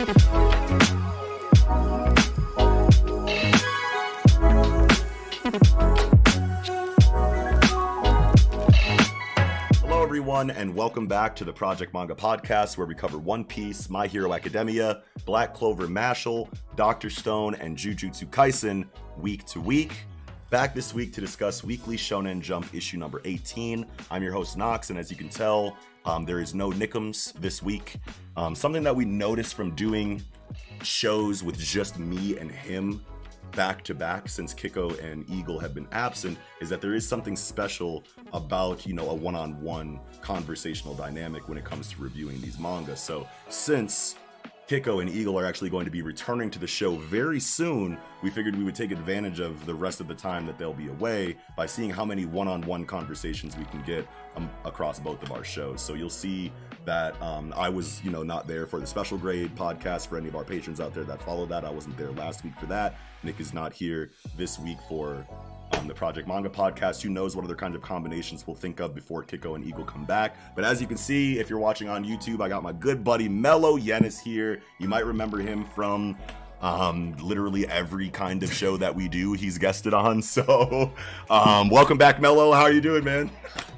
Hello, everyone, and welcome back to the Project Manga Podcast, where we cover One Piece, My Hero Academia, Black Clover Mashle, Doctor Stone, and Jujutsu Kaisen week to week. Back this week to discuss Weekly Shonen Jump issue number 18. I'm your host, Knox, and as you can tell, um, there is no Nickums this week. Um, something that we noticed from doing shows with just me and him back to back since Kiko and Eagle have been absent is that there is something special about, you know, a one-on-one conversational dynamic when it comes to reviewing these manga. So, since Kiko and Eagle are actually going to be returning to the show very soon, we figured we would take advantage of the rest of the time that they'll be away by seeing how many one-on-one conversations we can get um, across both of our shows. So you'll see that um, I was, you know, not there for the special grade podcast for any of our patrons out there that follow that. I wasn't there last week for that. Nick is not here this week for the Project Manga podcast. Who knows what other kinds of combinations we'll think of before Kiko and Eagle come back. But as you can see, if you're watching on YouTube, I got my good buddy Mello Yenis here. You might remember him from um, literally every kind of show that we do, he's guested on. So, um, welcome back, Mello. How are you doing, man?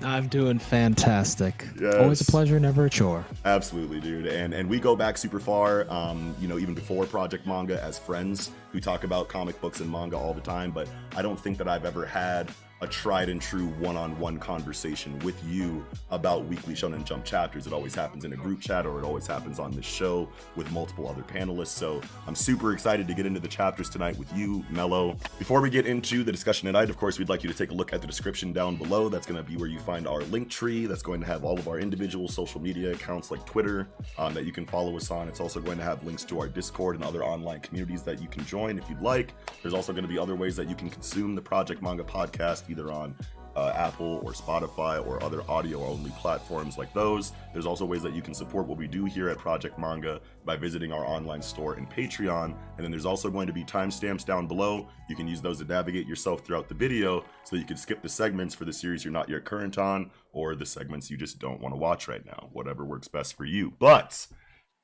I'm doing fantastic. Yes. Always a pleasure, never a chore. Absolutely, dude. And and we go back super far. Um, you know, even before Project Manga as friends who talk about comic books and manga all the time. But I don't think that I've ever had a tried and true one-on-one conversation with you about weekly shonen jump chapters. It always happens in a group chat or it always happens on this show with multiple other panelists. So i'm super excited to get into the chapters tonight with you mello. Before we get into the discussion tonight of course we'd like you to take a look at the description down below. That's going to be where you find our link tree. That's going to have all of our individual social media accounts like twitter um, that you can follow us on. It's also going to have links to our discord and other online communities that you can join if you'd like. There's also going to be other ways that you can consume the project manga podcast either on uh, Apple or Spotify or other audio only platforms like those. There's also ways that you can support what we do here at Project Manga by visiting our online store and Patreon. And then there's also going to be timestamps down below. You can use those to navigate yourself throughout the video so you can skip the segments for the series you're not yet current on or the segments you just don't want to watch right now, whatever works best for you. But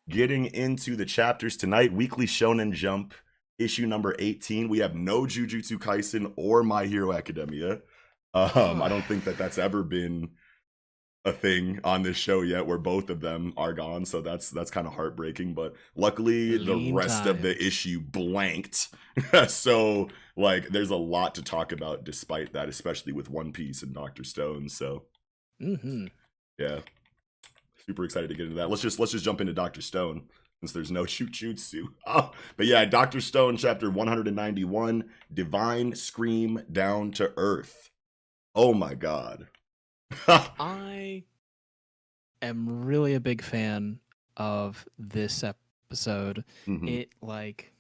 getting into the chapters tonight, Weekly Shonen Jump issue number 18 we have no jujutsu kaisen or my hero academia. Um i don't think that that's ever been a thing on this show yet where both of them are gone. So that's that's kind of heartbreaking but luckily the Lean rest of the issue blanked. So like there's a lot to talk about despite that especially with one piece and dr stone. So hmm yeah. Super excited to get into that. Let's just let's just jump into dr stone since there's no jujutsu oh, but yeah dr stone chapter 191 divine scream down to earth oh my god I am really a big fan of this episode. Mhm. It like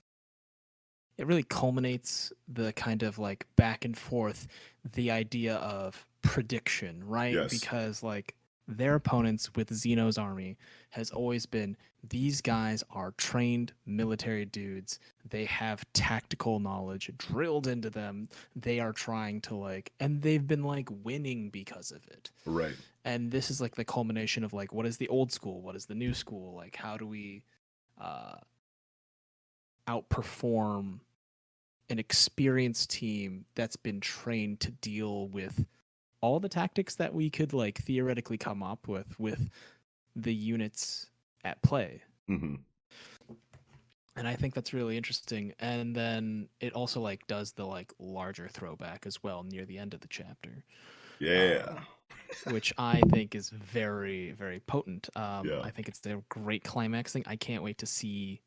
it really culminates the kind of like back and forth the idea of prediction, right? Yes. Because like their opponents with Xeno's army has always been these guys are trained military dudes. They have tactical knowledge drilled into them. They are trying to like and they've been like winning because of it right and this is like the culmination of like what is the old school what is the new school like how do we uh outperform an experienced team that's been trained to deal with all the tactics that we could like theoretically come up with with the units at play hmm and i think that's really interesting and then it also like does the like larger throwback as well near the end of the chapter yeah which I think is very, very potent. Um, Yeah. I think it's a great climax thing. I can't wait to see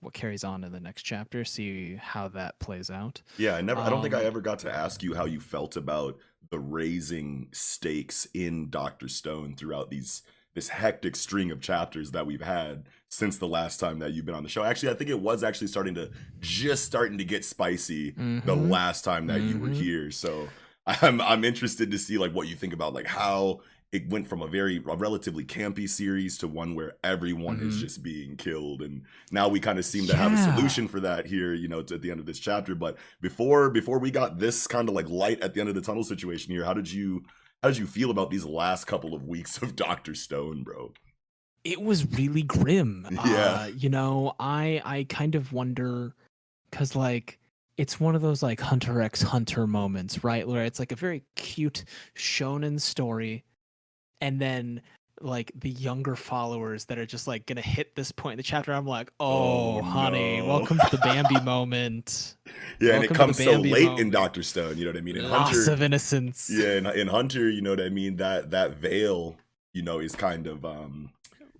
what carries on in the next chapter, see how that plays out. Yeah, I never. I don't think I Um, ever got to ask you how you felt about the raising stakes in Doctor Stone throughout these this hectic string of chapters that we've had since the last time that you've been on the show. Actually, I think it was actually starting to just starting to get spicy the Mhm. last time that you were Mhm. here. So I'm I'm interested to see like what you think about like how it went from a very a relatively campy series to one where everyone is Mhm. just being killed and now we kind of seem to have a solution for that here you know to, at the end of this chapter but before before we got this kind of like light at the end of the tunnel situation here how did you how did you feel about these last couple of weeks of Dr. Stone bro it was really grim. Yeah. Uh, you know, I I kind of wonder cuz like it's one of those like Hunter x Hunter moments, right? Where it's like a very cute shonen story and then like the younger followers that are just like to hit this point in the chapter I'm like, "Oh, Oh, honey, no. welcome to the Bambi moment." yeah and it Welcome to the comes so late in. Dr. Stone you know what I mean in Loss Hunter of innocence. yeah in, in hunter you know what i mean that that veil you know is kind of um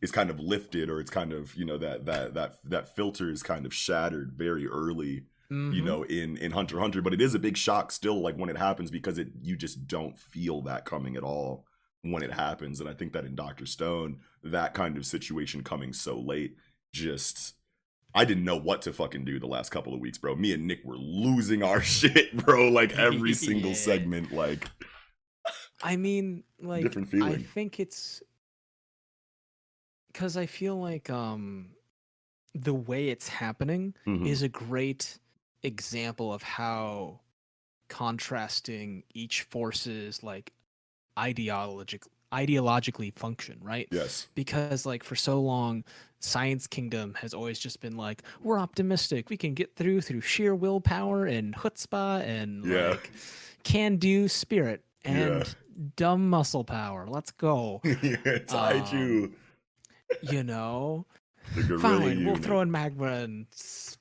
is kind of lifted or it's kind of you know that that that that filter is kind of shattered very early you Mhm. know in in hunter hunter but it is a big shock still like when it happens because it you just don't feel that coming at all when it happens and i think that in dr stone that kind of situation coming so late just I didn't know what to fucking do the last couple of weeks, bro. Me and Nick were losing our shit, bro. Like every single Yeah. segment, like I mean, like Different feeling. I think it's because I feel like um the way it's happening mhm. is a great example of how contrasting each force's like ideologic ideologically function, right? yes, because like for so long science kingdom has always just been like we're optimistic we can get through through sheer willpower and chutzpah and Yeah. like can do spirit and Yeah. dumb muscle power let's go it's Um, Aiju, you know fine we'll throw in magma and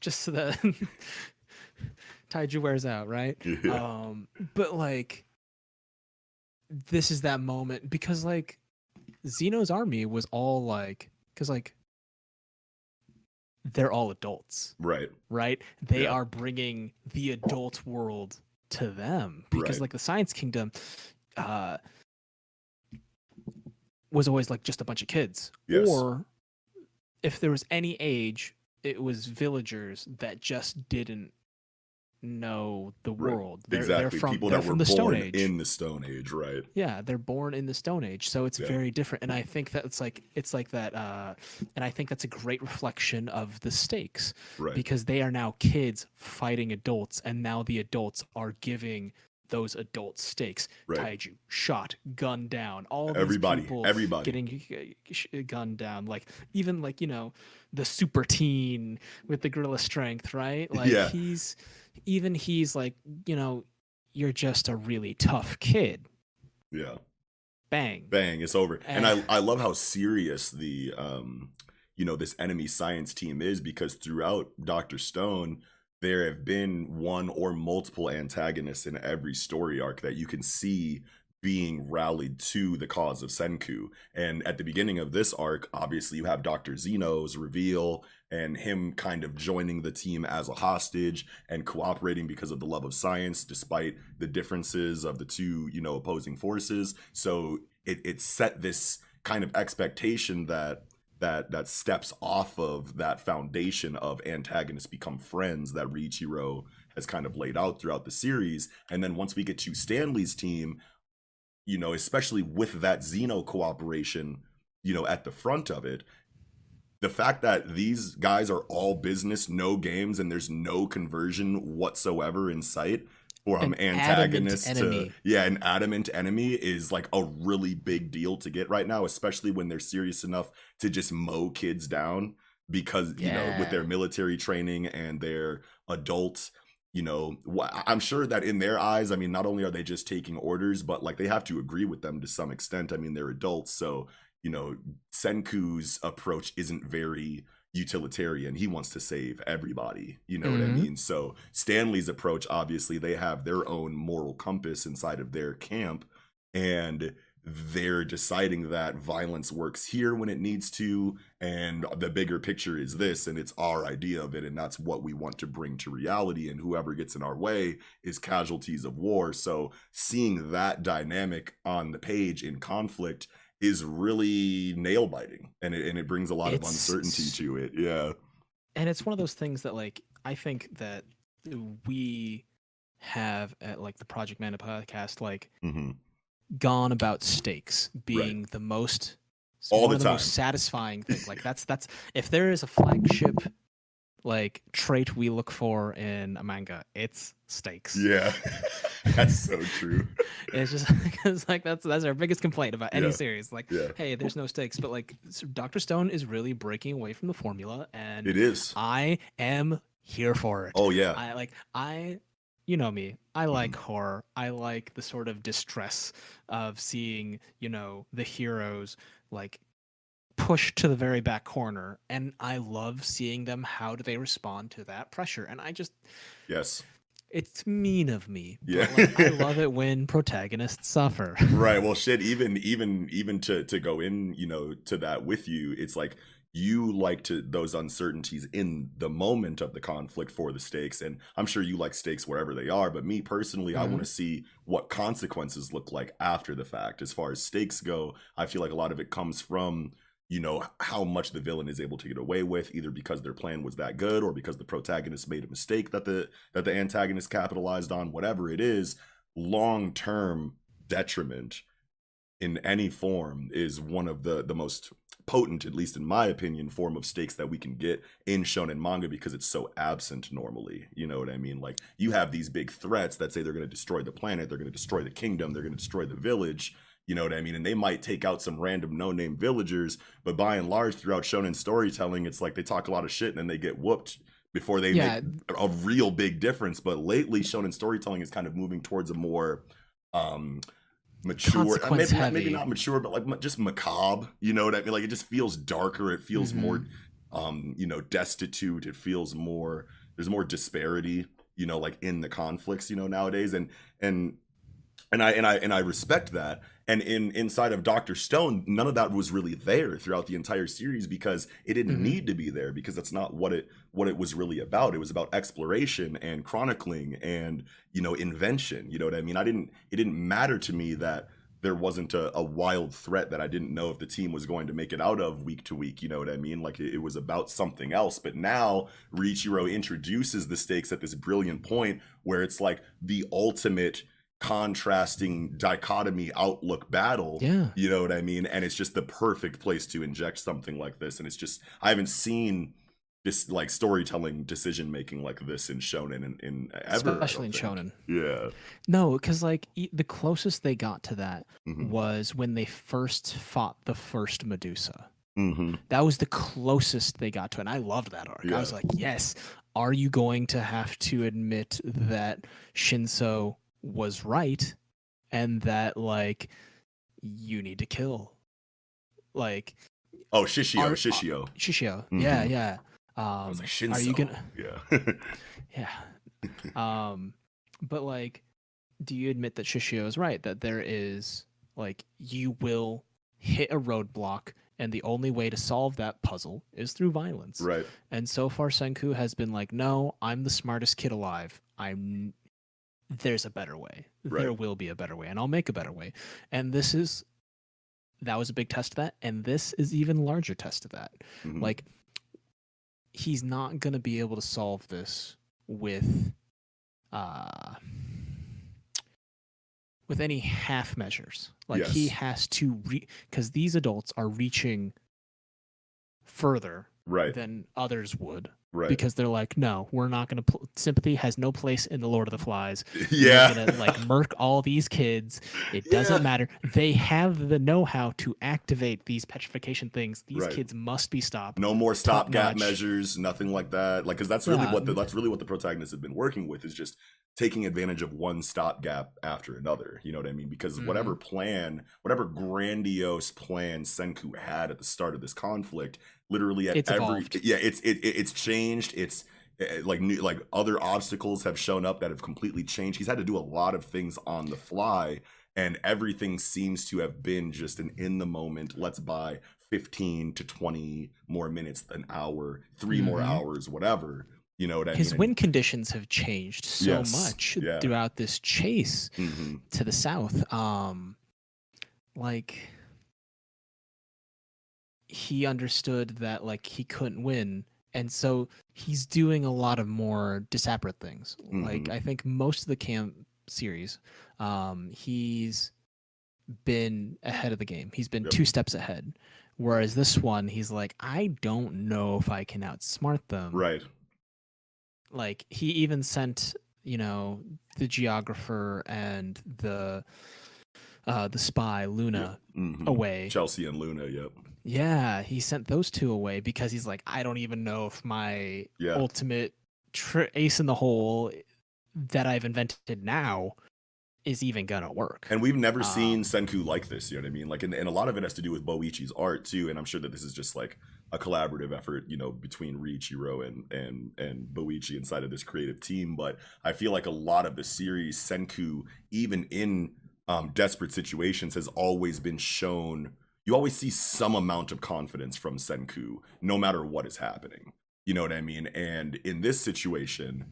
just so that taiju wears out right Yeah. um but like this is that moment because like Xeno's army was all like because like they're all adults right, right they Yeah. are bringing the adult world to them because Right. like the science kingdom uh was always like just a bunch of kids Yes. or if there was any age it was villagers that just didn't know the Right. world they're, exactly. they're from, People they're that were the stone born age in the Stone Age, right? yeah they're born in the stone age so it's Yeah. very different and i think that it's like it's like that uh and i think that's a great reflection of the stakes Right. because they are now kids fighting adults and now the adults are giving those adult stakes Right. taiju shot gunned down all these Everybody, people everybody. getting uh, gunned down like even like you know the super teen with the gorilla strength right like Yeah. he's even he's like you know you're just a really tough kid yeah. bang bang it's over and Eh. i i love how serious the um you know this enemy science team is because throughout dr stone there have been one or multiple antagonists in every story arc that you can see being rallied to the cause of senku and at the beginning of this arc obviously you have dr Xeno's reveal and him kind of joining the team as a hostage and cooperating because of the love of science despite the differences of the two you know opposing forces. So it, it set this kind of expectation that that that steps off of that foundation of antagonists become friends that Riichiro has kind of laid out throughout the series. And then once we get to Stanley's team you know especially with that Xeno cooperation you know at the front of it the fact that these guys are all business no games and there's no conversion whatsoever in sight for An adamant antagonists to enemy. yeah an adamant enemy is like a really big deal to get right now especially when they're serious enough to just mow kids down because you know with their military training and their adult you know i'm sure that in their eyes i mean not only are they just taking orders but like they have to agree with them to some extent i mean they're adults so you know senku's approach isn't very utilitarian. He wants to save everybody you know what i Mhm. mean? So stanley's approach obviously they have their own moral compass inside of their camp and they're deciding that violence works here when it needs to and the bigger picture is this and it's our idea of it and that's what we want to bring to reality and whoever gets in our way is casualties of war. So seeing that dynamic on the page in conflict is really nail biting and it, and it brings a lot It's- of uncertainty to it yeah and it's one of those things that like I think that we have at like the Project Manga podcast like hmm gone about stakes being the most All the the time. most satisfying thing. Like that's that's if there is a flagship like trait we look for in a manga, it's stakes. yeah that's so true It's just because like that's that's our biggest complaint about any Yeah. series. Like, yeah hey, there's no stakes, but like Doctor Stone is really breaking away from the formula, and it is I am here for it. oh yeah I like I you know me. I mm-hmm. like horror. I like the sort of distress of seeing, you know, the heroes like pushed to the very back corner and I love seeing them how do they respond to that pressure. And I just yes it's mean of me. but, Yeah. like, I love it when protagonists suffer. right well shit even even even to to go in you know to that with you it's like you like to those uncertainties in the moment of the conflict for the stakes and i'm sure you like stakes wherever they are but me personally i Mhm. want to see what consequences look like after the fact as far as stakes go i feel like a lot of it comes from you know how much the villain is able to get away with either because their plan was that good or because the protagonist made a mistake that the that the antagonist capitalized on whatever it is long term detriment in any form is one of the the most potent at least in my opinion form of stakes that we can get in shonen manga because it's so absent normally. You know what i mean? Like you have these big threats that say they're going to destroy the planet they're going to destroy the kingdom they're going to destroy the village you know what i mean and they might take out some random no name villagers but by and large throughout shonen storytelling it's like they talk a lot of shit and then they get whooped before they yeah, make a real big difference. But lately, shonen storytelling is kind of moving towards a more um mature, uh, maybe not, maybe not mature, but like just macabre. You know what I mean? Like it just feels darker. It feels more, Mm-hmm. um, you know, destitute. It feels more. There's more disparity. You know, like in the conflicts. You know, nowadays, and and and I and I and I respect that. And in inside of Doctor Stone, none of that was really there throughout the entire series because it didn't Mhm. need to be there because that's not what it what it was really about. It was about exploration and chronicling and you know invention. You know what I mean? I didn't. It didn't matter to me that there wasn't a, a wild threat that I didn't know if the team was going to make it out of week to week. You know what I mean? Like it, it was about something else. But now Riichiro introduces the stakes at this brilliant point where it's like the ultimate contrasting dichotomy outlook battle yeah. you know what i mean and it's just the perfect place to inject something like this and it's just i haven't seen this like storytelling decision making like this in shonen in, in ever Especially in shonen. yeah No, because like e- the closest they got to that Mhm. was when they first fought the first Medusa. Mhm. That was the closest they got to it. And I loved that arc. I was like, yes, are you going to have to admit that Shinso was right and that like you need to kill? Like oh shishio Are- shishio Shishio. Yeah, Mhm. yeah. Um like are you gonna yeah Yeah. um, but like, do you admit that Shishio is right that there is like you will hit a roadblock, and the only way to solve that puzzle is through violence. right And so far, Senku has been like, "No, I'm the smartest kid alive. I'm. There's a better way. There will be a better way, and I'll make a better way." And this is. That was a big test of that, and this is even larger test of that Mhm. like he's not going to be able to solve this with uh with any half measures like he has to re because these adults are reaching further right than others would right because they're like no we're not going to pl- sympathy has no place in the lord of the flies yeah gonna like murk all these kids. It doesn't Yeah. matter. They have the know-how to activate these petrification things. These Right. kids must be stopped. no more stopgap measures nothing like that like because that's really Yeah. what the, that's really what the protagonists have been working with is just taking advantage of one stopgap after another you know what i mean because Mhm. whatever plan whatever grandiose plan senku had at the start of this conflict literally at It's every evolved. yeah it's it, it- it's changed it's eh, like new like other obstacles have shown up that have completely changed he's had to do a lot of things on the fly and everything seems to have been just an in the moment let's buy 15 to 20 more minutes an hour 3 more Mhm. hours whatever you know what i His mean win conditions have changed so Yes, much yeah. throughout this chase hmm to the south. Um, like he understood that like he couldn't win, and so he's doing a lot of more disparate things. Like Mhm. I think most of the camp series, um, he's been ahead of the game. He's been Yep. two steps ahead. Whereas this one, he's like, I don't know if I can outsmart them right like he even sent you know the geographer and the uh the spy luna Mhm. away chelsea and luna yep yeah he sent those two away because he's like i don't even know if my Yeah. ultimate tr- ace in the hole that i've invented now is even gonna work And we've never seen Um, Senku like this, you know what I mean? Like, and, and a lot of it has to do with Boichi's art too. And I'm sure that this is just like a collaborative effort, you know, between Riichiro and and and Boichi inside of this creative team. But I feel like a lot of the series, Senku, even in um, desperate situations, has always been shown. You always see some amount of confidence from Senku, no matter what is happening. You know what I mean? And in this situation,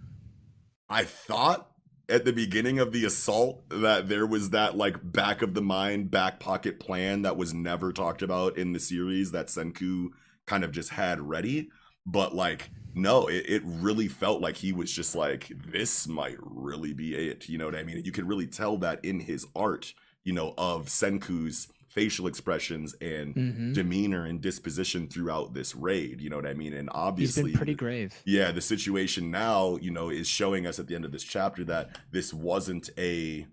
I thought at the beginning of the assault that there was that like back of the mind, back pocket plan that was never talked about in the series that Senku kind of just had ready. But like, no, it, it really felt like he was just like, this might really be it. You know what I mean? You could really tell that in his art, you know, of Senku's facial expressions and Mhm. demeanor and disposition throughout this raid. You know what I mean? And obviously, been pretty grave yeah, the situation now, you know, is showing us at the end of this chapter that this wasn't a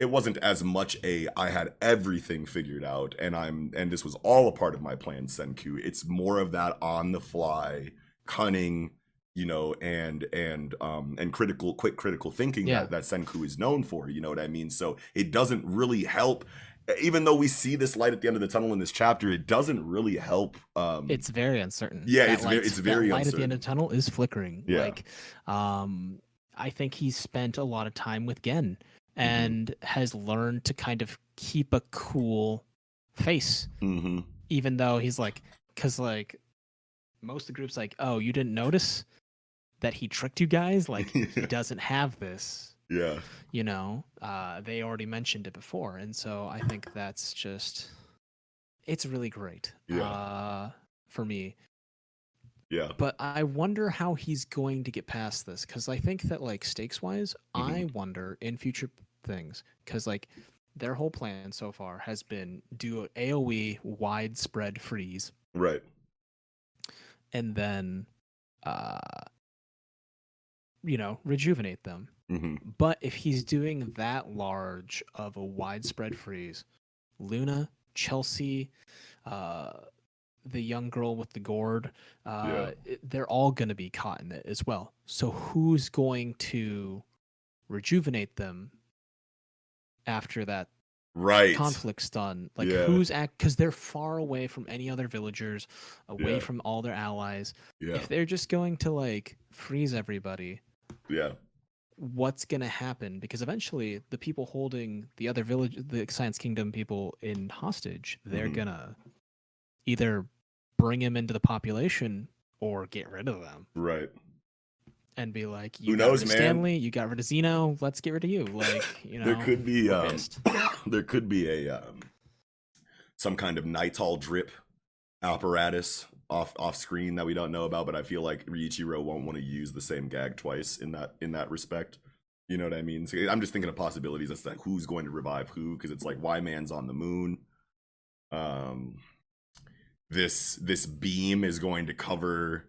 it wasn't as much a I had everything figured out and I'm and this was all a part of my plan Senku. It's more of that on the fly cunning, you know, and and um and critical quick critical thinking Yeah. that that Senku is known for, you know what I mean? So it doesn't really help even though we see this light at the end of the tunnel in this chapter, it doesn't really help um it's very uncertain. Yeah, That it's very- light's- it's very light at the end of the tunnel is flickering. Yeah. Like, um, I think he's spent a lot of time with Gen Mm-hmm. and has learned to kind of keep a cool face, mhm. even though he's like, because like most of the groups like, oh, you didn't notice that he tricked you guys. Like he doesn't have this. Yeah. You know, uh, they already mentioned it before, and so I think that's just, it's really great. Yeah. Uh, for me, Yeah. but I wonder how he's going to get past this because I think that like stakes wise, Mm-hmm. I wonder in future things because like their whole plan so far has been do AOE widespread freeze Right. and then uh you know rejuvenate them. Hmm But if he's doing that large of a widespread freeze, Luna, Chelsea, uh, the young girl with the gourd, uh, it- they're all going to be caught in it as well. So who's going to rejuvenate them after that Right. conflict's done? Like Yeah. who's act because they're far away from any other villagers, away Yeah. from all their allies. Yeah. If they're just going to like freeze everybody, Yeah. What's going to happen because eventually the people holding the other village the science kingdom people in hostage they're Mhm. gonna either bring him into the population or get rid of them Right. and be like you Who got knows, rid of man? stanley you got rid of Xeno let's get rid of you like you know there could be um, there could be a um, some kind of nital drip apparatus off off screen that we don't know about, but I feel like Riichiro won't want to use the same gag twice in that in that respect. You know what I mean? So I'm just thinking of possibilities as to like who's going to revive who because it's like why man's on the moon. Um, this this beam is going to cover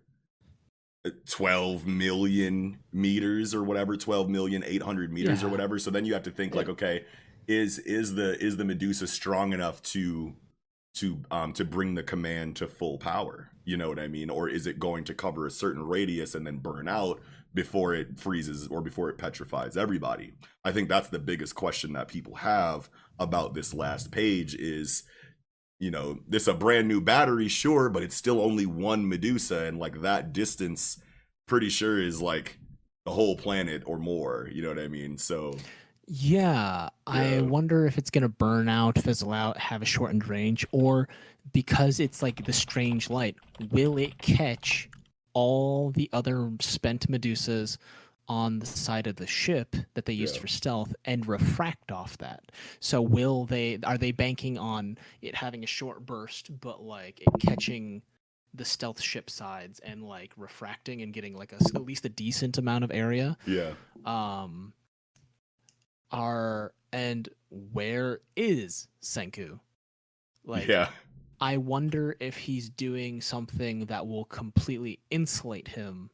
uh, 12 million meters or whatever 12 million 800 meters or whatever so then you have to think like okay is is the is the medusa strong enough to to um to bring the command to full power you know what i mean? Or is it going to cover a certain radius and then burn out before it freezes or before it petrifies everybody? I think that's the biggest question that people have about this last page is you know this a brand new battery sure but it's still only one medusa and like that distance pretty sure is like the whole planet or more you know what i mean? So Yeah, I Yeah. wonder if it's gonna burn out, fizzle out, have a shortened range, or because it's like the strange light, will it catch all the other spent Medusas on the side of the ship that they used Yeah. for stealth and refract off that? So will they? Are they banking on it having a short burst, but like it catching? the stealth ship sides and like refracting and getting like a s at least a decent amount of area Yeah. um are and where is Senku? Like yeah. I wonder if he's doing something that will completely insulate him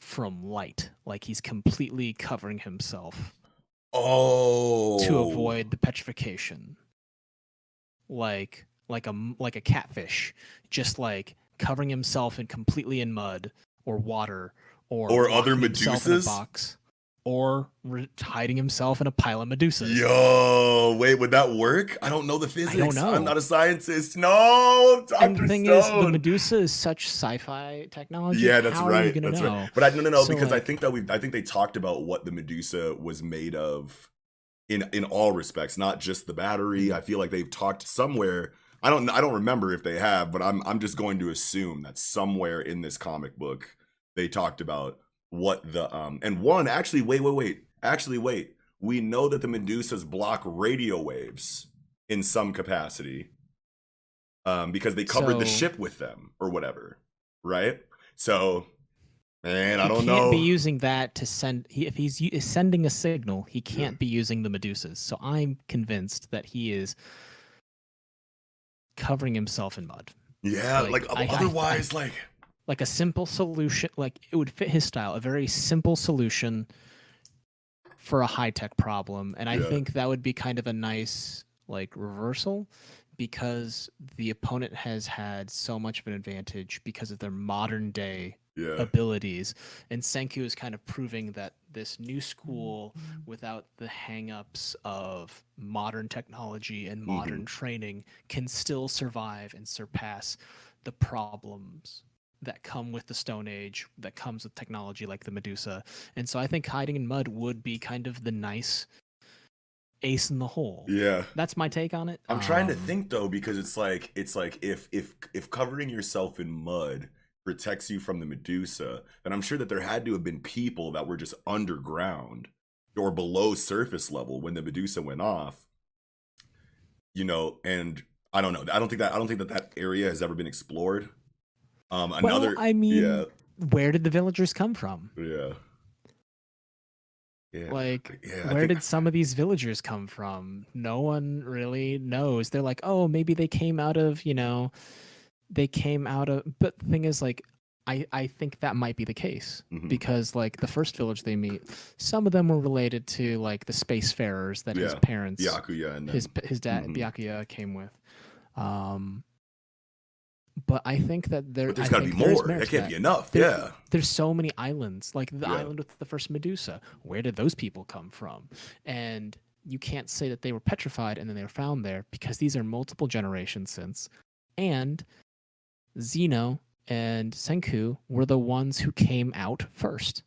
from light. Like he's completely covering himself Oh. to avoid the petrification. Like like a like a catfish, just like covering himself in completely in mud or water or Or other locking in a Medusas? box or re- hiding himself in a pile of medusas. Yo, wait, would that work? I don't know the physics. know. I'm not a scientist. No, Dr. and the thing is, the Medusa is such sci-fi technology. Yeah, that's How right. That's know? right. But I no no no So, because I think that we I think they talked about what the Medusa was made of in in all respects, not just the battery. Mm-hmm. I feel like they've talked somewhere. I don't I don't remember if they have, but I'm I'm just going to assume that somewhere in this comic book they talked about what the um and one actually wait wait wait actually wait we know that the Medusas block radio waves in some capacity um because they covered the ship with them or whatever right so man I don't can't know be using that to send. He, if he's sending a signal, he can't be using the Medusas. So I'm convinced that he is covering himself in mud. yeah like, like, I- I- otherwise like Like a simple solution, like it would fit his style. A very simple solution for a high tech problem, and I Yeah. think that would be kind of a nice like reversal because the opponent has had so much of an advantage because of their modern day yeah abilities and senku is kind of proving that this new school without the hangups of modern technology and Mm-hmm. modern training can still survive and surpass the problems that come with the stone age that comes with technology like the medusa and so i think hiding in mud would be kind of the nice ace in the hole yeah that's my take on it I'm trying to Um, think though because it's like it's like if if if covering yourself in mud protects you from the Medusa, then I'm sure that there had to have been people that were just underground or below surface level when the Medusa went off. You know, and I don't know. I don't think that I don't think that that area has ever been explored. Um, another. well, i mean yeah, where did the villagers come from yeah, yeah. like yeah, where think- did some of these villagers come from no one really knows they're like oh maybe they came out of you know they came out of but the thing is like i i think that might be the case Mhm. because like the first village they meet some of them were related to like the spacefarers that his parents Byakuya and then, his his dad Mhm. Byakuya came with um but i think that there but there's got to be think there is more. That can't be enough. there- yeah, there's so many islands like the Yeah. island with the first medusa. Where did those people come from? And you can't say that they were petrified and then they were found there because these are multiple generations since. And Xeno and senku were the ones who came out first.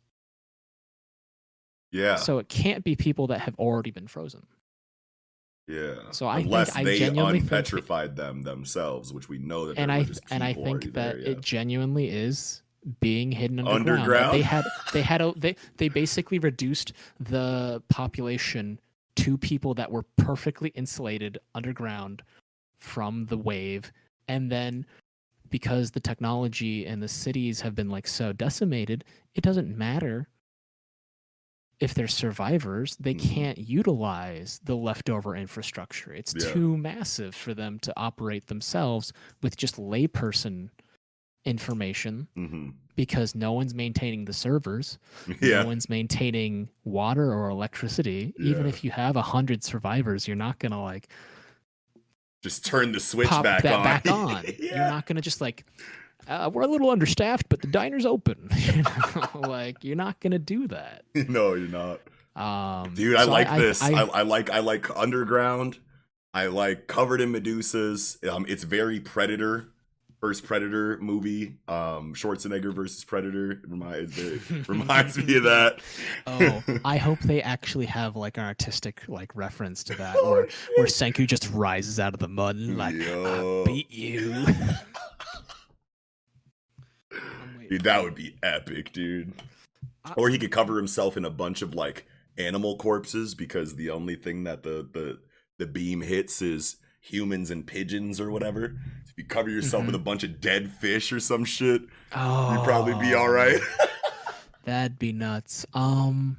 Yeah, so it can't be people that have already been frozen yeah. So I think- unless I they genuinely think unpetrified them themselves, which we know that and I were th- just and I think that there, yeah. it genuinely is being hidden underground. Underground? They had they had a they they basically reduced the population to people that were perfectly insulated underground from the wave, and then because the technology and the cities have been like so decimated, it doesn't matter if they're survivors, they Mhm. can't utilize the leftover infrastructure. It's Yeah. too massive for them to operate themselves with just layperson information hmm because no one's maintaining the servers, Yeah, no one's maintaining water or electricity. Even if you have a hundred survivors, you're not gonna like just turn the switch back on. back on. You're not gonna just like uh, we're a little understaffed, but the diner's open. you know? like you're not gonna do that. no, you're not, Um, dude. I so like this. I, I, I, like I like underground. I like covered in Medusas. Um, it's very Predator first Predator movie, um, Schwarzenegger versus Predator. It reminds it reminds me of that. Oh, I hope they actually have like an artistic like reference to that, where where Senku just rises out of the mud and like Yo. I beat you. Dude, that would be epic, dude. Or he could cover himself in a bunch of like animal corpses because the only thing that the the the beam hits is humans and pigeons or whatever. If you cover yourself with a bunch of dead fish or some shit, Oh, you'd probably be all right. That'd be nuts. Um,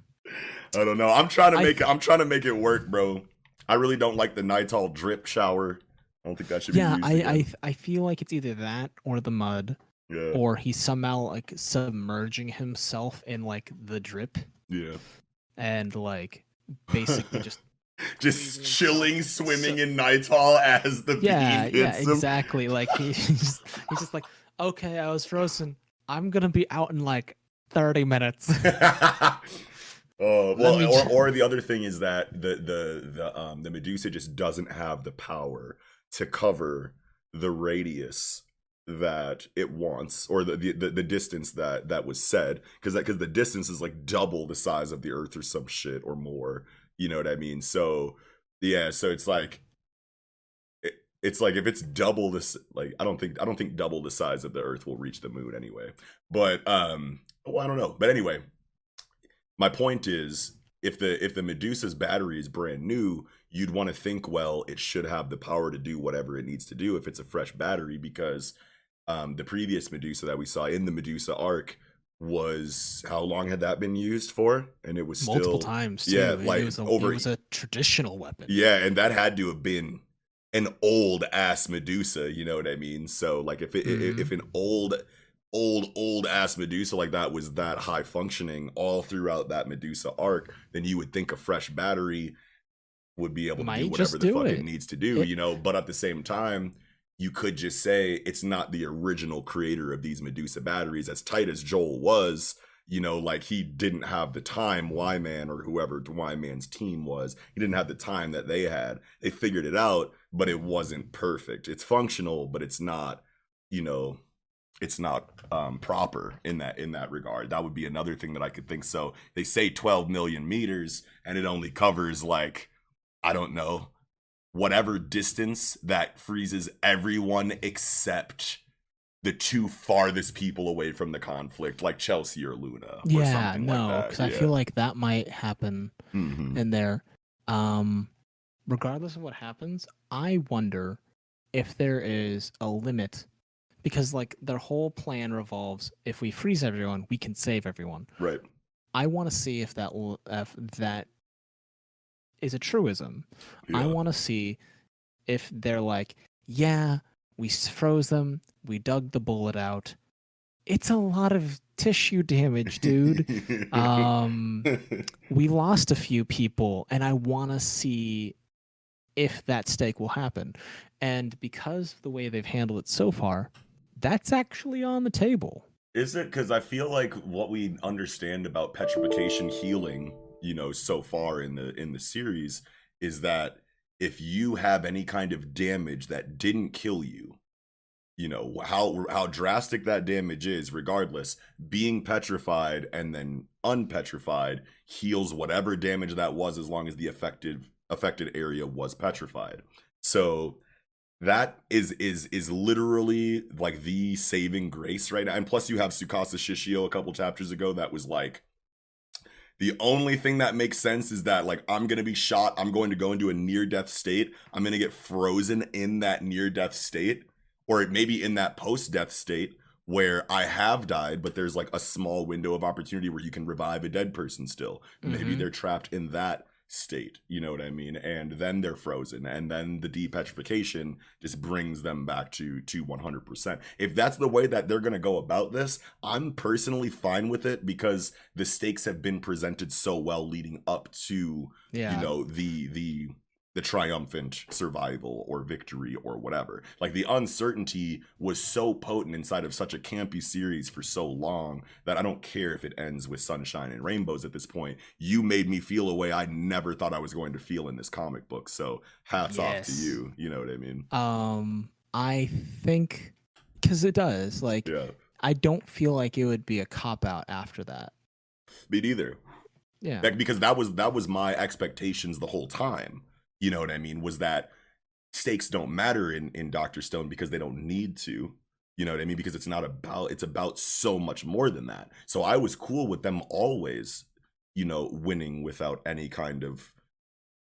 I don't know. I'm trying to I make it. I'm trying to make it work, bro. I really don't like the Nital drip shower. I don't think that should yeah, be used. I, I. I feel like it's either that or the mud, yeah, or he's somehow like submerging himself in like the drip yeah. and like basically just Just chilling, himself. swimming in Nital as the yeah beam yeah hits him. exactly like he's just, he's just like okay I was frozen I'm gonna be out in like 30 minutes Oh well, or, ju- or the other thing is that the the the um the Medusa just doesn't have the power to cover the radius that it wants or the the, the, distance that that was said because that because the distance is like double the size of the Earth or some shit or more. You know what I mean? So yeah, so it's like it, it's like if it's double this like I don't think I don't think double the size of the Earth will reach the moon anyway. But um, well I don't know. But anyway, my point is if the if the Medusa's battery is brand new, you'd want to think well it should have the power to do whatever it needs to do if it's a fresh battery because um, the previous Medusa that we saw in the Medusa arc was how long had that been used for? And it was still multiple times too. yeah, It like was a, over- it was a traditional weapon Yeah, and that had to have been an old ass Medusa, you know what I mean? So like if it, Mhm. if an old old old ass Medusa like that was that high functioning all throughout that Medusa arc, then you would think a fresh battery would be able to Might do whatever the do fuck it. it. needs to do, It- you know, but at the same time you could just say it's not the original creator of these Medusa batteries as tight as Joel was you know, like he didn't have the time, Y Man or whoever Y Man's team was, he didn't have the time that they had. They figured it out, but it wasn't perfect. It's functional, but it's not, you know, it's not um proper in that in that regard. That would be another thing that I could think. So they say 12 million meters and it only covers like, I don't know, whatever distance that freezes everyone except the two farthest people away from the conflict, like Chelsea or Luna. Or yeah something no like because. I feel like that might happen Mhm. in there. Um, regardless of what happens, I wonder if there is a limit because like their whole plan revolves if we freeze everyone, we can save everyone. right. I want to see if that will if that is a truism. I want to see if they're like, yeah, we froze them, we dug the bullet out. It's a lot of tissue damage, dude. um, we lost a few people, and I want to see if that stake will happen. And because of the way they've handled it so far, that's actually on the table. Is it because I feel like what we understand about petrification healing, you know, so far in the in the series is that if you have any kind of damage that didn't kill you, you know how how drastic that damage is regardless being petrified and then unpetrified heals whatever damage that was as long as the affected affected area was petrified. So that is is is literally like the saving grace right now. And plus you have Tsukasa Shishio a couple chapters ago that was like the only thing that makes sense is that like I'm gonna be shot, I'm going to go into a near death state, I'm gonna get frozen in that near death state, or it may be in that post death state where I have died, but there's like a small window of opportunity where you can revive a dead person still. Maybe Mhm. they're trapped in that state, you know what I mean? And then they're frozen, and then the depetrification just brings them back to to 100%. If that's the way that they're going to go about this, I'm personally fine with it because the stakes have been presented so well leading up to Yeah. you know the the the triumphant survival or victory or whatever like the uncertainty was so potent inside of such a campy series for so long that i don't care if it ends with sunshine and rainbows at this point you made me feel a way i never thought i was going to feel in this comic book so hats off to you you know what i mean Um, I think because it does. Like, Yeah, I don't feel like it would be a cop out after that. me neither. Yeah. That- because that was that was my expectations the whole time. You know what I mean? Was that stakes don't matter in in Doctor Stone because they don't need to. You know what I mean? Because it's not about it's about so much more than that. So I was cool with them always, you know, winning without any kind of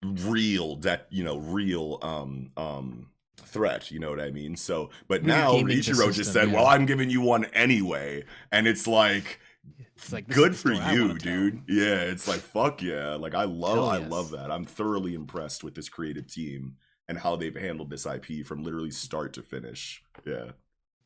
real that you know real um um threat you know what i mean so but now ichiro just said yeah. well i'm giving you one anyway and it's like It's like good for you dude. Yeah it's like fuck yeah. Like i love Hell i yes. love that. I'm thoroughly impressed with this creative team and how they've handled this ip from literally start to finish. Yeah.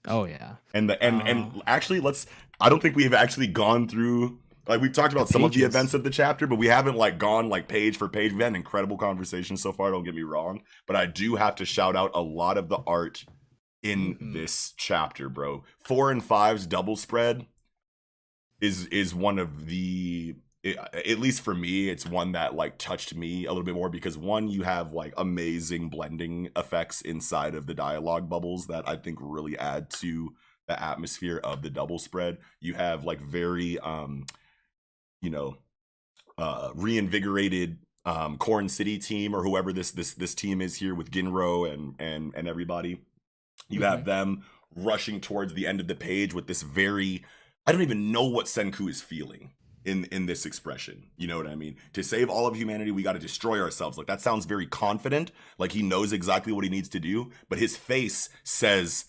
Oh yeah. and the and Uh. and actually let's i don't think we've actually gone through like we've talked about some of the events of the chapter but we haven't like gone like page for page. We've had an incredible conversation so far don't get me wrong but i do have to shout out a lot of the art in Mhm. this chapter bro. Four and fives double spread is is one of the at least for me it's one that like touched me a little bit more because one you have like amazing blending effects inside of the dialogue bubbles that i think really add to the atmosphere of the double spread you have like very um you know uh reinvigorated um corn city team or whoever this this this team is here with ginro and and and everybody you have Mhm. them rushing towards the end of the page with this very i don't even know what senku is feeling in in this expression you know what i mean to save all of humanity we got to destroy ourselves like that sounds very confident like he knows exactly what he needs to do but his face says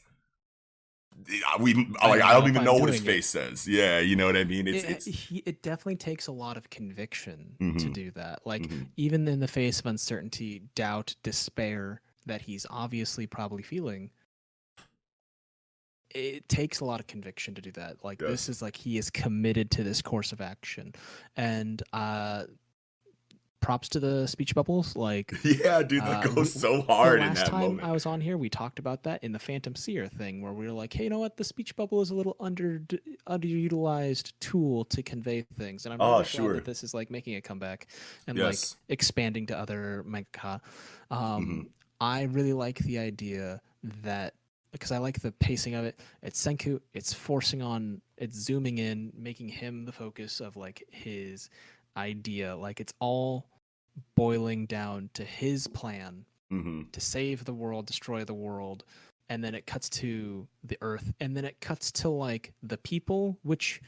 we like I i don't even I'm know what his doing it. face says yeah you know what i mean it's it, it's he, it definitely takes a lot of conviction to Mhm. do that. Like Mhm. even in the face of uncertainty, doubt, despair that he's obviously probably feeling. It takes a lot of conviction to do that. Like Yes. this is like he is committed to this course of action, and uh, props to the speech bubbles. Like yeah dude that Uh, goes so hard in last that time moment I was on here, we talked about that in the Phantom Seer thing, where we were like, "Hey, you know what? The speech bubble is a little under underutilized tool to convey things." And I'm Oh, really glad sure. that this is like making a comeback and Yes. like expanding to other manga. Um, Mhm. I really like the idea that because I like the pacing of it. It's Senku. It's forcing on. It's zooming in, making him the focus of like his idea. Like it's all boiling down to his plan hmm to save the world, destroy the world, and then it cuts to the earth, and then it cuts to like the people, which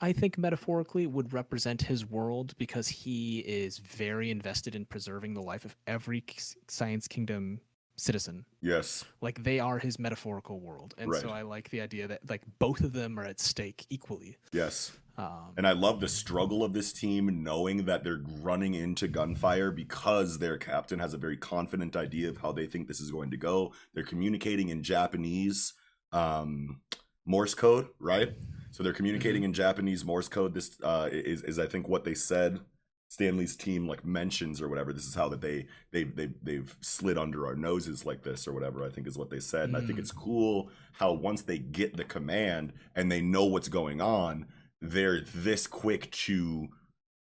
I think metaphorically would represent his world because he is very invested in preserving the life of every Science Kingdom citizen. yes Like they are his metaphorical world, and so I like the idea that like both of them are at stake equally. yes Um, And I love the struggle of this team knowing that they're running into gunfire because their captain has a very confident idea of how they think this is going to go. They're communicating in Japanese um, Morse code, right? So they're communicating in Japanese Morse code. This uh, is, is, I think, what they said. Stanley's team like mentions or whatever. This is how that they they they they've slid under our noses like this or whatever. I think is what they said. And I think Mm. it's cool how once they get the command and they know what's going on, they're this quick to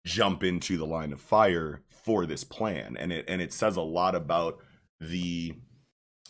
jump into the line of fire for this plan and it and it says a lot about the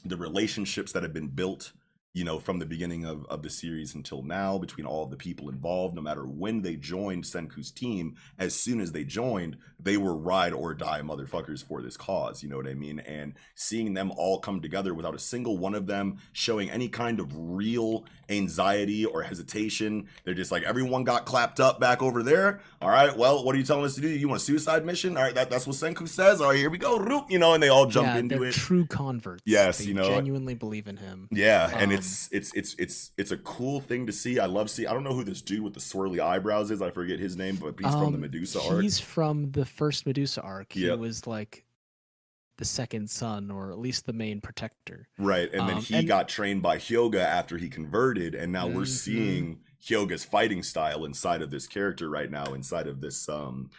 the relationships that have been built you know from the beginning of, of the series until now between all the people involved no matter when they joined senku's team as soon as they joined they were ride or die motherfuckers for this cause you know what i mean? And seeing them all come together without a single one of them showing any kind of real anxiety or hesitation they're just like everyone got clapped up back over there. All right well what are you telling us to do? You want a suicide mission? All right that, that's what senku says. All right here we go. You know and they all jump yeah, into they're it. true converts. Yes, they you know, genuinely believe in him. yeah, and Um, it's it's it's it's it's a cool thing to see. I love see. I don't know who this dude with the swirly eyebrows is. I forget his name, but he's from the Um, Medusa arc. He's from the first Medusa arc. He Yep. was like the second son, or at least the main protector. Right, and then um, he and- got trained by Hyoga after he converted, and now we're Mhm. seeing Hyoga's fighting style inside of this character right now, inside of this um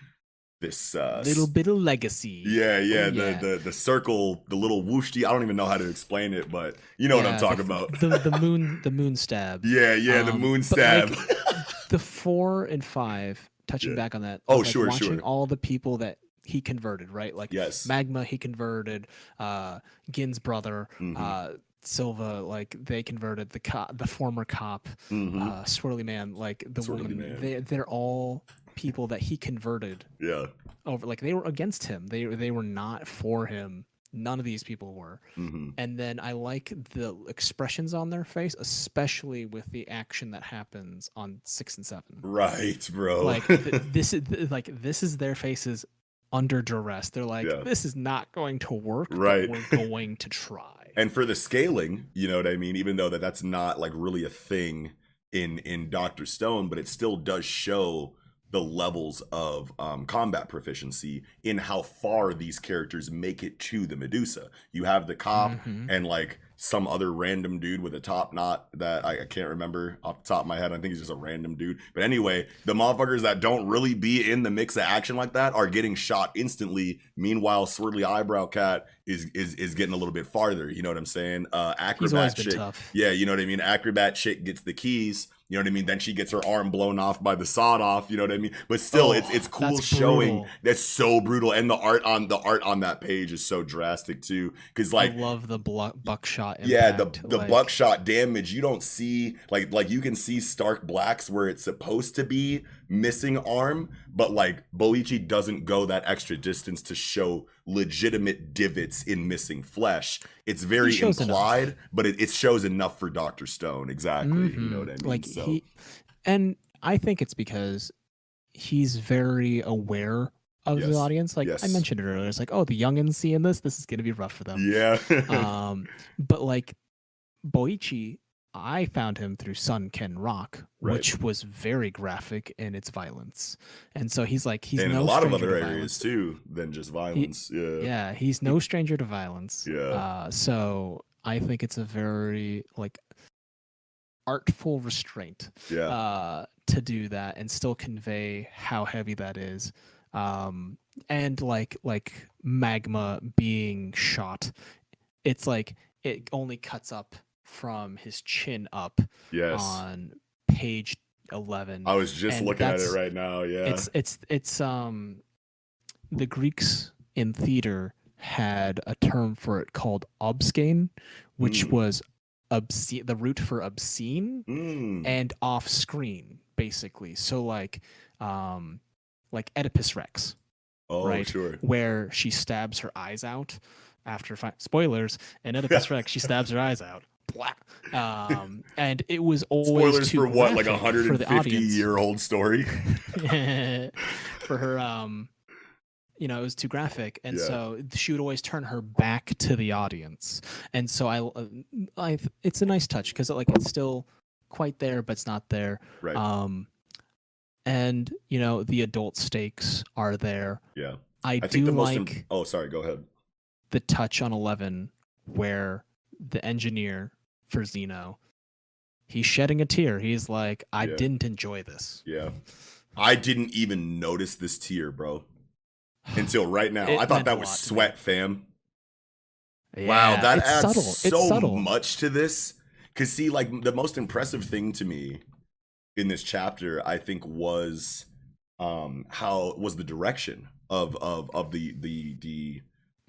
this uh Little bit of legacy. yeah, yeah, Oh, the, yeah. the the circle, the little whooshty. I don't even know how to explain it, but you know what I'm talking the, about. The the moon the moon stab. yeah, yeah, the Um, moon stab. like, the four and five. Touching Yeah. back on that. Oh, like, sure, watching sure. All the people that he converted, right? Like yes. Magma, he converted. Uh, Gin's brother. Mhm. Uh, Silva, like they converted the cop, the former cop, Mhm. uh, Swirly Man, like the Swirly woman. Man. They they're all people that he converted yeah. over. Like they were against him. They they were not for him. None of these people were. hmm And then I like the expressions on their face, especially with the action that happens on six and seven. Right, bro. Like th- this is th- like this is their faces under duress. They're like, Yeah. this is not going to work. Right. we're going to try. and for the scaling you know what i mean even though that that's not like really a thing in in dr stone but it still does show the levels of um, combat proficiency in how far these characters make it to the medusa you have the cop Mhm. and like some other random dude with a top knot that I, I can't remember off the top of my head. I think he's just a random dude. But anyway, the motherfuckers that don't really be in the mix of action like that are getting shot instantly. Meanwhile, Swirly Eyebrow Cat is is is getting a little bit farther. You know what I'm saying? Uh, acrobat chick, tough. yeah, you know what I mean. Acrobat chick gets the keys. You know what I mean? Then she gets her arm blown off by the sawed off. You know what I mean? But still, Oh, it's it's cool that's showing. brutal. That's so brutal, and the art on the art on that page is so drastic too. Because like I love the blu- buckshot. yeah, the the like- buckshot damage you don't see like like you can see Stark Blacks where it's supposed to be missing arm, but like Boichi doesn't go that extra distance to show legitimate divots in missing flesh. It's very implied, but it, it shows enough for Doctor Stone. Exactly, you know Mhm. what I mean? Like so he, and I think it's because he's very aware of Yes. the audience. Like I mentioned it earlier, it's like, oh, the youngins seeing this, this is gonna be rough for them. yeah, um, but like Boichi, I found him through Sun Ken Rock, Right. which was very graphic in its violence, and so he's like he's and no a lot of other areas violence. too than just violence. yeah, Yeah, he's no stranger to violence. Yeah. Uh, so I think it's a very like artful restraint yeah, uh, to do that and still convey how heavy that is. Um, and like like magma being shot, it's like it only cuts up from his chin up yes. on page eleven. I was just and looking at it right now. Yeah, It's it's it's um the Greeks in theater had a term for it called obscene, which Mm. was obscene the root for obscene Mm, and off screen basically so like um like oedipus rex oh, right. sure. where she stabs her eyes out after fi- spoilers and oedipus rex she stabs her eyes out. um and it was always Spoilers too for what, like a graphic for the 150 audience year old story? for her um you know it was too graphic and Yeah. so she would always turn her back to the audience and so i uh, i it's a nice touch because like it's still quite there but it's not there right. um and you know the adult stakes are there yeah. i, I do think the most. like im- oh, sorry. Go ahead. the touch on 11 where the engineer for Xeno he's shedding a tear he's like i Yeah. didn't enjoy this Yeah. I didn't even notice this tear, bro, until right now. I thought that was lot to me. sweat, fam. wow, that adds subtle. so much to this. Cause see, like the most impressive thing to me in this chapter, I think, was um how was the direction of of of the the the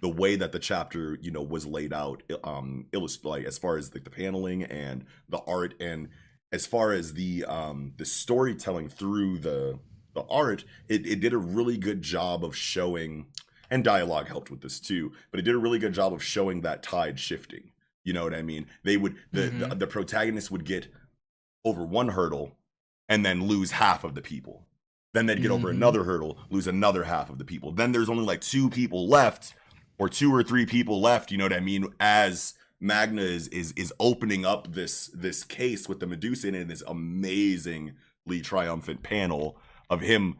the way that the chapter you know was laid out um illust- like as far as like the paneling and the art and as far as the um the storytelling through the the art it, it did a really good job of showing and dialogue helped with this too but it did a really good job of showing that tide shifting you know what i mean they would the the, Mhm. the protagonist would get over one hurdle and then lose half of the people then they'd get over Mhm. another hurdle lose another half of the people then there's only like two people left or two or three people left you know what i mean as magma is is is opening up this this case with the medusa in it, this amazingly triumphant panel of him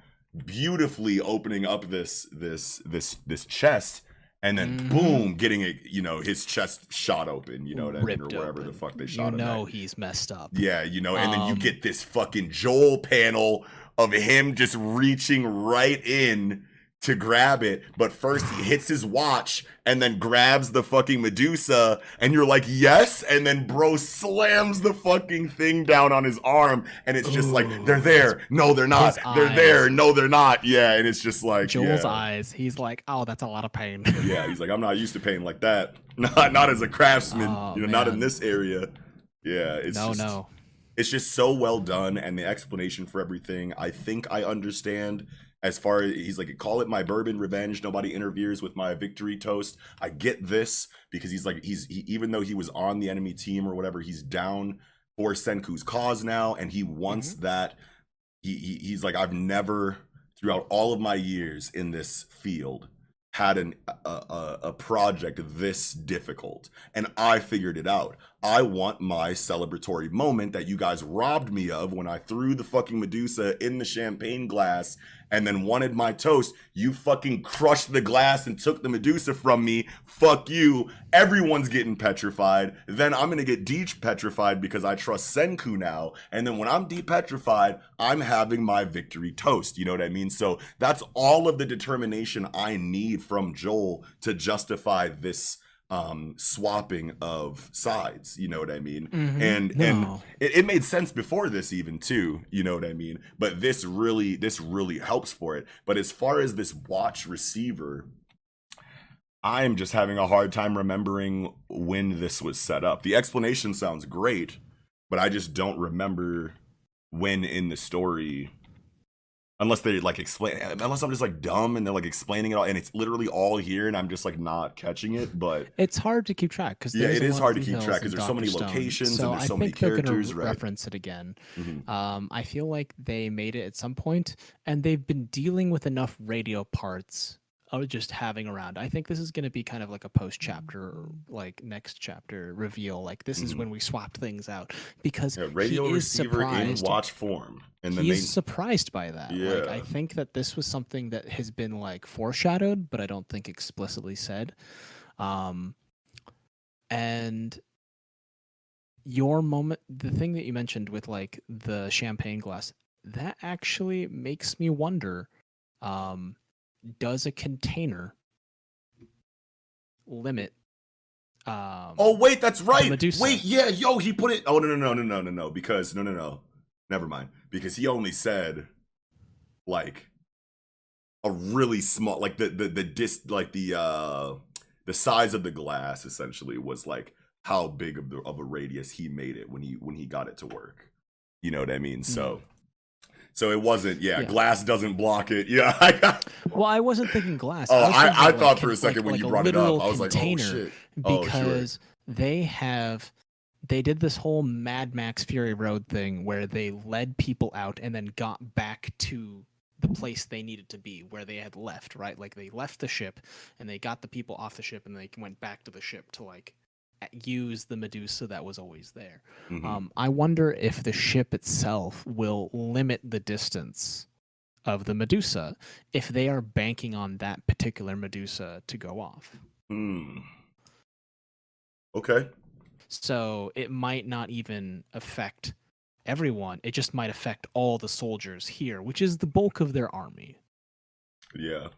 beautifully opening up this this this this chest and then Mhm. boom getting it you know his chest shot open you know what i mean or wherever the fuck they you shot him at. know he's messed up Yeah, you know, and then you Um, get this fucking Joel panel of him just reaching right in to grab it, but first he hits his watch and then grabs the fucking Medusa, and you're like, yes, and then bro slams the fucking thing down on his arm, and it's just like, they're there, no, they're not, they're eyes. there, no, they're not, yeah, and it's just like, Joel's yeah. eyes. He's like, oh, that's a lot of pain. yeah, he's like, I'm not used to pain like that, not not as a craftsman, Oh, you know, not in this area, yeah, it's no, just, no. it's just so well done and the explanation for everything i think i understand as far as he's like call it my bourbon revenge. Nobody interferes with my victory toast. I get this because he's like he's he, even though he was on the enemy team or whatever he's down for senku's cause now and he wants mm-hmm. that. He, he he's like i've never throughout all of my years in this field had an a, a, a project this difficult and i figured it out i want my celebratory moment that you guys robbed me of when i threw the fucking medusa in the champagne glass and then wanted my toast. You fucking crushed the glass and took the medusa from me. Fuck you. Everyone's getting petrified. Then i'm gonna get de-petrified because i trust senku now. And then when i'm de-petrified i'm having my victory toast. You know what i mean? So that's all of the determination i need from joel to justify this um swapping of sides you know what i mean? Mhm. and and it, it made sense before this even too you know what i mean? But this really this really helps for it. But as far as this watch receiver i'm just having a hard time remembering when this was set up. The explanation sounds great but i just don't remember when in the story unless they like explain unless i'm just like dumb and they're like explaining it all and it's literally all here and i'm just like not catching it but It's hard to keep track because Yeah, it is hard to keep track because there's so many locations and so there's I so many think gonna characters, right. reference it again. mhm. Um, I feel like they made it at some point, and they've been dealing with enough radio parts of just having around. I think this is going to be kind of like a post chapter, like next chapter reveal. Like this is Mhm. when we swapped things out because yeah, radio he is receiver in surprised. watch form and then He's they surprised by that. Like I think that this was something that has been like foreshadowed, but I don't think explicitly said. Um and your moment the thing that you mentioned with like the champagne glass, that actually makes me wonder um does a container limit um Oh wait, that's right. Medusa. Wait, yeah, yo, he put it. Oh no, no, no, no, no, no, no. Because no, no, no. Never mind. Because he only said like a really small, like the the the dis, like the uh the size of the glass essentially was like how big of the of a radius he made it when he when he got it to work. You know what I mean? So. So it wasn't, yeah, Yeah. Glass doesn't block it. Yeah, I got, well i wasn't thinking glass oh, was I, I like, thought for a second like- when like you brought it up, I was like, oh shit. Oh, sure. because they have they did this whole Mad Max Fury Road thing where they led people out and then got back to the place they needed to be where they had left, right? Like they left the ship and they got the people off the ship and they went back to the ship to like use the Medusa that was always there. Mhm. Um, I wonder if the ship itself will limit the distance of the Medusa if they are banking on that particular Medusa to go off. Hmm. Okay. So it might not even affect everyone. It just might affect all the soldiers here, which is the bulk of their army. Yeah.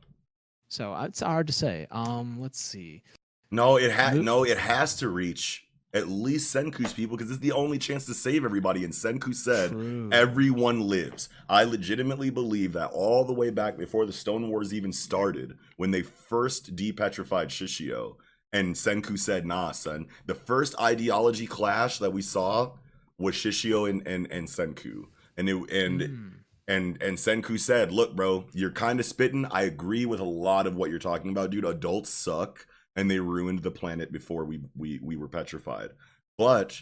So it's hard to say. Um, let's see. No, it ha- no, it has to reach at least Senku's people because it's the only chance to save everybody. And Senku said, True. Everyone lives. I legitimately believe that all the way back before the Stone Wars even started, when they first depetrified Shishio, and Senku said, nah, son, the first ideology clash that we saw was Shishio and, and, and Senku. And it, and Hmm. and and Senku said, "Look, bro, you're kind of spitting. I agree with a lot of what you're talking about, dude. Adults suck, and they ruined the planet before we we we were petrified. But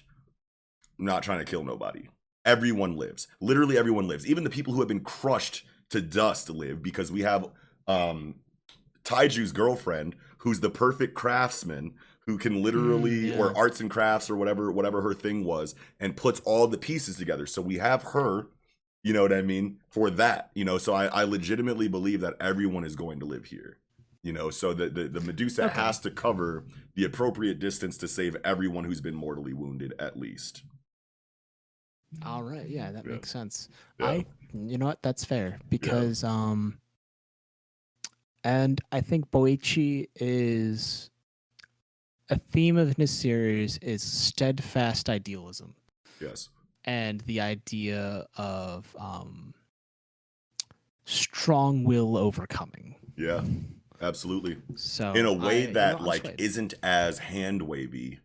I'm not trying to kill nobody. Everyone lives. Literally, everyone lives. Even the people who have been crushed to dust live because we have um Taiju's girlfriend, who's the perfect craftsman." Who can literally, Mm, or arts and crafts, or whatever, whatever her thing was, and puts all the pieces together. So we have her, you know what I mean? For that, you know, so I, I legitimately believe that everyone is going to live here. You know, so the, the, the Medusa Okay. has to cover the appropriate distance to save everyone who's been mortally wounded, at least. All right. Yeah, that Yeah. makes sense. Yeah. I, you know what? That's fair because um, And I think Boichi is a theme of this series is steadfast idealism Yes. and the idea of um, strong will overcoming. Yeah. Absolutely. So in a way I- that like isn't as hand wavy,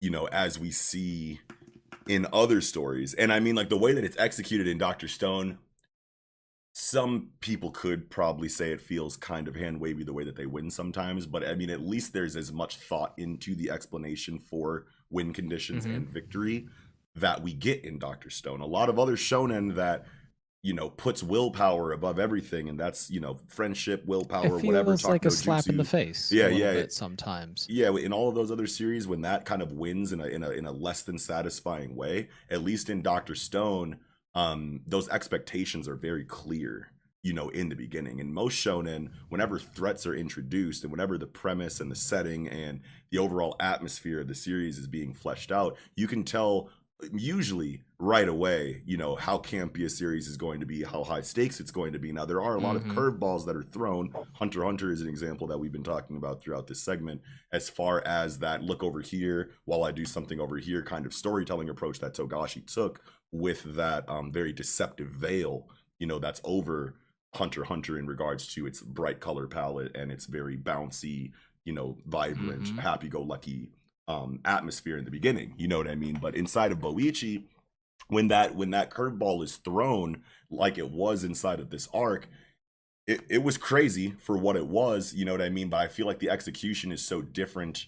you know, as we see in other stories. And I mean, like the way that it's executed in Doctor Stone. Some people could probably say it feels kind of hand wavy the way that they win sometimes, but I mean, at least there's as much thought into the explanation for win conditions Mhm. and victory that we get in Doctor Stone. A lot of other shonen that you know puts willpower above everything, and that's you know friendship, willpower, whatever. it feels whatever. like a slap in the face. Yeah, a yeah, bit sometimes. Yeah, in all of those other series, when that kind of wins in a in a in a less than satisfying way, at least in Doctor Stone, um, those expectations are very clear. You know, in the beginning, and most shonen, whenever threats are introduced, and whenever the premise and the setting and the overall atmosphere of the series is being fleshed out, you can tell usually right away, you know, how campy a series is going to be, how high stakes it's going to be. Now, there are a lot Mhm. of curveballs that are thrown. Hunter Hunter is an example that we've been talking about throughout this segment, as far as that look over here while I do something over here kind of storytelling approach that Togashi took with that um, very deceptive veil, you know, that's over Hunter Hunter in regards to its bright color palette and its very bouncy, you know, vibrant, Mhm. happy go lucky um, atmosphere in the beginning. You know what I mean? But inside of Boichi, when that when that curveball is thrown like it was inside of this arc, it, it was crazy for what it was, you know what I mean? But I feel like the execution is so different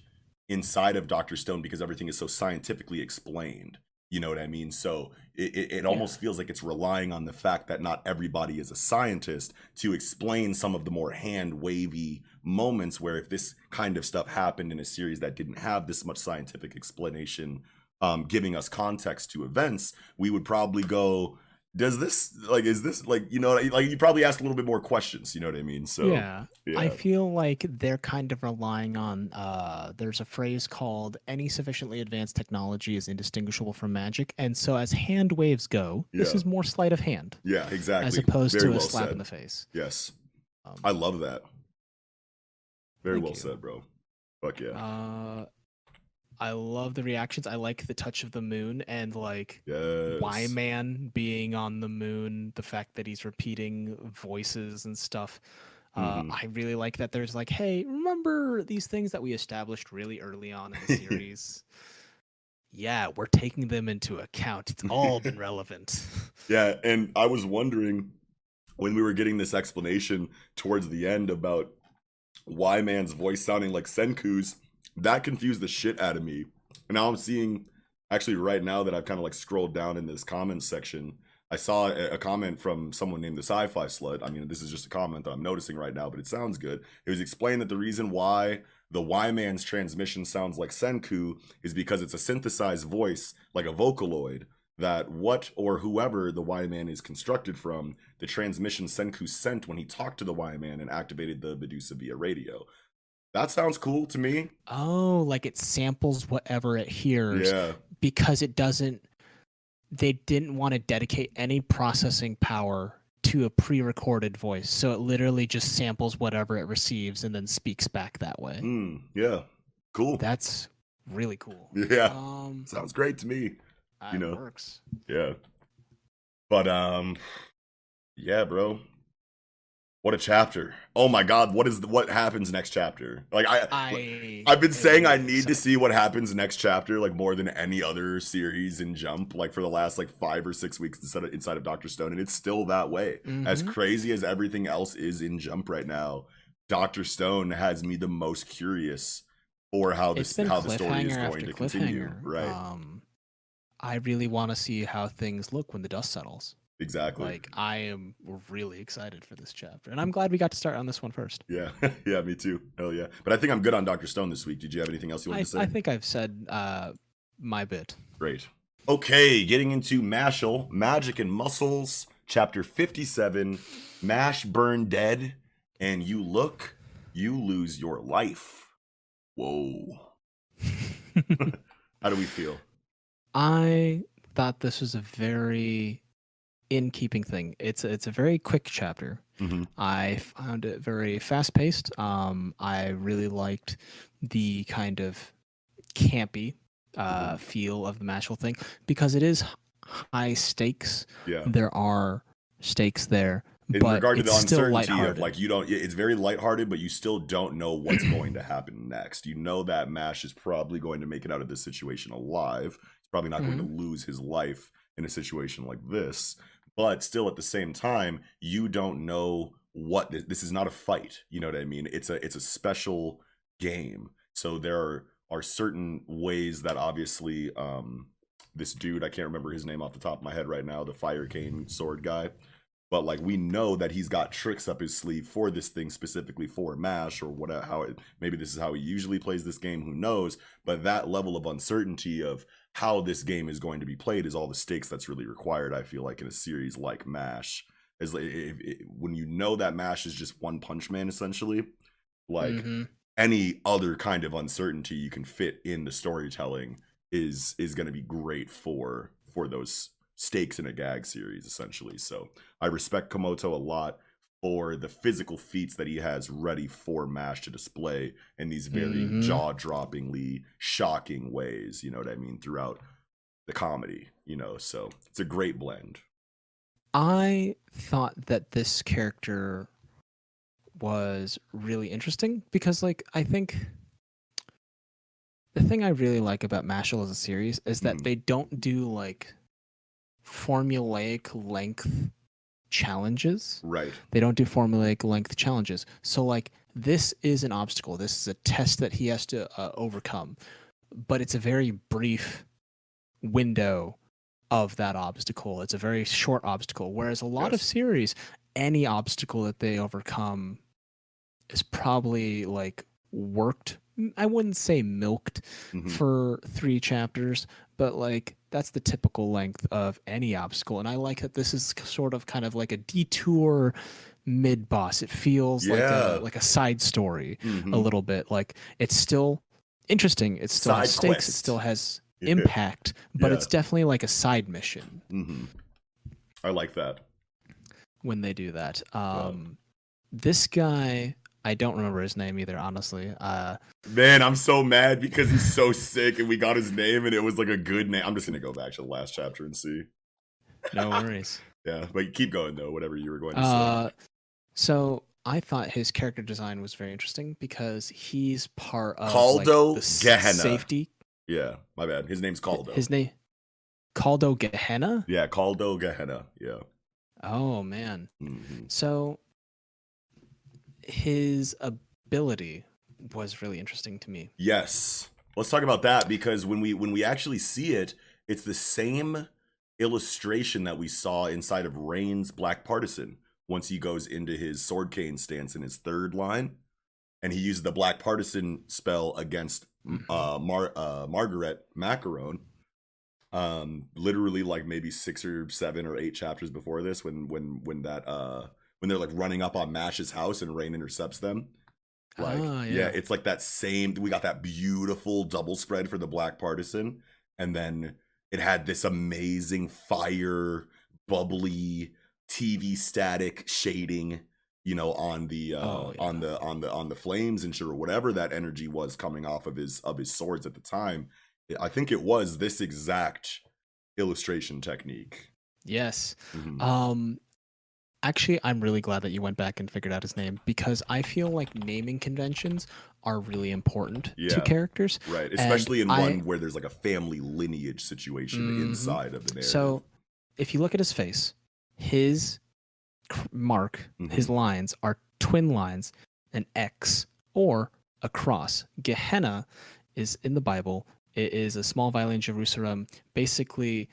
inside of Doctor Stone because everything is so scientifically explained. You know what I mean? So it, it, it almost feels like it's relying on the fact that not everybody is a scientist to explain some of the more hand wavy moments where if this kind of stuff happened in a series that didn't have this much scientific explanation um, giving us context to events, we would probably go, does this like is this like you know like you probably ask a little bit more questions you know what i mean so yeah. yeah I feel like they're kind of relying on uh there's a phrase called any sufficiently advanced technology is indistinguishable from magic. And so as hand waves go, this is more sleight of hand yeah exactly as opposed Very to a slap said. in the face. yes Um, i love that very well you. said bro fuck yeah uh I love the reactions. I like the touch of the moon and like yes Y Man being on the moon, the fact that he's repeating voices and stuff. Uh, Mhm. I really like that there's like, hey, remember these things that we established really early on in the series? yeah, we're taking them into account. It's all been relevant. Yeah, and I was wondering when we were getting this explanation towards the end about Y Man's voice sounding like Senku's, that confused the shit out of me. And now I'm seeing, actually, right now that I've kind of like scrolled down in this comment section, I saw a, comment from someone named the Sci Fi Slut. I mean, this is just a comment that I'm noticing right now, but it sounds good. It was explained that the reason why the Y Man's transmission sounds like Senku is because it's a synthesized voice, like a Vocaloid that what or whoever the Y Man is constructed from, the transmission Senku sent when he talked to the Y Man and activated the Medusa via radio. That sounds cool to me. oh, like it samples whatever it hears Yeah. because it doesn't. They didn't want to dedicate any processing power to a pre-recorded voice, so it literally just samples whatever it receives and then speaks back that way. Mm, yeah. Cool. That's really cool. yeah. Um, Sounds great to me. you know. works. Yeah. But um yeah, bro. What a chapter. Oh my god, what is the, what happens next chapter? Like I I I've been saying I need to see what happens next chapter, like more than any other series in Jump, like for the last like five or six weeks inside of, inside of Doctor Stone, and it's still that way. As Mhm. crazy as everything else is in Jump right now, Doctor Stone has me the most curious for how this how the story is going to continue. Right? Um, I really want to see how things look when the dust settles. Exactly. Like I am really excited for this chapter, and I'm glad we got to start on this one first. yeah, yeah, me too. Hell yeah. But I think I'm good on Doctor Stone this week. Did you have anything else you I, wanted to say? I think I've said uh, my bit. Great. Okay, getting into Mashle, Magic and Muscles, chapter 57, Mash Burn Dead, and you look, you lose your life. Whoa. How do we feel? I thought this was a very in keeping thing. It's a, it's a very quick chapter. Mhm. I found it very fast paced. Um, I really liked the kind of campy uh, feel of the Mashle thing because it is high stakes. Yeah. There are stakes there, In but regard to it's the uncertainty of like you don't, it's very lighthearted, but you still don't know what's going to happen next. You know that Mash is probably going to make it out of this situation alive. He's probably not going to Mm-hmm. lose his life in a situation like this. But still, at the same time, you don't know what this, is. Not a fight. You know what I mean? It's a it's a special game. So there are are certain ways that obviously um this dude I can't remember his name off the top of my head right now, the fire cane sword guy but like we know that he's got tricks up his sleeve for this thing specifically for mash or whatever how it maybe this is how he usually plays this game who knows but that level of uncertainty of how this game is going to be played is all the stakes that's really required i feel like in a series like mash. Is like if, if, when you know that mash is just one punch man essentially like Mhm. any other kind of uncertainty you can fit in the storytelling is is going to be great for for those stakes in a gag series essentially. So i respect komoto a lot for the physical feats that he has ready for mash to display in these very Mhm. jaw-droppingly shocking ways you know what i mean throughout the comedy you know so it's a great blend I thought that this character was really interesting because, like, I think the thing I really like about Mashle as a series is that Mhm. they don't do like formulaic length challenges. right They don't do formulaic length challenges. So, like, this is an obstacle. This is a test that he has to uh, overcome, but it's a very brief window of that obstacle. It's a very short obstacle. Whereas a lot of series, any obstacle that they overcome is probably like worked. I wouldn't say milked Mhm. for three chapters, but like that's the typical length of any obstacle. And I like that this is sort of kind of like a detour mid boss. It feels like Yeah. a like a side story a Mhm. little bit. Like it's still interesting. It still has Side stakes. It still has Yeah. impact, but Yeah. it's definitely like a side mission Mhm. i like that when they do that. Um, This guy, I don't remember his name either. Honestly, uh, Man, I'm so mad because he's so sick and we got his name and it was like a good name. I'm just gonna go back to the last chapter and see. no worries. Yeah, but keep going though, whatever you were going to Uh, so I thought his character design was very interesting because he's part of like, Caldo the Gehenna. safety. Yeah, my bad. His name's Caldo. His name, Caldo Gehenna. yeah, Caldo Gehenna. Yeah. Oh man. Mhm. So his ability was really interesting to me. Yes. Let's talk about that because when we when we actually see it, it's the same illustration that we saw inside of Rain's Black Partisan once he goes into his sword cane stance in his third line and he uses the Black Partisan spell against uh, Mar- uh Margaret Macaron um literally like maybe 6 or 7 or 8 chapters before this when when when that uh when they're like running up on Mash's house and Rain intercepts them like Ah, yeah. yeah. it's like that same we got that beautiful double spread for the black partisan and then it had this amazing fire bubbly tv static shading you know on the uh Oh, yeah. on the on the on the flames and sure whatever that energy was coming off of his of his swords at the time i think it was this exact illustration technique Yes. Mhm. Um actually I'm really glad that you went back and figured out his name because I feel like naming conventions are really important Yeah. to characters. right especially in I- one where there's like a family lineage situation Mhm. inside of the narrative So if you look at his face, his mark, his Mm-hmm. lines are twin lines, an X or a cross. Gehenna is in the Bible. It is a small valley in Jerusalem. Basically,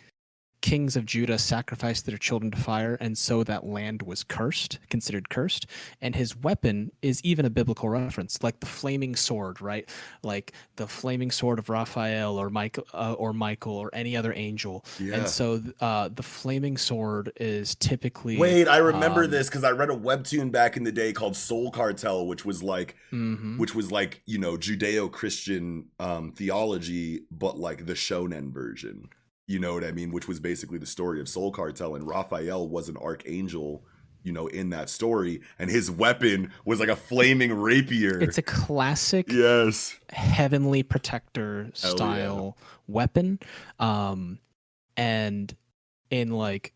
kings of Judah sacrificed their children to fire, and so that land was cursed, considered cursed. And his weapon is even a biblical reference, like the flaming sword, right? Like the flaming sword of Raphael or Michael uh, or Michael or any other angel. yeah And so uh, the flaming sword is typically Wait, I remember um, this because I read a webtoon back in the day called Soul Cartel, which was like, Mhm. which was like, you know, Judeo-Christian um, theology, but like the shonen version. You know what I mean? Which was basically the story of Soul Cartel, and Raphael was an archangel. You know, in that story, and his weapon was like a flaming rapier. It's a classic yes, heavenly protector Hell yeah. style weapon. Um, and in like,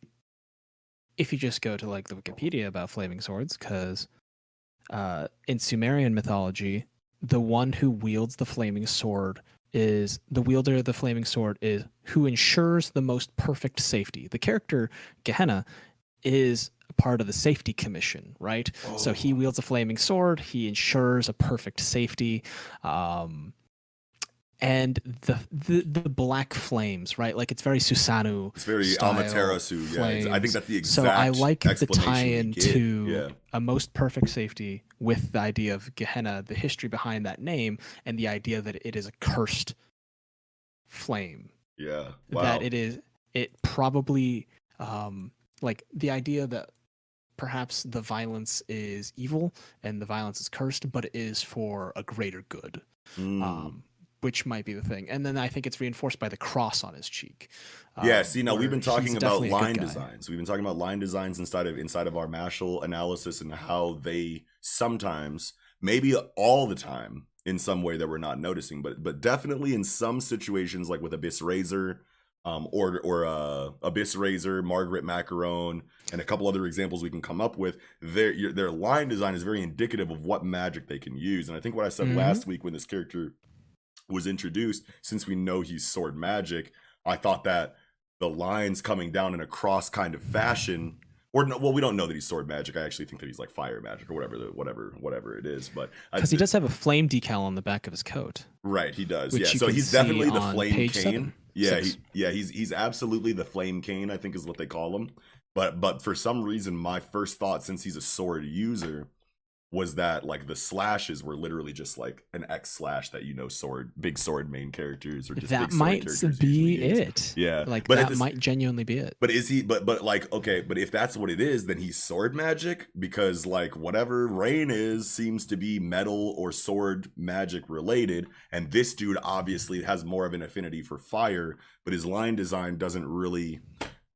if you just go to like the Wikipedia about flaming swords, because uh, in Sumerian mythology, the one who wields the flaming sword is the wielder of the flaming sword is who ensures the most perfect safety. The character Gehenna is a part of the safety commission, right? So he Oh. wields a flaming sword. He ensures a perfect safety. Um, and the, the the black flames, right? Like it's very Susanoo. It's very Amaterasu. Yeah, I think that's the exact. So I like the tie-in to Yeah, a most perfect safety with the idea of Gehenna, the history behind that name, and the idea that it is a cursed flame. yeah. Wow. That it is, it probably, um, like the idea that perhaps the violence is evil and the violence is cursed, but it is for a greater good. Mm. Um, which might be the thing, and then I think it's reinforced by the cross on his cheek. yeah. um, See, now we've been talking about definitely a good line designs. We've been talking about line designs inside of inside of our Mashle analysis and how they sometimes, maybe all the time, in some way that we're not noticing, but but definitely in some situations, like with Abyss Razor. Um, or or uh, Abyss Razor, Margaret Macaron, and a couple other examples we can come up with. Their your, their line design is very indicative of what magic they can use. And I think what I said Mhm. last week when this character was introduced, since we know he's sword magic, I thought that the lines coming down in a cross kind of fashion, or no, well, we don't know that he's sword magic. I actually think that he's like fire magic or whatever, the, whatever, whatever it is. But Because he does have a flame decal on the back of his coat. Right, he does. Yeah, so he's definitely the flame cane. seven, yeah, he, yeah, he's he's absolutely the flame cane. I think is what they call him. But but for some reason, my first thought, since he's a sword user, was that like the slashes were literally just like an X slash that you know sword big sword main characters or just That might be it. Yeah, Like but at that this- might genuinely be it. but is he? But but like okay, but if that's what it is, then he's sword magic because like whatever Rain is seems to be metal or sword magic related, and this dude obviously has more of an affinity for fire, but his line design doesn't really,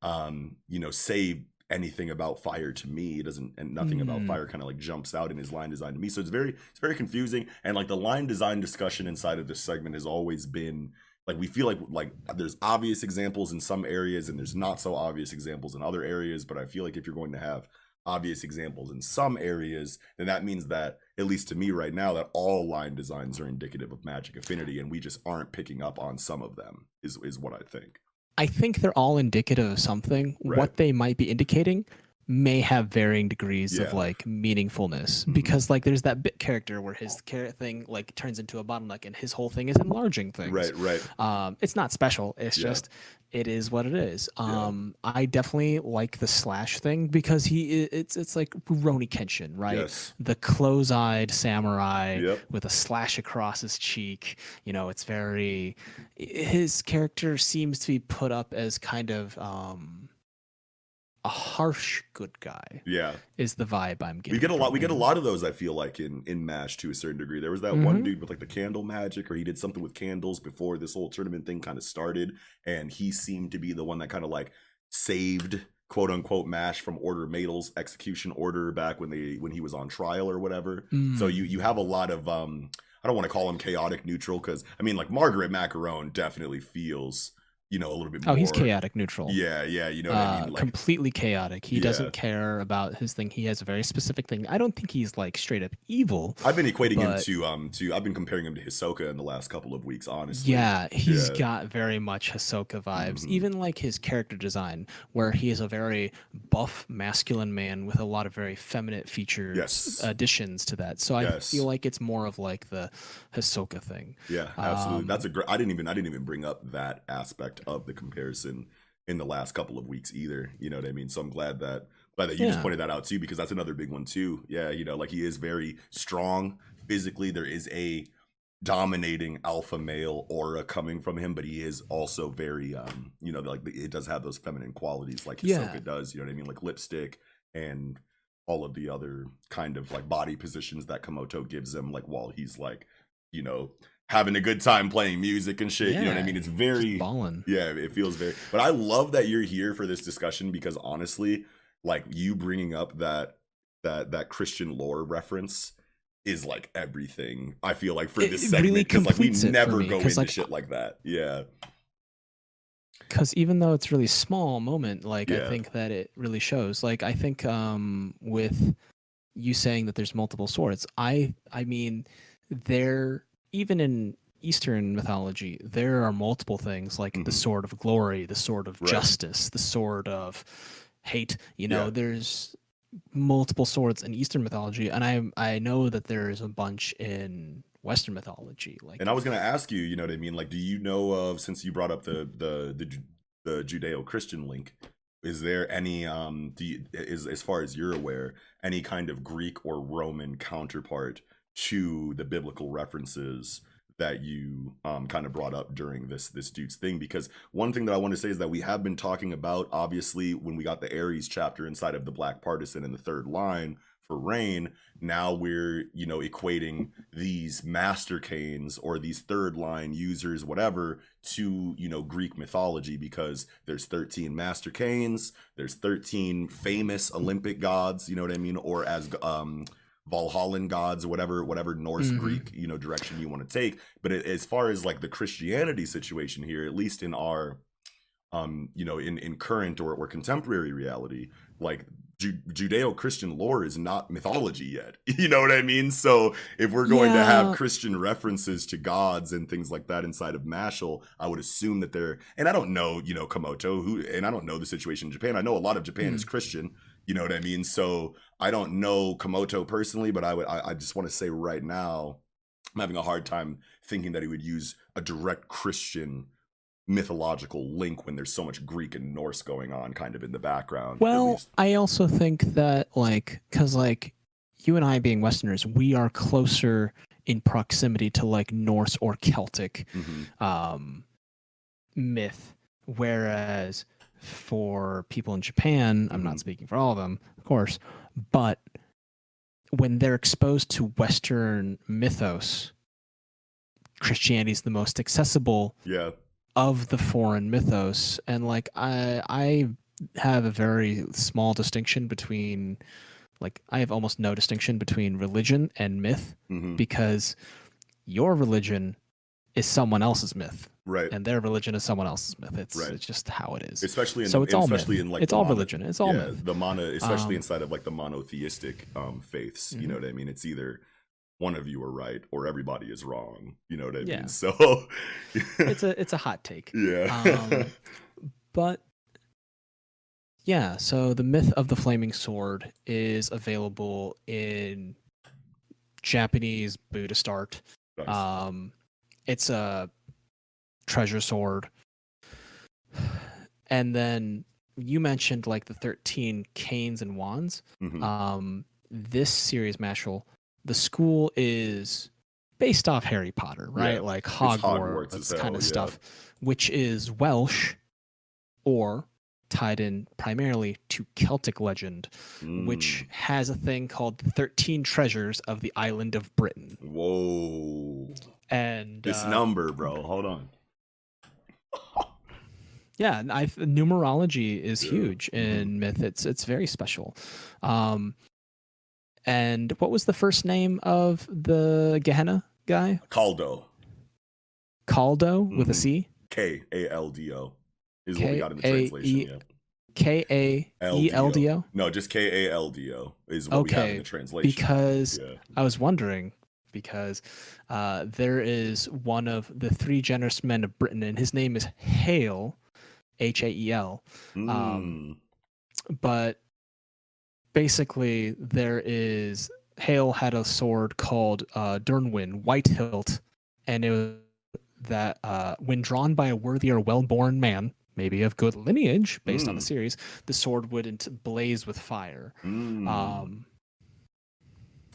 um, you know, say anything about fire to me. It doesn't, and nothing about Mm. fire kind of like jumps out in his line design to me. So it's very it's very confusing, and like the line design discussion inside of this segment has always been like we feel like like there's obvious examples in some areas and there's not so obvious examples in other areas but i feel like if you're going to have obvious examples in some areas then that means that at least to me right now that all line designs are indicative of magic affinity and we just aren't picking up on some of them is is what i think I think they're all indicative of something. Right. What they might be indicating may have varying degrees Yeah. of like meaningfulness Mhm. because like there's that bit character where his carrot thing like turns into a bottleneck and his whole thing is enlarging things right right um it's not special it's Yeah. just it is what it is Yeah. um i definitely like the slash thing because he it's it's like Rurouni Kenshin right yes the close-eyed samurai Yep. with a slash across his cheek you know it's very his character seems to be put up as kind of um a harsh good guy yeah is the vibe i'm getting we get a lot we get a lot of those i feel like in in mash to a certain degree there was that one Mhm. dude with like the candle magic or he did something with candles before this whole tournament thing kind of started and he seemed to be the one that kind of like saved quote unquote mash from order Madel's execution order back when they when he was on trial or whatever so Mm. you you have a lot of um i don't want to call him chaotic neutral because i mean like margaret macaron definitely feels you know a little bit more. oh he's chaotic neutral yeah yeah you know what i uh, mean like completely chaotic. He Yeah. doesn't care about his thing. He has a very specific thing. I don't think he's like straight up evil. I've been equating him to um to I've been comparing him to Hisoka in the last couple of weeks, honestly. Yeah, he's Yeah. got very much Hisoka vibes. Mhm. Even like his character design, where he is a very buff, masculine man with a lot of very feminine features, Yes. additions to that. So I Yes. feel like it's more of like the Hisoka thing. Yeah, absolutely. Um, That's a great. I didn't even I didn't even bring up that aspect of the comparison in the last couple of weeks either. You know what I mean? So I'm glad that glad that you just pointed that out too, because that's another big one too. Yeah, you know, like he is very strong physically. There is a dominating alpha male aura coming from him, but he is also very um, you know, like it does have those feminine qualities like Hisoka Yeah. does. You know what I mean? Like lipstick and all of the other kind of like body positions that Komoto gives him, like while he's like, you know, having a good time playing music and shit. you know what I mean? It's very balling. yeah, it feels very. But I love that you're here for this discussion because honestly, like you bringing up that that that Christian lore reference is like everything. I feel like for this it segment really because like we completes it for never me, go into like, shit like that. Yeah, because even though it's really small moment like Yeah. i think that it really shows like i think um with you saying that there's multiple swords i i mean there even in eastern mythology there are multiple things like Mhm. the sword of glory the sword of Right. justice the sword of hate you know Yeah. there's multiple swords in eastern mythology and i i know that there's a bunch in western mythology like and I was gonna ask you, you know what I mean? Like, do you know of since you brought up the the the, the Judeo Christian link? Is there any um do you, is as far as you're aware any kind of Greek or Roman counterpart to the biblical references that you um kind of brought up during this this dude's thing? Because one thing that I want to say is that we have been talking about obviously when we got the Aries chapter inside of the Black Partisan in the third line for rain now we're you know equating these master canes or these third line users whatever to you know greek mythology because there's 13 master canes there's 13 famous olympic gods you know what i mean or as um valhallan gods whatever whatever norse Mhm. greek you know direction you want to take. But it, as far as like the christianity situation here at least in our um you know in in current or, or contemporary reality like Ju- judeo-christian lore is not mythology yet. You know what i mean? So if we're going to have christian references to gods and things like that inside of mashle i would assume that they're and i don't know you know komoto who and i don't know the situation in japan. I know a lot of japan is christian you know what i mean so i don't know komoto personally but i would i, I just want to say right now i'm having a hard time thinking that he would use a direct christian mythological link when there's so much Greek and Norse going on kind of in the background. Well. I also think that like cuz like you and I being westerners, we are closer in proximity to like Norse or Celtic Mhm. um myth whereas for people in Japan, I'm not speaking for all of them, of course, but when they're exposed to western mythos, Christianity is the most accessible yeah, of the foreign mythos. And like i i have a very small distinction between like i have almost no distinction between religion and myth hmm because your religion is someone else's myth right. and their religion is someone else's myth it's, Right. it's just how it is especially in so it's all especially myth. in like it's all mono- religion it's all yeah, myth the mono, especially Um, inside of like the monotheistic um faiths. You Mhm. know what I mean? It's either one of you are right or everybody is wrong. You know what I Yeah. mean? So it's a it's a hot take yeah. um, but yeah, so the myth of the flaming sword is available in Japanese Buddhist art. Nice. Um, it's a treasure sword, and then you mentioned like the thirteen canes and wands. Mhm. Um, this series, Mashle, the school is based off Harry Potter, right? Yeah, Like Hogwarts Hogwarts, kind hell, of yeah. stuff, which is Welsh or tied in primarily to Celtic legend, which Mm. has a thing called the 13 treasures of the island of Britain. Whoa. And This uh, number, bro. Hold on. Yeah I, numerology is Yeah. huge Mhm. in myth it's it's very special um and what was the first name of the gehenna guy Kaldo. kaldo with a Mhm. c K A L D O is what we got in the translation. Yeah. k a e l d o No, just K A L D O is what we have in Okay, the translation. because yeah. i was wondering because uh, there is one of the three generous men of britain and his name is Hael h-a-e-l um, Mm. but basically there is Hael had a sword called uh, Dyrnwyn White Hilt, and it was that uh, when drawn by a worthy or well-born man, maybe of good lineage, based on the Mm. series, the sword would blaze with fire. Mm. Um,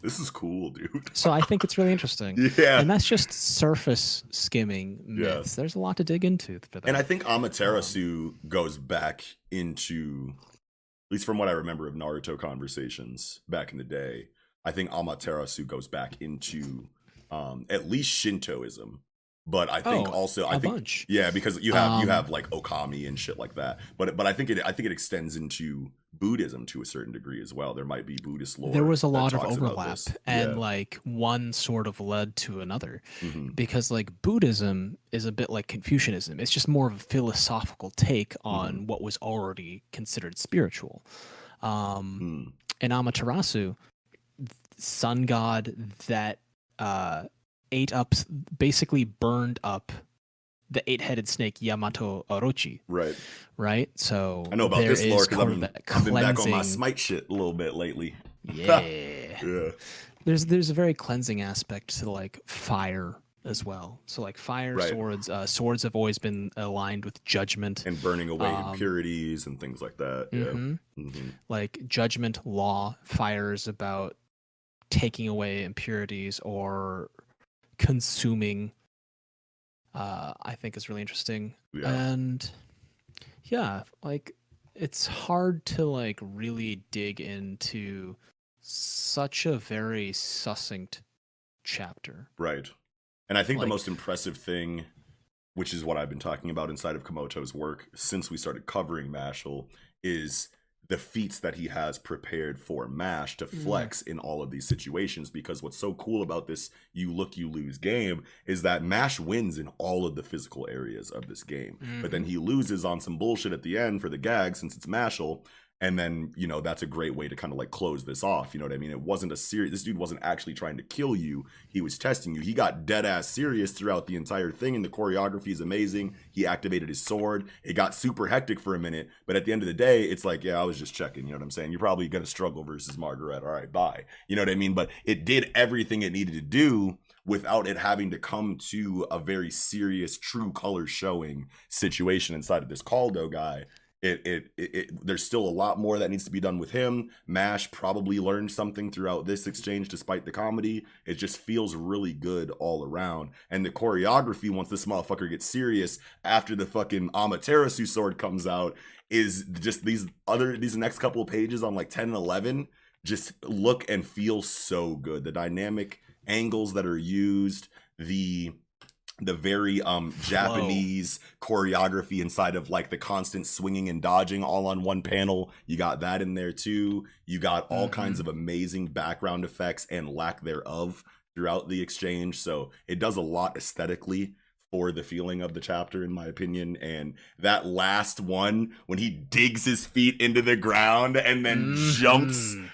this is cool, dude. so I think it's really interesting. yeah. And that's just surface skimming Yeah. myths. There's a lot to dig into for that. And I think Amaterasu goes back into, at least from what I remember of Naruto conversations back in the day, I think Amaterasu goes back into um, at least Shintoism. But I think Oh, also I think bunch. yeah, because you have you Um, have like Okami and shit like that. But but I think it I think it extends into Buddhism to a certain degree as well. There might be Buddhist lore. there was a lot of overlap and Yeah. like one sort of led to another Mhm. because like buddhism is a bit like confucianism it's just more of a philosophical take Mm-hmm. on what was already considered spiritual um Mm. in amaterasu sun god that uh ate up basically burned up the eight-headed snake yamato orochi Right. right so I know about this lore because I've been, I've been back on my smite shit a little bit lately. yeah Yeah. there's there's a very cleansing aspect to like fire as well. So like fire Right. swords, uh, swords have always been aligned with judgment. And burning away Um, impurities and things like that. Yeah. Mhm. hmm Like judgment, law, fire is about taking away impurities or consuming. Uh, I think is really interesting, Yeah. and yeah, like it's hard to like really dig into such a very succinct chapter. Right. And I think the most impressive thing, which is what I've been talking about inside of Komoto's work since we started covering Mashle, is the feats that he has prepared for Mash to Mm. flex in all of these situations. Because what's so cool about this you look, you lose game is that Mash wins in all of the physical areas of this game. But then he loses on some bullshit at the end for the gag since it's Mashle. And then, you know, that's a great way to kind of like close this off. You know what I mean? It wasn't a serious, this dude wasn't actually trying to kill you. He was testing you. He got dead ass serious throughout the entire thing. And the choreography is amazing. He activated his sword. It got super hectic for a minute. But at the end of the day, it's like, yeah, I was just checking. You know what I'm saying? You're probably going to struggle versus Margaret. All right, bye. You know what I mean? But it did everything it needed to do without it having to come to a very serious, true color showing situation inside of this Kaldo guy it, it, it, there's still a lot more that needs to be done with him. Mash probably learned something throughout this exchange, despite the comedy. It just feels really good all around. And the choreography, once this motherfucker gets serious after the fucking Amaterasu sword comes out, is just these other these next couple of pages on like 10 and 11 just look and feel so good. The dynamic angles that are used, the the very um. Japanese choreography inside of like the constant swinging and dodging all on one panel. You got that in there too. You got all Mhm. kinds of amazing background effects and lack thereof throughout the exchange. So it does a lot aesthetically for the feeling of the chapter, in my opinion. And that last one, when he digs his feet into the ground and then jumps Mhm.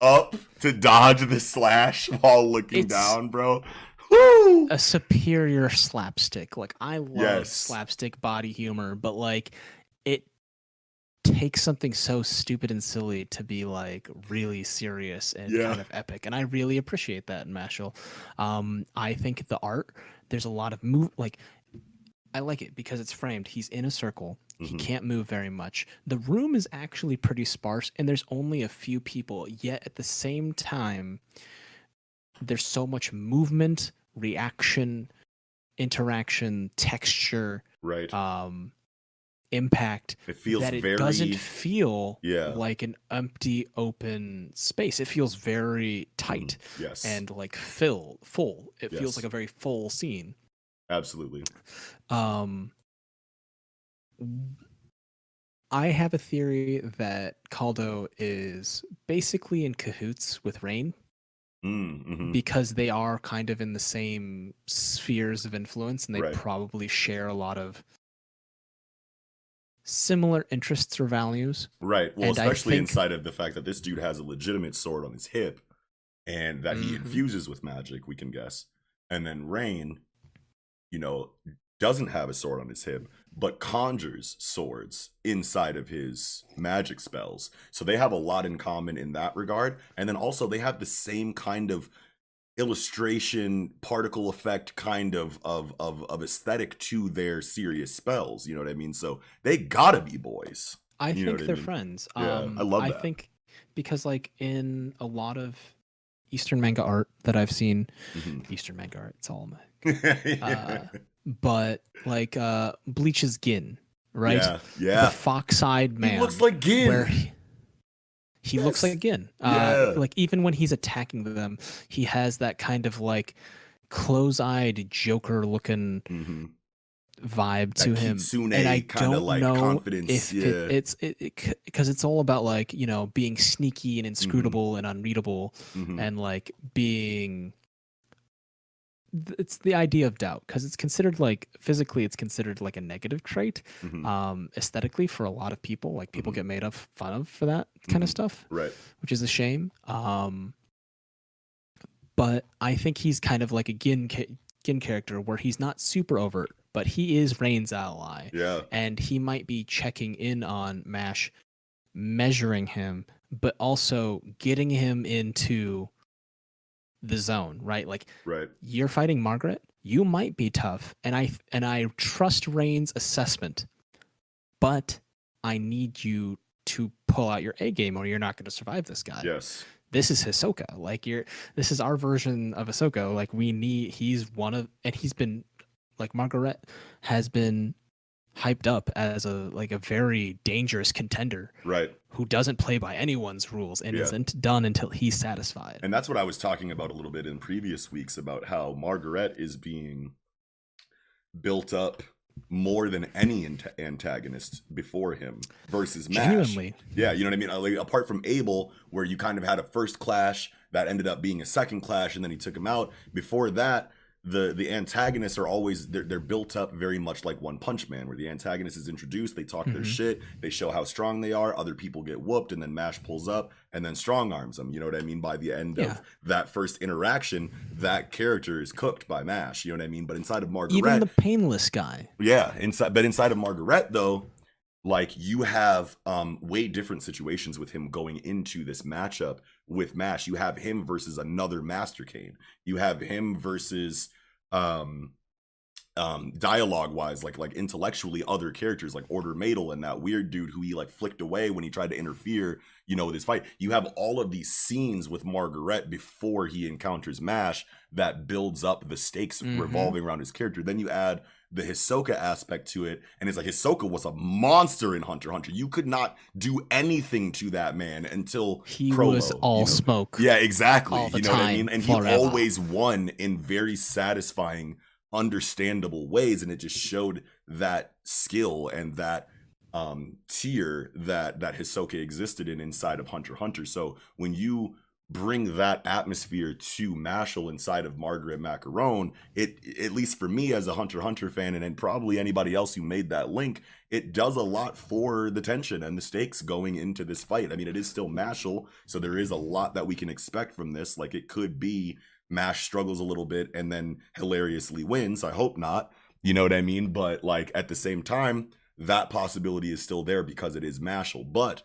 up to dodge the slash while looking It's- down, bro. Woo! a superior slapstick. Like I love Yes. slapstick body humor, but like it takes something so stupid and silly to be like really serious and Yeah. kind of epic. And I really appreciate that in Mashle. Um, I think the art, there's a lot of move like I like it because it's framed. He's in a circle. He Mhm. can't move very much. The room is actually pretty sparse and there's only a few people. Yet at the same time, there's so much movement, reaction, interaction, texture, Right. um, impact it feels that it very doesn't feel Yeah. like an empty open space. It feels very tight yes. and like fill full. It Yes. feels like a very full scene. absolutely. Um, I have a theory that Kaldo is basically in cahoots with Rain Mm, mhm. because they are kind of in the same spheres of influence and they Right. probably share a lot of similar interests or values. Right. Well, and especially think- inside of the fact that this dude has a legitimate sword on his hip and that he Mhm. infuses with magic, we can guess. And then Rain, you know, doesn't have a sword on his hip, but conjures swords inside of his magic spells. So they have a lot in common in that regard. And then also they have the same kind of illustration particle effect kind of of of, of aesthetic to their serious spells you know what i mean so they gotta be boys I You think they're mean? friends. Yeah, um, I love I that. think because like in a lot of Eastern manga art that I've seen, Mhm. Eastern manga art, it's all manga. yeah, But like uh Bleach's Gin, right? yeah, The fox-eyed man. he looks like Gin. where he, he looks like Gin. Uh, Yeah. like even when he's attacking them, he has that kind of like close-eyed Joker-looking hmm vibe That to him, and I don't like, know confidence, if yeah. it, it's it because it's all about like you know being sneaky and inscrutable and unreadable, hmm and like being. It's the idea of doubt because it's considered like physically, it's considered like a negative trait. hmm Um, aesthetically, for a lot of people, like people Mhm. get made of fun of for that kind of Mhm. stuff Right. which is a shame. Um, but I think he's kind of like a Gin ca- Gin character where he's not super overt, but he is Rain's ally, Yeah. and he might be checking in on Mash, measuring him, but also getting him into the zone, right? Like Right. you're fighting Margaret, you might be tough, and I and I trust Rain's assessment, but I need you to pull out your A game, or you're not going to survive this guy. Yes. This is Hisoka. Like you're, this is our version of Hisoka. Like we need. He's one of, and he's been, like Margaret has been hyped up as a like a very dangerous contender Right. who doesn't play by anyone's rules and Yeah. isn't done until he's satisfied. And that's what I was talking about a little bit in previous weeks about how Margaret is being built up more than any ant- antagonist before him versus Mash. Genuinely, Yeah, you know what I mean? Like, apart from Abel, where you kind of had a first clash that ended up being a second clash, and then he took him out. Before that, the the antagonists are always they're, they're built up very much like One Punch Man, where the antagonist is introduced, they talk their Mhm. shit, they show how strong they are, other people get whooped, and then Mash pulls up and then strong arms them. You know what I mean? By the end Yeah. of that first interaction, that character is cooked by Mash. You know what I mean? But inside of Margaret, even the painless guy. yeah, inside but inside of Margaret though, like you have um way different situations with him going into this matchup with Mash. You have him versus another Master Cane. You have him versus um um dialogue wise like like intellectually other characters like Orter Madl and that weird dude who he like flicked away when he tried to interfere you know with his fight you have all of these scenes with margaret before he encounters mash that builds up the stakes Mhm. revolving around his character then you add the Hisoka aspect to it, and it's like Hisoka was a monster in Hunter Hunter. You could not do anything to that man until He Prolo, was all you know? smoke. Yeah, exactly. you know what I mean? And he always won in very satisfying, understandable ways, and it just showed that skill and that um tier that that Hisoka existed in inside of Hunter Hunter. So when you bring that atmosphere to Mashle inside of Margaret Macaron, it at least for me as a Hunter Hunter fan, and, and probably anybody else who made that link, it does a lot for the tension and the stakes going into this fight. I mean, it is still Mashle, so there is a lot that we can expect from this. Like it could be Mash struggles a little bit and then hilariously wins. I hope not. You know what I mean? But like at the same time, that possibility is still there because it is Mashle. But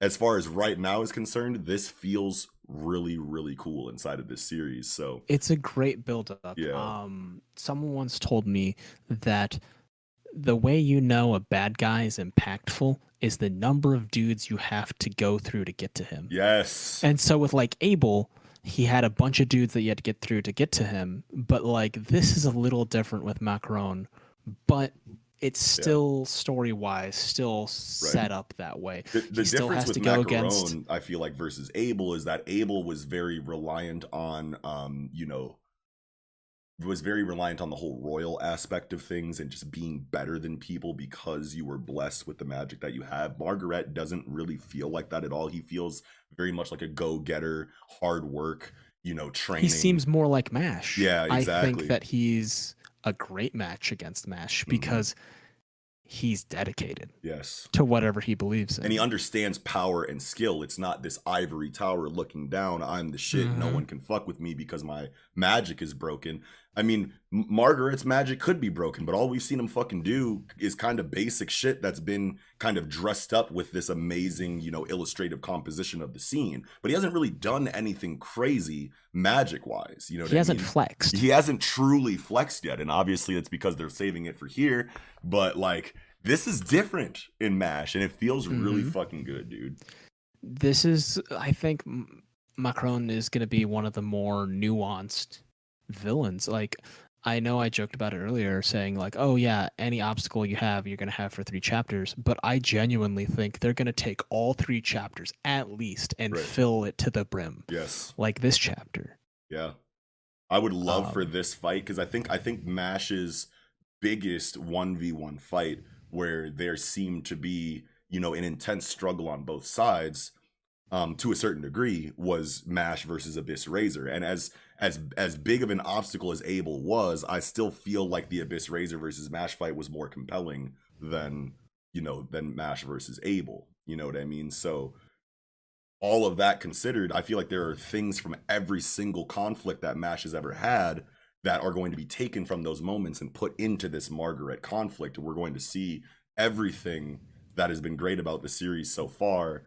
as far as right now is concerned, this feels really, really cool inside of this series. So It's a great build up. Yeah. Um someone once told me that the way you know a bad guy is impactful is the number of dudes you have to go through to get to him. yes, And so with like Abel, he had a bunch of dudes that you had to get through to get to him. But like this is a little different with Macaron, but it's Yeah. still story wise still set up that way. the, the difference has with to go Macaron, against- I feel like versus Abel is that Abel was very reliant on, um, you know, was very reliant on the whole royal aspect of things and just being better than people because you were blessed with the magic that you have. Margaret doesn't really feel like that at all. He feels very much like a go-getter, hard work, you know, training. He seems more like Mash. Yeah, I think that he's a great match against Mash Mhm. because he's dedicated yes. to whatever he believes in. and he understands power and skill. It's not this ivory tower looking down. I'm the shit. No Mhm. one can fuck with me because my magic is broken. I mean, Margaret's magic could be broken, but all we've seen him fucking do is kind of basic shit that's been kind of dressed up with this amazing, you know, illustrative composition of the scene. But he hasn't really done anything crazy magic wise. You know, he I hasn't mean? flexed. he hasn't truly flexed yet and obviously it's because they're saving it for here but like this is different in mash and it feels really Mhm. fucking good dude this is i think macaron is going to be one of the more nuanced villains. Like i know i joked about it earlier saying like oh yeah any obstacle you have you're going to have for three chapters. But i genuinely think they're going to take all three chapters at least and Right. fill it to the brim. Yes. Like this chapter. Yeah. I would love for Um, this fight because I think I think Mash's biggest one v one fight where there seemed to be you know an intense struggle on both sides, um, to a certain degree, was Mash versus Abyss Razor, and as as as big of an obstacle as Abel was, I still feel like the Abyss Razor versus Mash fight was more compelling than you know than Mash versus Abel. You know what I mean? So all of that considered, I feel like there are things from every single conflict that Mash has ever had that are going to be taken from those moments and put into this Margaret conflict. We're going to see everything that has been great about the series so far,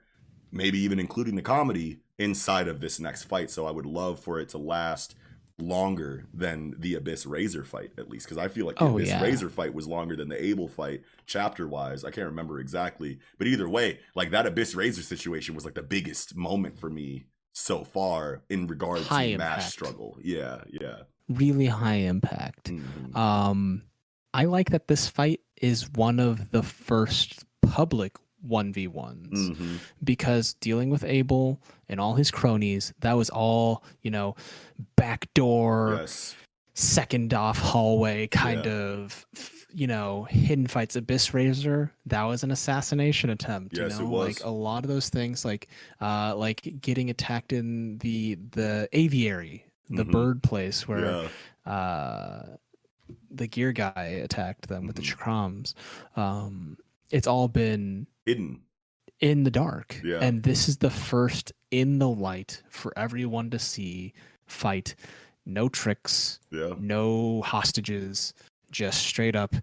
maybe even including the comedy inside of this next fight. So I would love for it to last longer than the Abyss Razor fight, at least, because I feel like the Oh, Abyss yeah. Razor fight was longer than the Abel fight, chapter wise. I can't remember exactly, but either way, like that Abyss Razor situation was like the biggest moment for me so far in regards High to Mash impact. struggle. Yeah, yeah. Really high impact. Mhm. Um, I like that this fight is one of the first public 1v1s Mhm. because dealing with Abel and all his cronies, that was all, you know, backdoor, Yes. second off hallway kind Yeah. of, you know, hidden fights. Abyss Razor, that was an assassination attempt. Yes, it you know, was. like a lot of those things, like, uh, like getting attacked in the the aviary, the Mhm. bird place where Yeah. uh, the gear guy attacked them with the Mhm. chakrams. Um, it's all been Hidden. in the dark, Yeah. and this is the first in the light for everyone to see fight. No tricks, Yeah. no hostages, just straight up.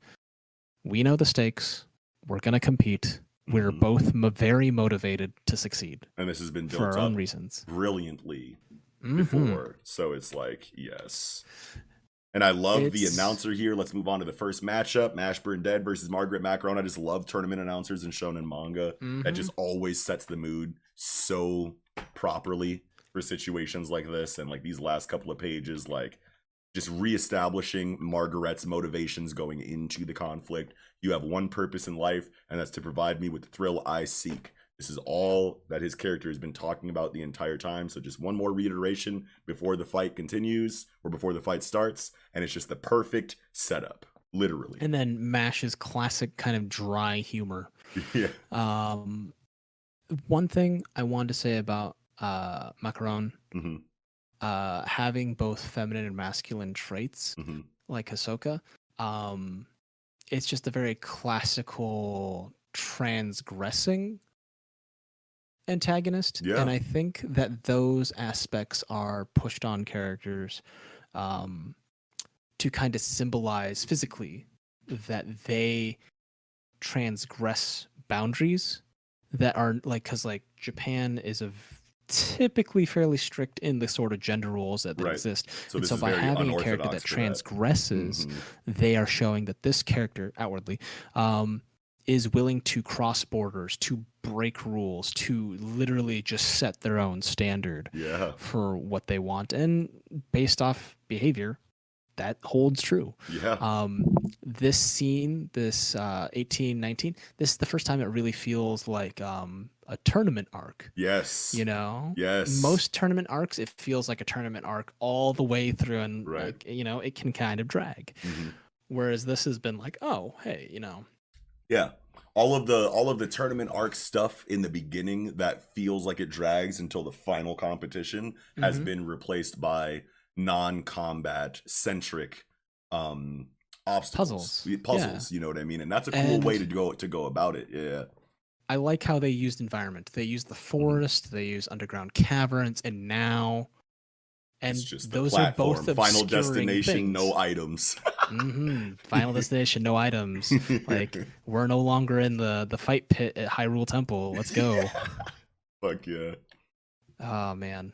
We know the stakes. We're gonna compete. We're Mhm. both mo- very motivated to succeed And this has been built for our own reasons. brilliantly Mhm. before. So it's like, yes. And I love the announcer here. Let's move on to the first matchup Mash Burnedead versus Margaret Macaron. I just love tournament announcers and shonen manga. That Mhm. just always sets the mood so properly for situations like this. And like these last couple of pages, like just reestablishing Margaret's motivations going into the conflict. You have one purpose in life, and that's to provide me with the thrill I seek. This is all that his character has been talking about the entire time. So, just one more reiteration before the fight continues or before the fight starts, and it's just the perfect setup, literally. And then Mash's classic kind of dry humor. yeah. Um, one thing I wanted to say about uh, Macaron, hmm uh, having both feminine and masculine traits hmm like Hisoka, um, it's just a very classical transgressing antagonist. Yeah. And I think that those aspects are pushed on characters um, to kind of symbolize physically that they transgress boundaries that are like because like Japan is a typically fairly strict in the sort of gender roles that Right. exist. So and so by having a character that transgresses, Mhm. they are showing that this character outwardly um, is willing to cross borders, to break rules, to literally just set their own standard Yeah. for what they want, and based off behavior, that holds true. Yeah. Um, this scene, this uh, eighteen nineteen, this is the first time it really feels like um, a tournament arc. yes. You know, Yes. most tournament arcs, it feels like a tournament arc all the way through, and Right. like you know, it can kind of drag. Mhm. Whereas this has been like, oh, hey, you know, Yeah. All of the all of the tournament arc stuff in the beginning that feels like it drags until the final competition has Mhm. been replaced by non-combat centric um obstacles. Puzzles. Puzzles, you know what I mean? And that's a cool And- way to go to go about it. Yeah. I like how they used environment. They used the forest, they used underground caverns, and now, and it's just the those are both Final destination, no items. hmm Final destination, no items. Like we're no longer in the the fight pit at Hyrule Temple. Let's go. Fuck yeah. oh man,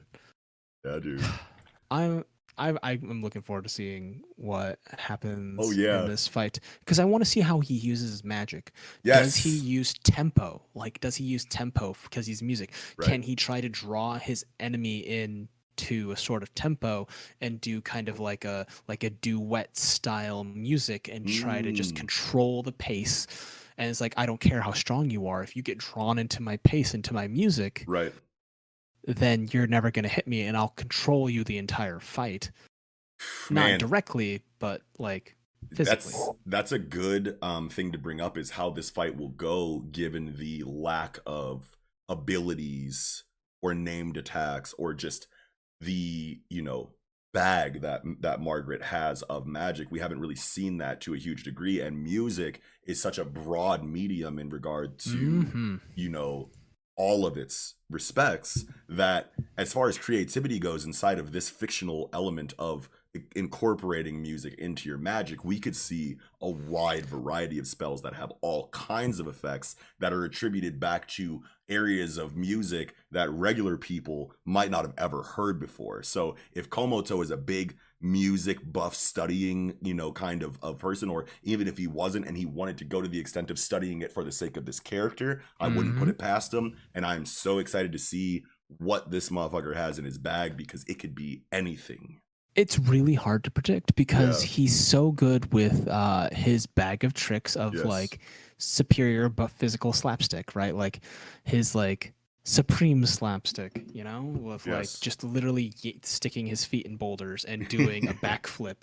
Yeah, dude. I'm I I'm looking forward to seeing what happens Oh, yeah. in this fight because I want to see how he uses his magic. Yes. Does he use tempo? Like, does he use tempo because he's music? Right. Can he try to draw his enemy in to a sort of tempo and do kind of like a like a duet style music and try to just Mm. control the pace? And it's like I don't care how strong you are. If you get drawn into my pace, into my music, Right. then you're never going to hit me, and I'll control you the entire fight. not directly, but like physically. that's that's a good um thing to bring up is how this fight will go given the lack of abilities or named attacks or just the you know bag that that Margaret has of magic we haven't really seen that to a huge degree and music is such a broad medium in regard to Mhm. you know all of its respects that as far as creativity goes inside of this fictional element of incorporating music into your magic we could see a wide variety of spells that have all kinds of effects that are attributed back to areas of music that regular people might not have ever heard before. So if komoto is a big music buff studying you know kind of a person or even if he wasn't and he wanted to go to the extent of studying it for the sake of this character i wouldn't put Mhm. it past him. And i'm so excited to see what this motherfucker has in his bag because it could be anything It's really hard to predict because Yeah. he's so good with uh, his bag of tricks of Yes. like superior but physical slapstick, right? Like his like supreme slapstick, you know, with like just literally sticking his feet in boulders and doing a backflip.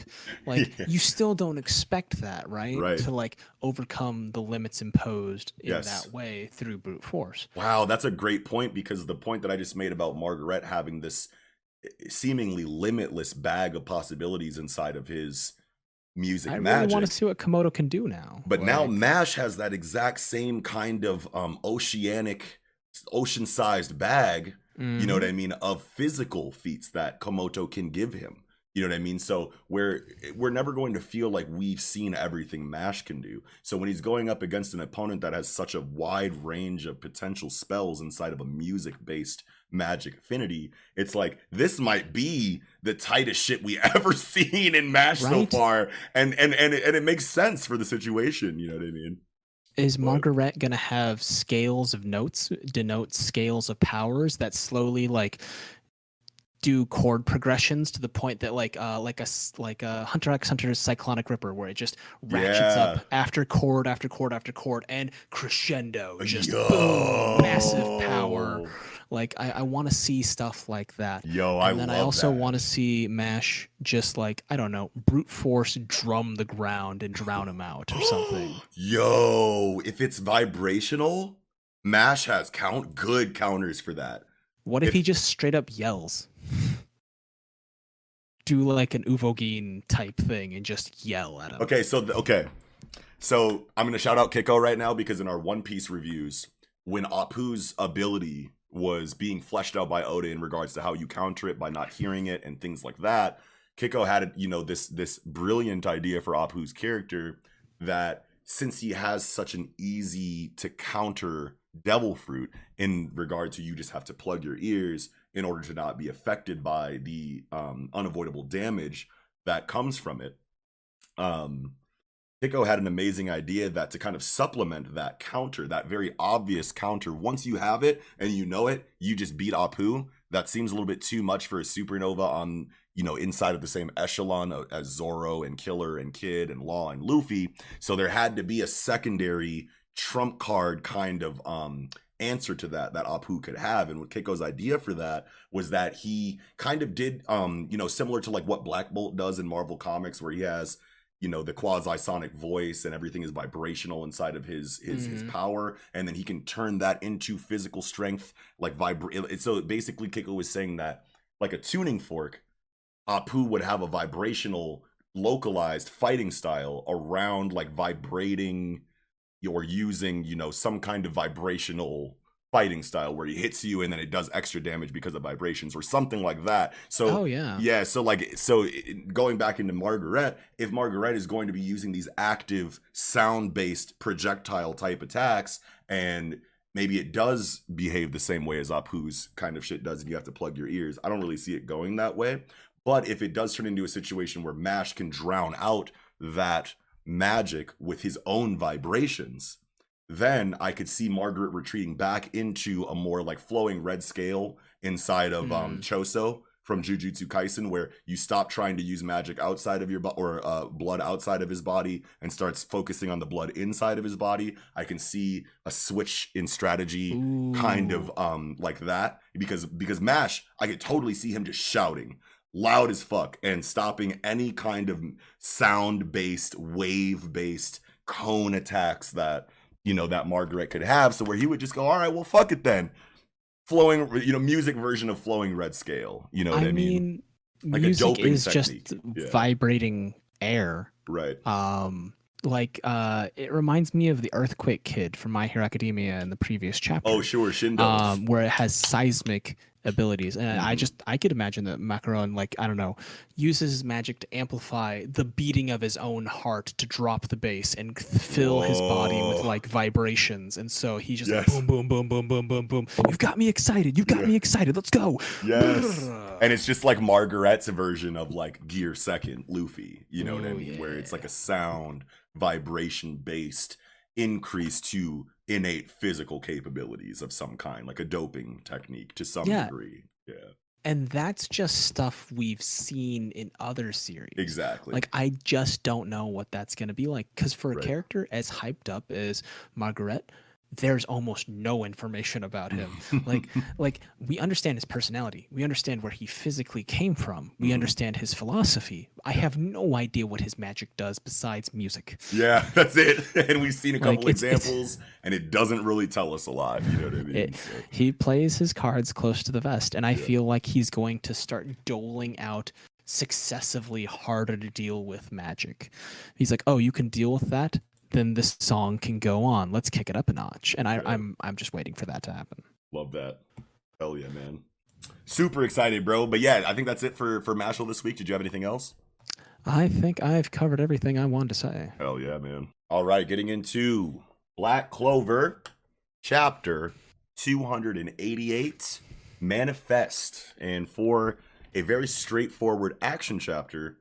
Like Yeah. you still don't expect that, right? Right. To like overcome the limits imposed in Yes. that way through brute force. Wow, that's a great point because the point that I just made about Margaret having this seemingly limitless bag of possibilities inside of his music I really magic. want to see what Komoto can do now. but now MASH has that exact same kind of um oceanic ocean-sized bag, you know what I mean, of physical feats that Komoto can give him. You know what I mean? So we're we're never going to feel like we've seen everything Mash can do. So when he's going up against an opponent that has such a wide range of potential spells inside of a music-based magic affinity, it's like this might be the tightest shit we ever seen in Mash so far, and and and it, and it makes sense for the situation. You know what I mean? Is Margaret gonna have scales of notes denote scales of powers that slowly like do chord progressions to the point that like uh like a like a Hunter x Hunter's Cyclonic Ripper where it just ratchets up after chord after chord after chord and crescendo just boom massive power. Like I, I want to see stuff like that Yo, I and then love I also want to see Mash just like I don't know brute force drum the ground and drown him out or something. Yo, if it's vibrational, Mash has count good counters for that. What if, If- he just straight up yells? Do like an Uvogin type thing and just yell at him. Okay, so th- okay, so I'm gonna shout out Kiko right now because in our One Piece reviews, when Apu's ability was being fleshed out by Oda in regards to how you counter it by not hearing it and things like that, Kiko had you know this this brilliant idea for Apu's character that since he has such an easy to counter devil fruit in regard to you just have to plug your ears in order to not be affected by the um, unavoidable damage that comes from it um Kiko had an amazing idea that to kind of supplement that counter, that very obvious counter, once you have it and you know it, you just beat Apu. That seems a little bit too much for a supernova on, you know, inside of the same echelon as Zoro and Killer and Kid and Law and Luffy. So there had to be a secondary trump card kind of um answer to that that Apu could have. And what Keiko's idea for that was that he kind of did um, you know, similar to like what Black Bolt does in Marvel Comics, where he has you know the quasi sonic voice and everything is vibrational inside of his his his Mhm. power and then he can turn that into physical strength like vibra- so basically Kiko was saying that like a tuning fork Apu would have a vibrational localized fighting style around like vibrating or using you know some kind of vibrational fighting style where he hits you and then it does extra damage because of vibrations or something like that so oh yeah. yeah, so like so going back into Margaret, if Margaret is going to be using these active sound-based projectile type attacks and maybe it does behave the same way as Apu's kind of shit does and you have to plug your ears. I don't really see it going that way. But if it does turn into a situation where Mash can drown out that magic with his own vibrations, then I could see Margaret retreating back into a more like flowing red scale inside of um Choso from Jujutsu Kaisen, where you stop trying to use magic outside of your body or uh, blood outside of his body and starts focusing on the blood inside of his body. I can see a switch in strategy, kind of um like that, because because Mash, I could totally see him just shouting loud as fuck and stopping any kind of sound based, wave based cone attacks that, you know, that Margaret could have. So where he would just go, all right, well, fuck it then. Flowing, you know, music version of flowing red scale. You know what I, I mean? mean, Like a music is technique. just Yeah. vibrating air. Right. Um, like uh, it reminds me of the Earthquake Kid from My Hero Academia in the previous chapter. Oh, sure. Shindo. um, where it has seismic abilities, and I Mhm. just I could imagine that Macaron, like I don't know, uses his magic to amplify the beating of his own heart to drop the bass and fill his body with like vibrations, and so he just like boom, boom, boom, boom, boom, boom, boom. You've got me excited. You've got Yeah. me excited. Let's go. yes. And it's just like Margaret's version of like Gear Second Luffy. You know what I mean? Where it's like a sound vibration based increase to innate physical capabilities of some kind, like a doping technique to some Yeah. degree. Yeah, and that's just stuff we've seen in other series. exactly. Like I just don't know what that's going to be like cuz for a Right. character as hyped up as Margaret, there's almost no information about him. like like we understand his personality. We understand where he physically came from. We Mhm. understand his philosophy. I have no idea what his magic does besides music. yeah, that's it. And we've seen a couple it's- it's- examples, and it doesn't really tell us a lot. You know what I mean? It- So, He plays his cards close to the vest and I Yeah. feel like he's going to start doling out successively harder to deal with magic. He's like, "Oh, you can deal with that? Then this song can go on. Let's kick it up a notch." And I, Yeah. I'm I'm just waiting for that to happen. Love that. Hell yeah, man. Super excited, bro. But yeah, I think that's it for for Mashle this week. Did you have anything else? I think I've covered everything I wanted to say. Hell yeah, man. All right, getting into Black Clover, chapter 288, Manifest. And for a very straightforward action chapter,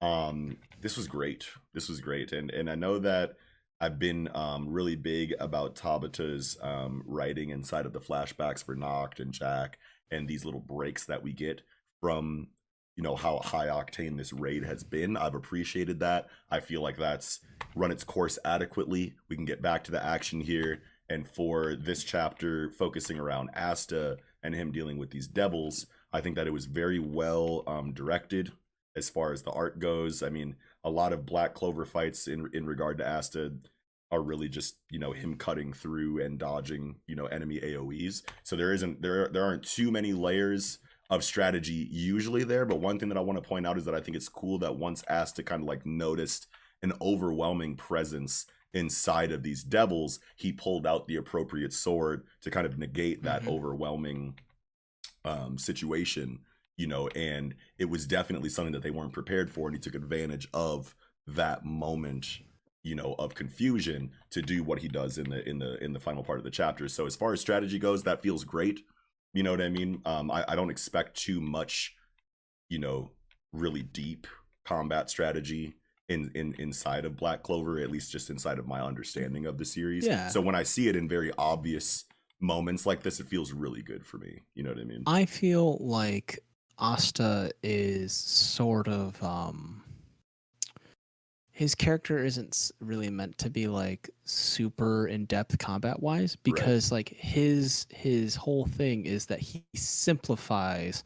um, this was great. This was great. And and I know that I've been um really big about Tabata's um writing inside of the flashbacks for Nacht and Jack and these little breaks that we get from you know how high octane this raid has been. I've appreciated that. I feel like that's run its course adequately. We can get back to the action here. And for this chapter, focusing around Asta and him dealing with these devils, I think that it was very well um, directed as far as the art goes. I mean, a lot of Black Clover fights in in regard to Asta are really just you know him cutting through and dodging you know enemy AOE's. So there isn't there there aren't too many layers of strategy usually there. But one thing that I want to point out is that I think it's cool that once Asta kind of like noticed an overwhelming presence inside of these devils, he pulled out the appropriate sword to kind of negate that Mhm. overwhelming um, situation, you know, and it was definitely something that they weren't prepared for, and he took advantage of that moment, you know, of confusion to do what he does in the in the in the final part of the chapter. So as far as strategy goes, that feels great. You know what I mean? Um, I, I don't expect too much, you know, really deep combat strategy in, in inside of Black Clover, at least just inside of my understanding of the series. Yeah. So when I see it in very obvious moments like this, it feels really good for me. You know what I mean? I feel like Asta is sort of um his character isn't really meant to be like super in-depth combat wise because like his his whole thing is that he simplifies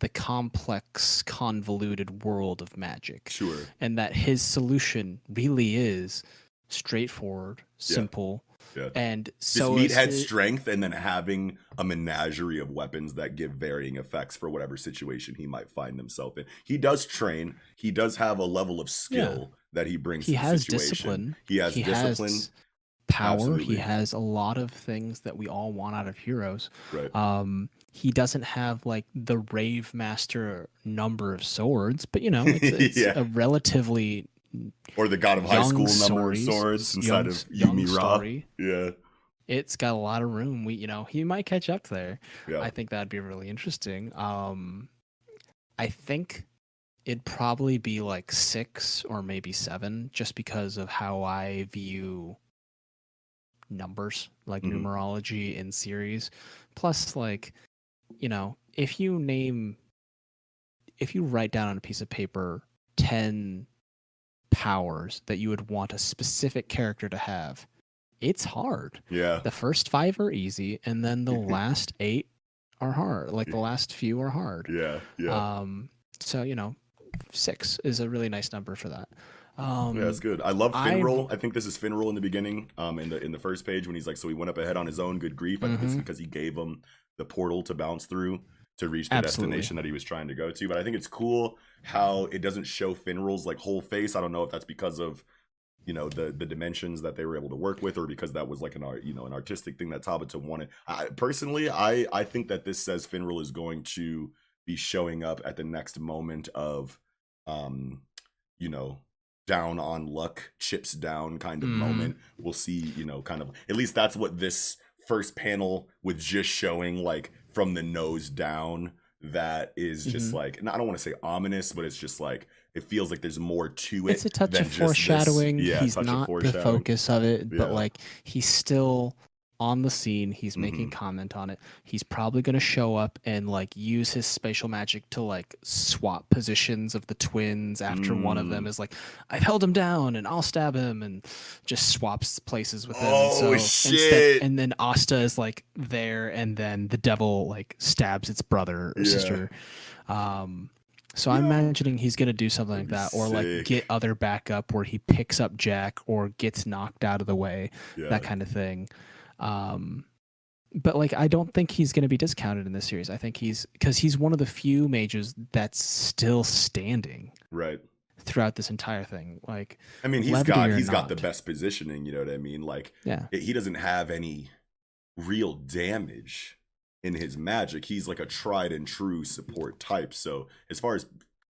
the complex convoluted world of magic. Sure. and that his solution really is straightforward simple Yeah. and so meathead strength and then having a menagerie of weapons that give varying effects for whatever situation he might find himself in. He does train. He does have a level of skill that he brings he to the has situation. discipline He has discipline. has power Absolutely. he has a lot of things that we all want out of heroes Right. um he doesn't have like the rave master number of swords but you know it's, it's Yeah. a relatively or the God of High School number of swords inside of Yumi Ra. story. Yeah. it's got a lot of room we you know he might catch up there Yeah. i think that'd be really interesting um i think it'd probably be like six or maybe seven just because of how i view numbers like Mhm. numerology in series plus like you know if you name if you write down on a piece of paper 10 powers that you would want a specific character to have it's hard yeah. the first five are easy and then the last eight are hard like the last few are hard Yeah. Yeah. um So you know, six is a really nice number for that. Um, yeah, that's good. I love Finral. I, think this is Finral in the beginning. Um, in the in the first page when he's like, so he went up ahead on his own. Good grief! I think it's Mhm. because he gave him the portal to bounce through to reach the Absolutely. destination that he was trying to go to. But I think it's cool how it doesn't show Finral's like whole face. I don't know if that's because of you know the the dimensions that they were able to work with or because that was like an art you know an artistic thing that Tabata wanted. I personally I I think that this says Finroll is going to be showing up at the next moment of um you know down on luck chips down kind of Mhm. moment we'll see you know kind of at least that's what this first panel with just showing like from the nose down that is just Mhm. like and i don't want to say ominous but it's just like it feels like there's more to it it's a touch than of just this- foreshadowing. yeah, he's touch of not the focus of it, Yeah. but like he's still on the scene. He's making Mhm. comment on it. He's probably going to show up and like use his spatial magic to like swap positions of the twins after one of them Mm. is like, I've held him down and I'll stab him and just swaps places with him. Oh, so shit. and then Asta is like there and then the devil like stabs its brother or Yeah. sister. Um, so I'm imagining he's gonna do something like that, or like get other backup where he picks up Jack or gets knocked out of the way, yeah. that kind of thing. Um, but like I don't think he's gonna be discounted in this series. I think he's because he's one of the few mages that's still standing right throughout this entire thing. Like, i mean he's got he's got the best positioning you know what i mean like yeah, it- he doesn't have any real damage in his magic. He's like a tried and true support type. So as far as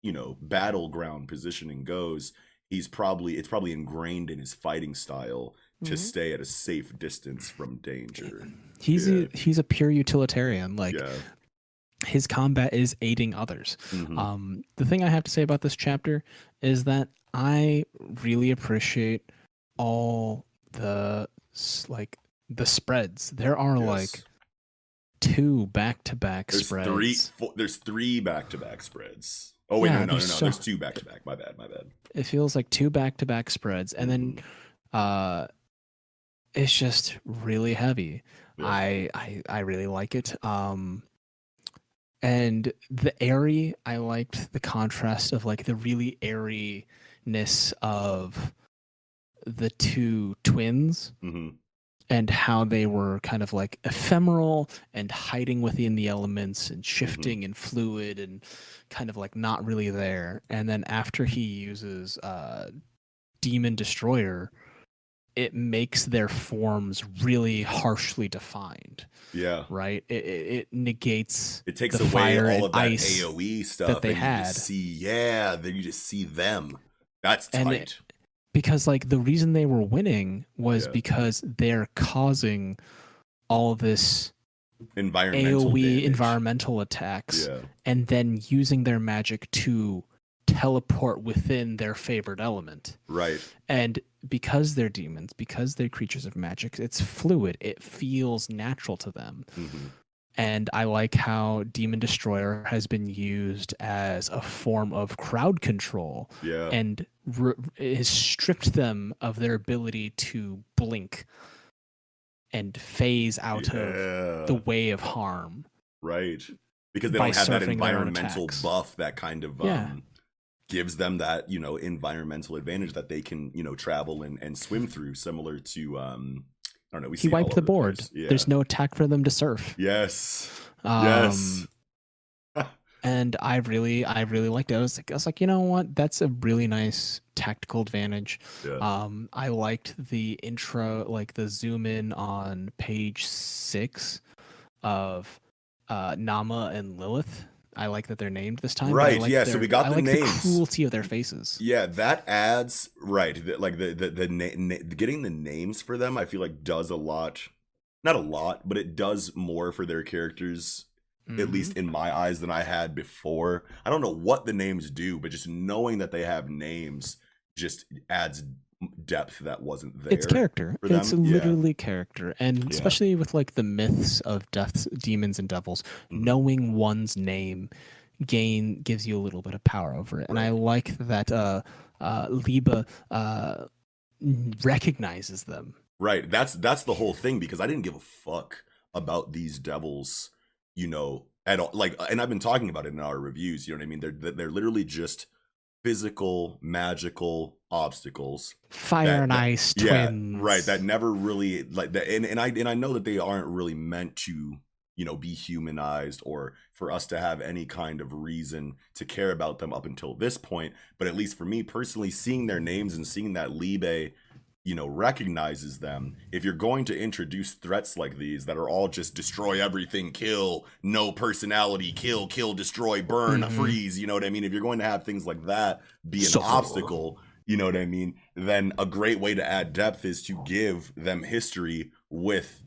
you know, battleground positioning goes, he's probably it's probably ingrained in his fighting style to Mhm. stay at a safe distance from danger. he's Yeah. a he's a pure utilitarian. Like yeah. his combat is aiding others. Mhm. Um, the thing I have to say about this chapter is that I really appreciate all the like the spreads. There are Yes. like two back-to-back spreads. three four, there's three back to back spreads. Oh wait, Yeah, no, no, no, no, there's so- There's two back to back. My bad, my bad. It feels like two back-to-back spreads, and then Mhm. uh, it's just really heavy. Yeah. I, I I really like it. Um, and the airy, I liked the contrast of like the really airiness of the two twins Mhm. and how they were kind of like ephemeral and hiding within the elements and shifting and fluid and kind of like not really there. And then after he uses uh, Demon Destroyer, it makes their forms really harshly defined, Yeah. right? It, it, it negates It takes the away fire all of that ice AOE stuff they and you had. just see, yeah, then you just see them. That's And tight. it- because like the reason they were winning was Yeah. because they're causing all this environmental AoE damage. environmental attacks Yeah. and then using their magic to teleport within their favored element. Right. And because they're demons, because they're creatures of magic, it's fluid. It feels natural to them. Mhm. And I like how Demon Destroyer has been used as a form of crowd control Yeah. and re- has stripped them of their ability to blink and phase out of the way of harm. right. Because they don't have that surfing their own environmental buff that kind of um, Yeah. Gives them that, you know, environmental advantage that they can, you know, travel and, and swim through, similar to um I don't know, we He see wiped the board. place. Yeah. There's no attack for them to surf. Yes. Um, yes. and I really, I really liked it. I was like, I was like, you know what? That's a really nice tactical advantage. Yeah. Um, I liked the intro, like the zoom in on page six of uh, Nama and Lilith. I like that they're named this time. Right, like yeah, so we got I the like names. The cruelty of their faces. Yeah, that adds right. the- Like the the the na- na- getting the names for them, I feel like does a lot. Not a lot, but it does more for their characters, at Mhm. least in my eyes, than I had before. I don't know what the names do, but just knowing that they have names just adds depth that wasn't there. it's character. It's them, yeah. literally character, and Yeah. especially with like the myths of deaths, demons, and devils, Mhm. knowing one's name gain gives you a little bit of power over it. And I like that uh, uh, Liebe uh, recognizes them. Right. That's that's the whole thing because I didn't give a fuck about these devils, you know, at all. Like, and I've been talking about it in our reviews. You know what I mean? They're they're literally just physical, magical obstacles. Fire that- and that- ice Yeah, twins. right. That never really like that. And and I and I know that they aren't really meant to you know be humanized or for us to have any kind of reason to care about them up until this point. But at least for me personally, seeing their names and seeing that Liebe you know recognizes them if you're going to introduce threats like these that are all just destroy everything kill no personality kill kill destroy burn Mhm. freeze you know what i mean if you're going to have things like that be an Suffer. obstacle you know what i mean then a great way to add depth is to give them history with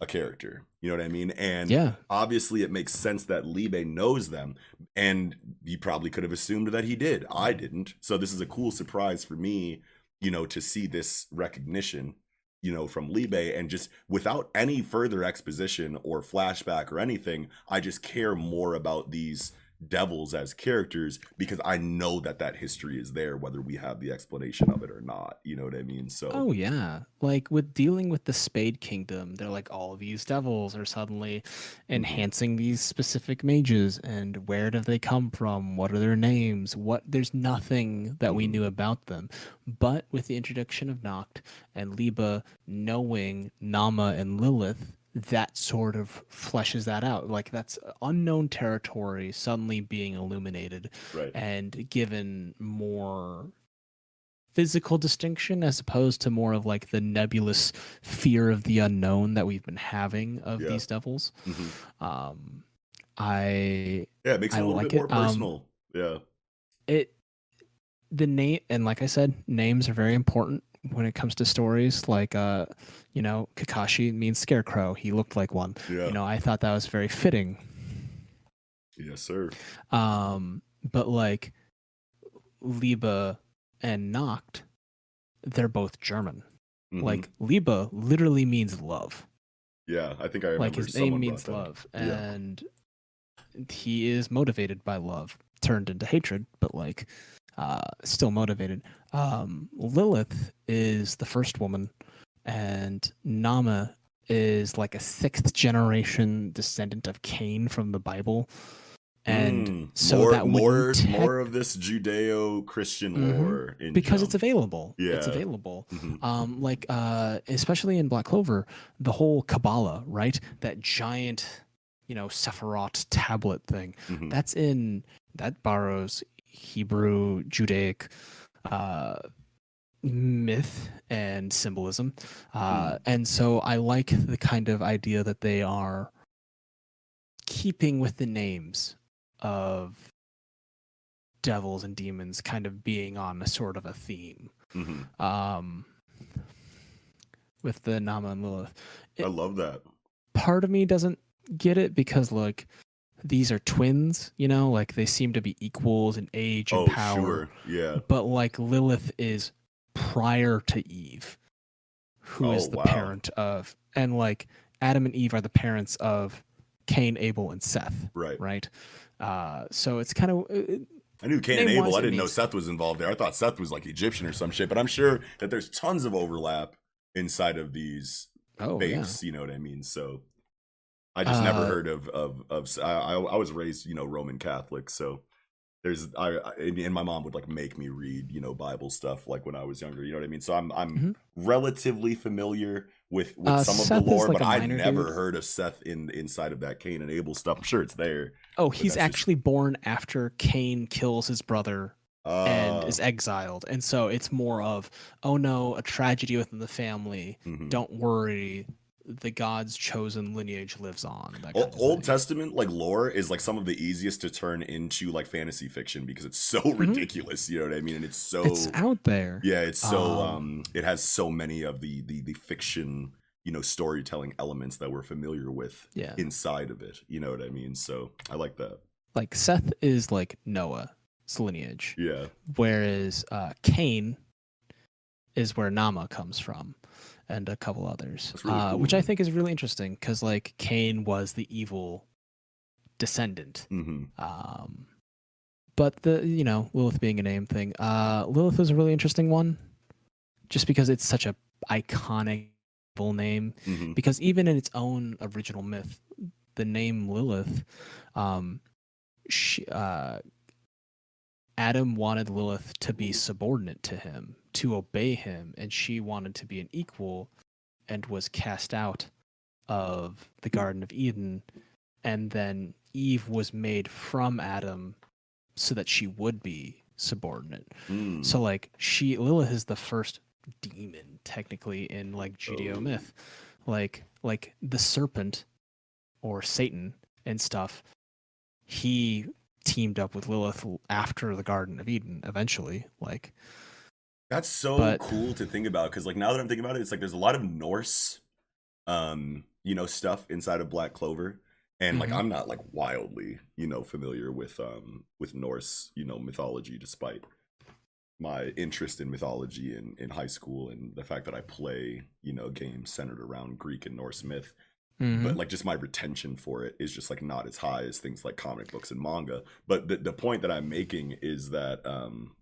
a character you know what i mean and Yeah. obviously it makes sense that Liebe knows them and you probably could have assumed that he did i didn't so this is a cool surprise for me you know to see this recognition you know from Liebe and just without any further exposition or flashback or anything i just care more about these devils as characters because i know that that history is there whether we have the explanation of it or not you know what i mean so Oh yeah. Like with dealing with the Spade Kingdom, they're like all of these devils are suddenly Mm-hmm. enhancing these specific mages and where do they come from? What are their names? What there's nothing that we knew about them. But with the introduction of Nacht and Liebe knowing Nama and Lilith, that sort of fleshes that out. Like that's unknown territory suddenly being illuminated right and given more physical distinction as opposed to more of like the nebulous fear of the unknown that we've been having of Yeah. these devils. Mhm. Um, I yeah it makes it I a little like bit more it. Um, personal yeah it the name and like I said, names are very important when it comes to stories. Like uh, you know, Kakashi means scarecrow. He looked like one. yeah You know, I thought that was very fitting. yes sir Um, but like Liebe and Nacht, they're both German. Mhm. Like Liebe literally means love. yeah i think i remember Like his name means brought that up. love, Yeah. and he is motivated by love, turned into hatred, but like uh, still motivated. Um, Lilith is the first woman, and Nama is like a sixth generation descendant of Cain from the Bible. And Mm, so more, that more, more of this Judeo-Christian Mhm. lore in because it's Jump. available. It's Yeah. available. Mhm. Um, like uh, especially in Black Clover, the whole Kabbalah, right? That giant, you know, Sephiroth tablet thing. Mhm. That's in that borrows Hebrew, Judaic, uh, myth and symbolism, uh, and so I like the kind of idea that they are keeping with the names of devils and demons, kind of being on a sort of a theme Mhm. um, with the Nama and Lilith. I love that. Part of me doesn't get it because like these are twins, you know, like they seem to be equals in age and Oh, power. sure. Yeah. But like Lilith is prior to Eve, who is Oh, the wow. parent of, and like Adam and Eve are the parents of Cain, Abel, and Seth, Right. right? Uh, so it's kind of uh, I knew Cain and Abel. I didn't know Seth was involved there. I thought Seth was like Egyptian or some shit. But I'm sure that there's tons of overlap inside of these oh yeah. You know what I mean? So I just never Uh, heard of of of. I, I was raised, you know, Roman Catholic, so there's I I- and and my mom would like make me read, you know, Bible stuff like when I was younger. You know what I mean? So I'm I'm Mhm. relatively familiar with with Uh, some Seth of the lore, like but I never dude. heard of Seth in inside of that Cain and Abel stuff. I'm sure it's there. Oh, he's that's just- actually born after Cain kills his brother and Uh, is exiled. And so it's more of, oh no, a tragedy within the family. mhm. Don't worry, the God's chosen lineage lives on. That O- of Old. Testament like lore is like some of the easiest to turn into like fantasy fiction because it's so Mhm. ridiculous. You know what I mean? And it's so It's out there. yeah, it's so Um, um, it has so many of the the the fiction you know storytelling elements that we're familiar with Yeah. inside of it. You know what I mean? So I like that. Like Seth is like Noah's lineage, Yeah. whereas uh, Cain is where Nama comes from. And a couple others, really uh, cool, which I think is really interesting because, like, Cain was the evil descendant hmm Um, but the you know Lilith being a name thing. Uh, Lilith was a really interesting one, just because it's such a iconic name. hmm Because even in its own original myth, the name Lilith, um, she, uh, Adam wanted Lilith to be subordinate to him, to obey him, and she wanted to be an equal and was cast out of the Garden of Eden. And then Eve was made from Adam so that she would be subordinate. Mm. So like she Lilith is the first demon technically in like Judeo Oh. myth. Like like the serpent or Satan and stuff. He teamed up with Lilith after the Garden of Eden eventually. Like That's so But- cool to think about because, like, now that I'm thinking about it, it's like there's a lot of Norse, um, you know, stuff inside of Black Clover, and like Mhm. I'm not like wildly, you know, familiar with um with Norse, you know, mythology, despite my interest in mythology in in high school and the fact that I play, you know, games centered around Greek and Norse myth mhm. but like just my retention for it is just like not as high as things like comic books and manga but the, the point that i'm making is that um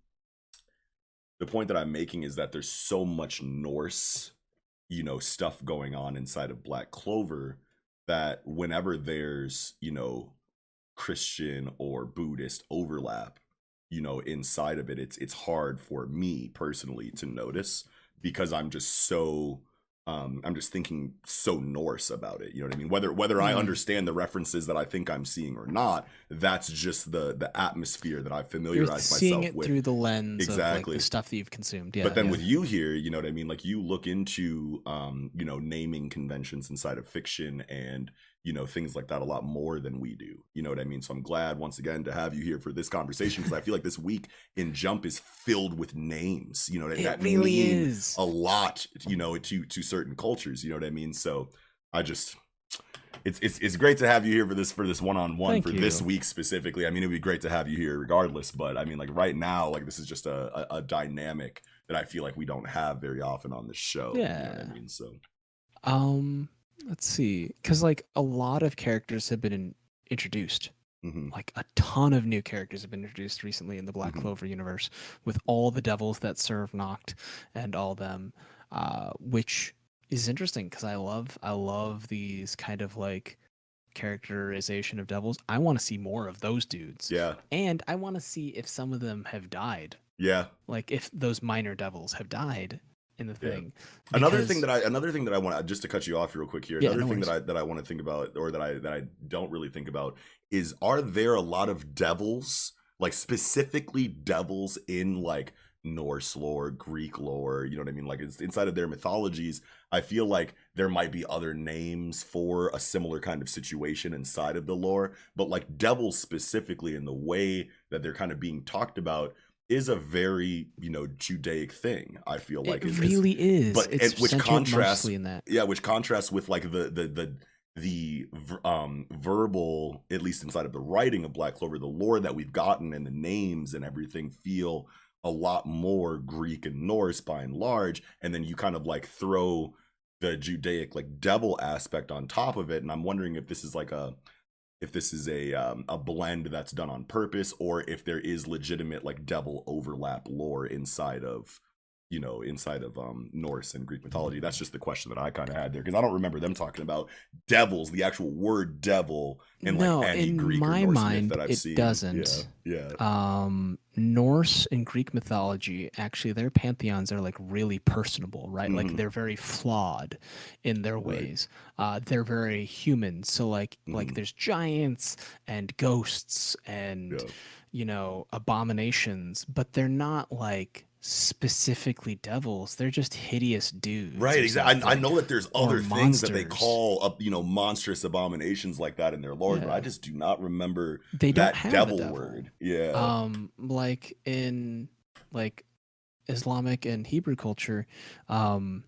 the point that i'm making is that there's so much norse you know stuff going on inside of black clover that whenever there's you know christian or buddhist overlap you know inside of it it's it's hard for me personally to notice because i'm just so um i'm just thinking so norse about it you know what i mean whether whether i Mm. understand the references that i think i'm seeing or not that's just the the atmosphere that i You're familiarize seeing myself it with through the lens of like Exactly. the stuff that you've consumed. Yeah. but then yeah. with you here you know what i mean like you look into um you know naming conventions inside of fiction and you know things like that a lot more than we do you know what i mean? So i'm glad once again to have you here for this conversation because i feel like this week in jump is filled with names you know that, it that really is. a lot you know to to certain cultures you know what i mean? So i just it's it's it's great to have you here for this for this one-on-one Thank for this week specifically. I mean it'd be great to have you here regardless but i mean like right now like this is just a a, a dynamic that i feel like we don't have very often on the show you know what Yeah. i mean? So Um, let's see, because like a lot of characters have been in- introduced. mhm. Like a ton of new characters have been introduced recently in the Black Mhm. Clover universe, with all the devils that serve Nacht and all them, uh, which is interesting because I love I love these kind of like characterization of devils. I want to see more of those dudes, yeah and I want to see if some of them have died. yeah Like if those minor devils have died in the Yeah. thing. another because- thing that i another thing that i want just to cut you off real quick here Yeah, another no thing that i that i want to think about or that i that i don't really think about is are there a lot of devils like specifically devils in like norse lore greek lore you know what i mean like it's inside of their mythologies i feel like there might be other names for a similar kind of situation inside of the lore but like devils specifically in the way that they're kind of being talked about is a very you know judaic thing i feel like it It's- it's- really is. but- it's and which contrasts- in that. yeah which contrasts with like the the the the um verbal at least inside of the writing of black clover the lore that we've gotten and the names and everything feel a lot more greek and norse by and large and then you kind of like throw the judaic like devil aspect on top of it and i'm wondering if this is like a if this is a um, a blend that's done on purpose or if there is legitimate like devil overlap lore inside of you know inside of um norse and greek mythology that's just the question that i kind of had there because i don't remember them talking about devils the actual word devil in like no, any in greek my or norse mind, myth that i've it seen doesn't. yeah, yeah. Um, Norse and Greek mythology, actually, their pantheons are like really personable, right? Like Mhm. they're very flawed in their Right. ways. Uh, they're very human. So like, like Mhm. there's giants and ghosts and yeah. you know abominations, but they're not like specifically devils. They're just hideous dudes. Right, exactly. I, I know that there's other things that they call up, you know, monstrous abominations like that in their lore, but I just do not remember They that devil, devil word. Yeah. um like in like islamic and hebrew culture um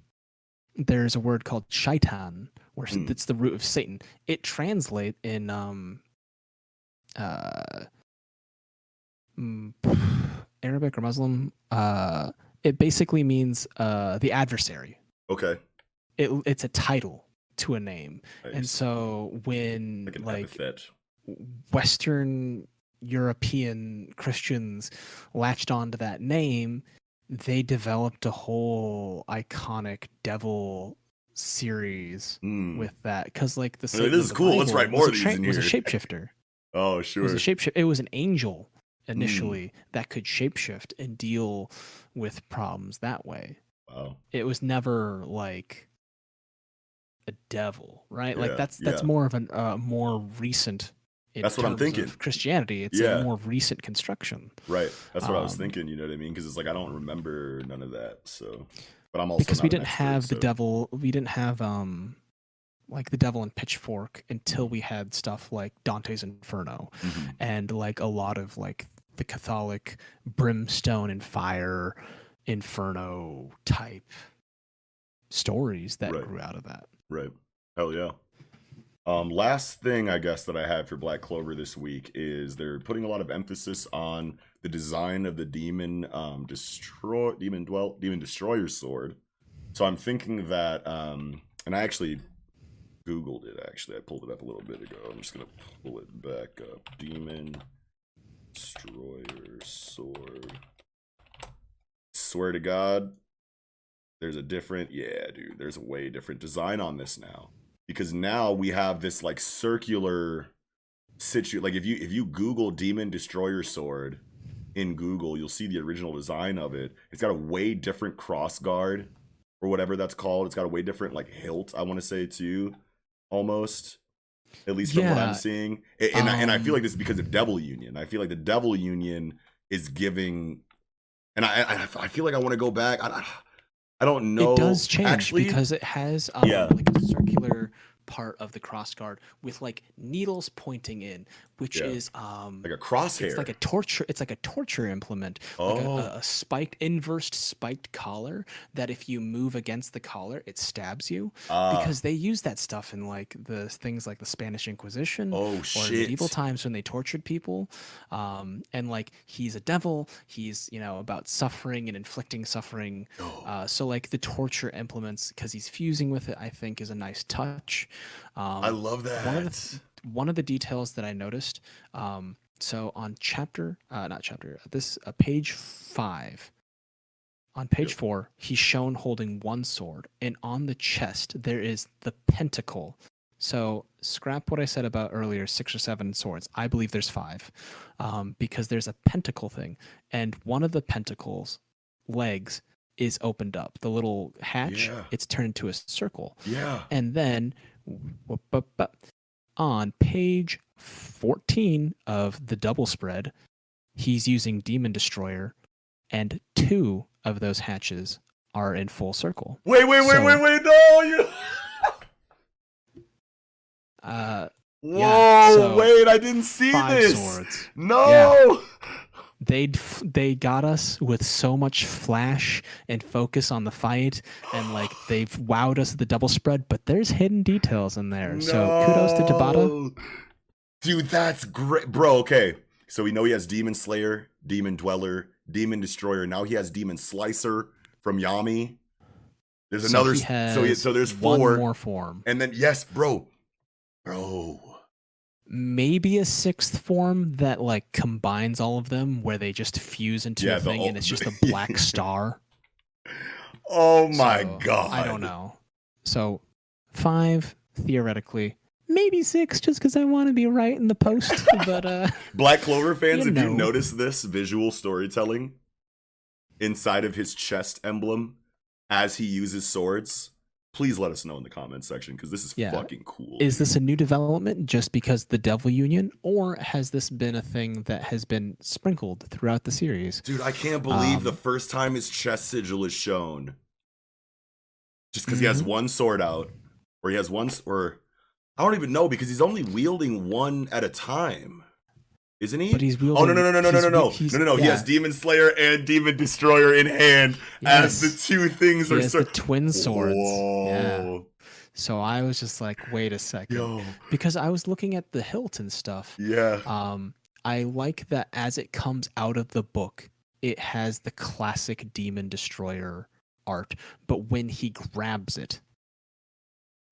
there's a word called shaitan where Hmm. it's the root of satan it translate in um uh mm, arabic or muslim uh it basically means uh the adversary okay. it, it's a title to a name and so when like like. Western European Christians latched onto that name, they developed a whole iconic devil series Mm. with that because like the I mean, this is cool. Let's write more was of a these tra- was a shapeshifter. oh It sure. was a shapeshift. It was an angel Hmm. initially that could shapeshift and deal with problems that way. wow. It was never like a devil, right? Like that's that's yeah. more of a uh, more recent. in That's what I'm thinking. of Christianity, it's Yeah. a more recent construction Right. That's what I was Um, thinking. You know what I mean? Because it's like I don't remember none of that. So, but I'm also because we didn't expert, have the devil. We didn't have um like the devil and pitchfork until we had stuff like Dante's Inferno Mhm. and like a lot of like the Catholic brimstone and fire inferno type stories that Right. grew out of that. Right. Hell yeah. Um, last thing I guess that I have for Black Clover this week is they're putting a lot of emphasis on the design of the demon um destroy demon dwell demon destroyer sword. So I'm thinking that um and I actually Googled it actually. I pulled it up a little bit ago. I'm just gonna pull it back up. Demon destroyer sword. Swear to God, there's a different yeah dude there's a way different design on this now. Because now we have this like circular situ like if you if you google demon destroyer sword in google you'll see the original design of it. It's got a way different cross guard or whatever that's called. It's got a way different like hilt i want to say too almost at least from what i'm seeing. A- and, I, and i feel um, like this is because of devil union. I feel like the devil union is giving and i i, I feel like i want to go back. I, I- I don't know It does change actually because it has um, Yeah. like a circular part of the cross guard with like needles pointing in, which Yeah. is um like a crosshair. it's like a torture it's like a torture implement like a, Oh. a, a spiked inversed spiked collar that if you move against the collar it stabs you. Ah, because they use that stuff in like the things like the spanish inquisition oh or shit. medieval times when they tortured people. Um, and like he's a devil. He's you know about suffering and inflicting suffering. Oh. uh, so like the torture implements because he's fusing with it i think is a nice touch um, I love that. one of the one of the details that I noticed. Um, so on chapter, uh, not chapter, this uh, page five. On page Yep. four, he's shown holding one sword, and on the chest there is the pentacle. So scrap what I said about earlier, six or seven swords. I believe there's five, um, because there's a pentacle thing, and one of the pentacles legs is opened up. The little hatch, Yeah. it's turned into a circle. yeah. And then on page 14 of the double spread, he's using Demon Destroyer, and two of those hatches are in full circle. Wait, wait, wait, So- wait, wait. No, you. Uh, Whoa, Yeah, so wait! I didn't see this. swords. No. They they got us with so much flash and focus on the fight, and like they've wowed us with the double spread. But there's hidden details in there. So kudos to Tabata. Dude, that's great, bro. Okay, so we know he has Demon Slayer, Demon Dweller, Demon Destroyer. Now he has Demon Slicer from Yami. There's So another. he so he, so there's one four, more form. and then yes, bro, bro. Maybe a sixth form that like combines all of them where they just fuse into Yeah, a thing ul- and it's just a black star. Oh my So, god! I don't know. So five theoretically, maybe six just because I want to be right in the post. but uh, Black Clover fans, You if you notice this visual storytelling inside of his chest emblem as he uses swords, please let us know in the comments section because this is Yeah. fucking cool. is this a new development just because the Devil Union, or has this been a thing that has been sprinkled throughout the series? Dude, I can't believe the Um, first time his chest sigil is shown. Just because he has Mhm. one sword out, or he has one, or I don't even know because he's only wielding one at a time, isn't he? But he's wielding. Oh no no no no no no no no no no no! He has Demon Slayer and Demon Destroyer in hand as the two things He are. has cir- the twin swords. Yeah. So I was just like, wait a second. Yo, because I was looking at the hilt and stuff. yeah. Um, I like that as it comes out of the book, it has the classic demon destroyer art, but when he grabs it,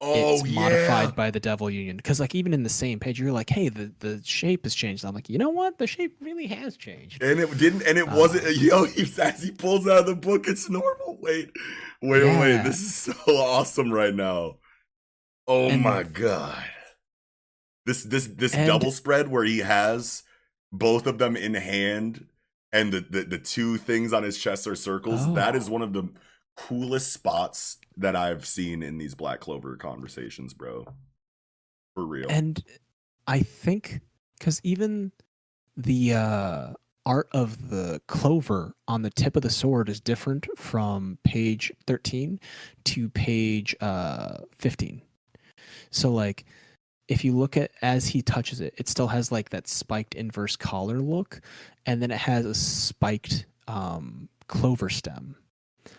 Oh it's yeah. modified by the Devil Union. Because like even in the same page, you're like, hey, the the shape has changed. I'm like, you know what? The shape really has changed. and it didn't, and it Uh, wasn't. Yo, he, as he pulls out of the book, it's normal. Wait, wait, wait. This is so awesome right now. Oh And- my god. This this this And- double spread where he has both of them in hand and the, the the two things on his chest are circles. That is Oh. one of the coolest spots that I've seen in these Black Clover conversations, bro. For real. And I think because even the uh, art of the clover on the tip of the sword is different from page 13 to page uh, 15. So, like, if you look at as he touches it, it still has like that spiked inverse collar look, and then it has a spiked um, clover stem.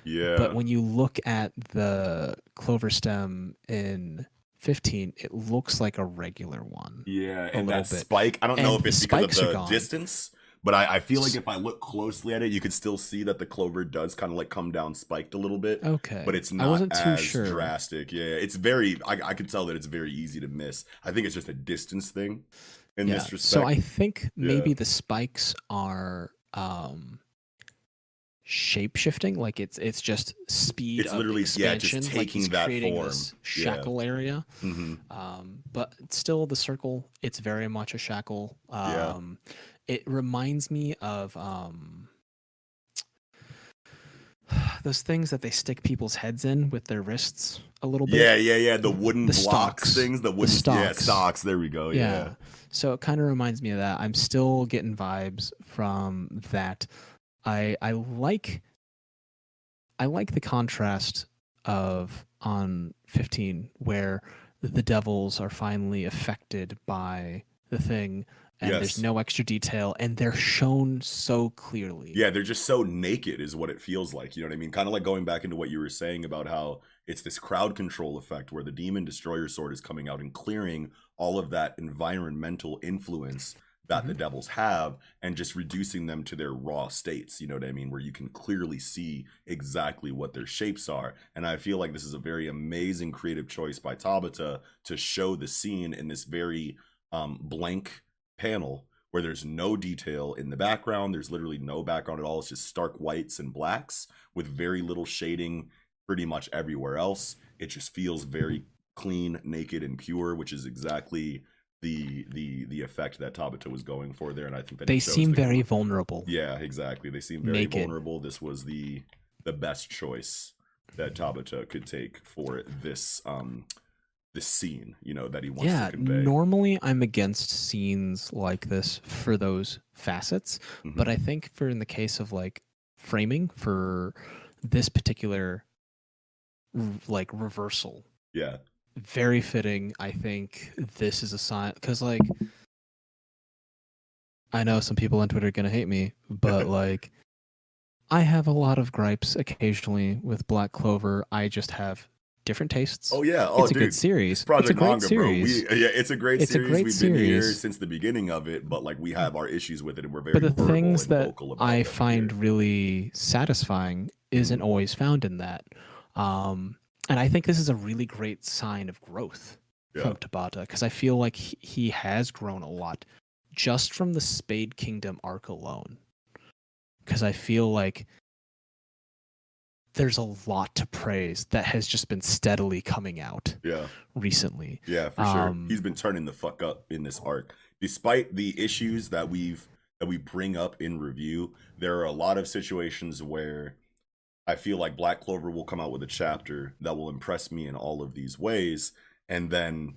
Yeah. But when you look at the clover stem in 15, it looks like a regular one. Yeah, and that bit. spike, I don't know if it's because of the distance, but I, I feel like if I look closely at it, you could still see that the clover does kind of like come down spiked a little bit, Okay. but it's I not wasn't too as sure. drastic. Yeah, it's very, I, I could tell that it's very easy to miss. I think it's just a distance thing in yeah. this respect. So I think maybe Yeah. the spikes are um shape shifting like it's it's just speed It's literally- yeah, just expansion like taking he's that creating form. this Yeah. shackle area Mhm. um but still the circle it's very much a shackle Yeah. um it reminds me of um those things that they stick people's heads in with their wrists a little bit yeah, yeah, yeah. The wooden The blocks stocks. things, the wooden yeah, stocks. stocks. There we go. Yeah. So it kind of reminds me of that. I'm still getting vibes from that. I I like I like the contrast of on 15 where the devils are finally affected by the thing and Yes. there's no extra detail and they're shown so clearly. Yeah, they're just so naked, is what it feels like. You know what I mean? Kind of like going back into what you were saying about how it's this crowd control effect where the demon destroyer sword is coming out and clearing all of that environmental influence that the devils have and just reducing them to their raw states. You know what I mean? Where you can clearly see exactly what their shapes are. And I feel like this is a very amazing creative choice by Tabata to show the scene in this very um, blank panel where there's no detail in the background. There's literally no background at all. It's just stark whites and blacks with very little shading pretty much everywhere else. It just feels very clean, naked, and pure, which is exactly the the the effect that Tabata was going for there. And I think that They seem the- very vulnerable. yeah, exactly. They seem very Naked. vulnerable. This was the the best choice that Tabata could take for this um this scene, you know, that he wants yeah, to convey. normally I'm against scenes like this for those facets, Mhm. but I think for in the case of like framing for this particular like reversal, yeah. Very fitting. I think this is a sign because like I know some people on Twitter are gonna hate me, but like I have a lot of gripes occasionally with Black Clover. I just have different tastes. Oh yeah. Oh it's a dude. good series. Project it's a great Manga, series. bro. We, yeah, it's a great It's a series. great We've been here since the beginning of it, but like we have our issues with it, and we're very. but the things that I find here. really satisfying isn't always found in that. Um, and I think this is a really great sign of growth Yeah. from Tabata because I feel like he, he has grown a lot just from the Spade Kingdom arc alone. Because I feel like there's a lot to praise that has just been steadily coming out Yeah. recently. Yeah, for Um, sure. He's been turning the fuck up in this arc. Despite the issues that we've that we bring up in review, there are a lot of situations where I feel like Black Clover will come out with a chapter that will impress me in all of these ways, and then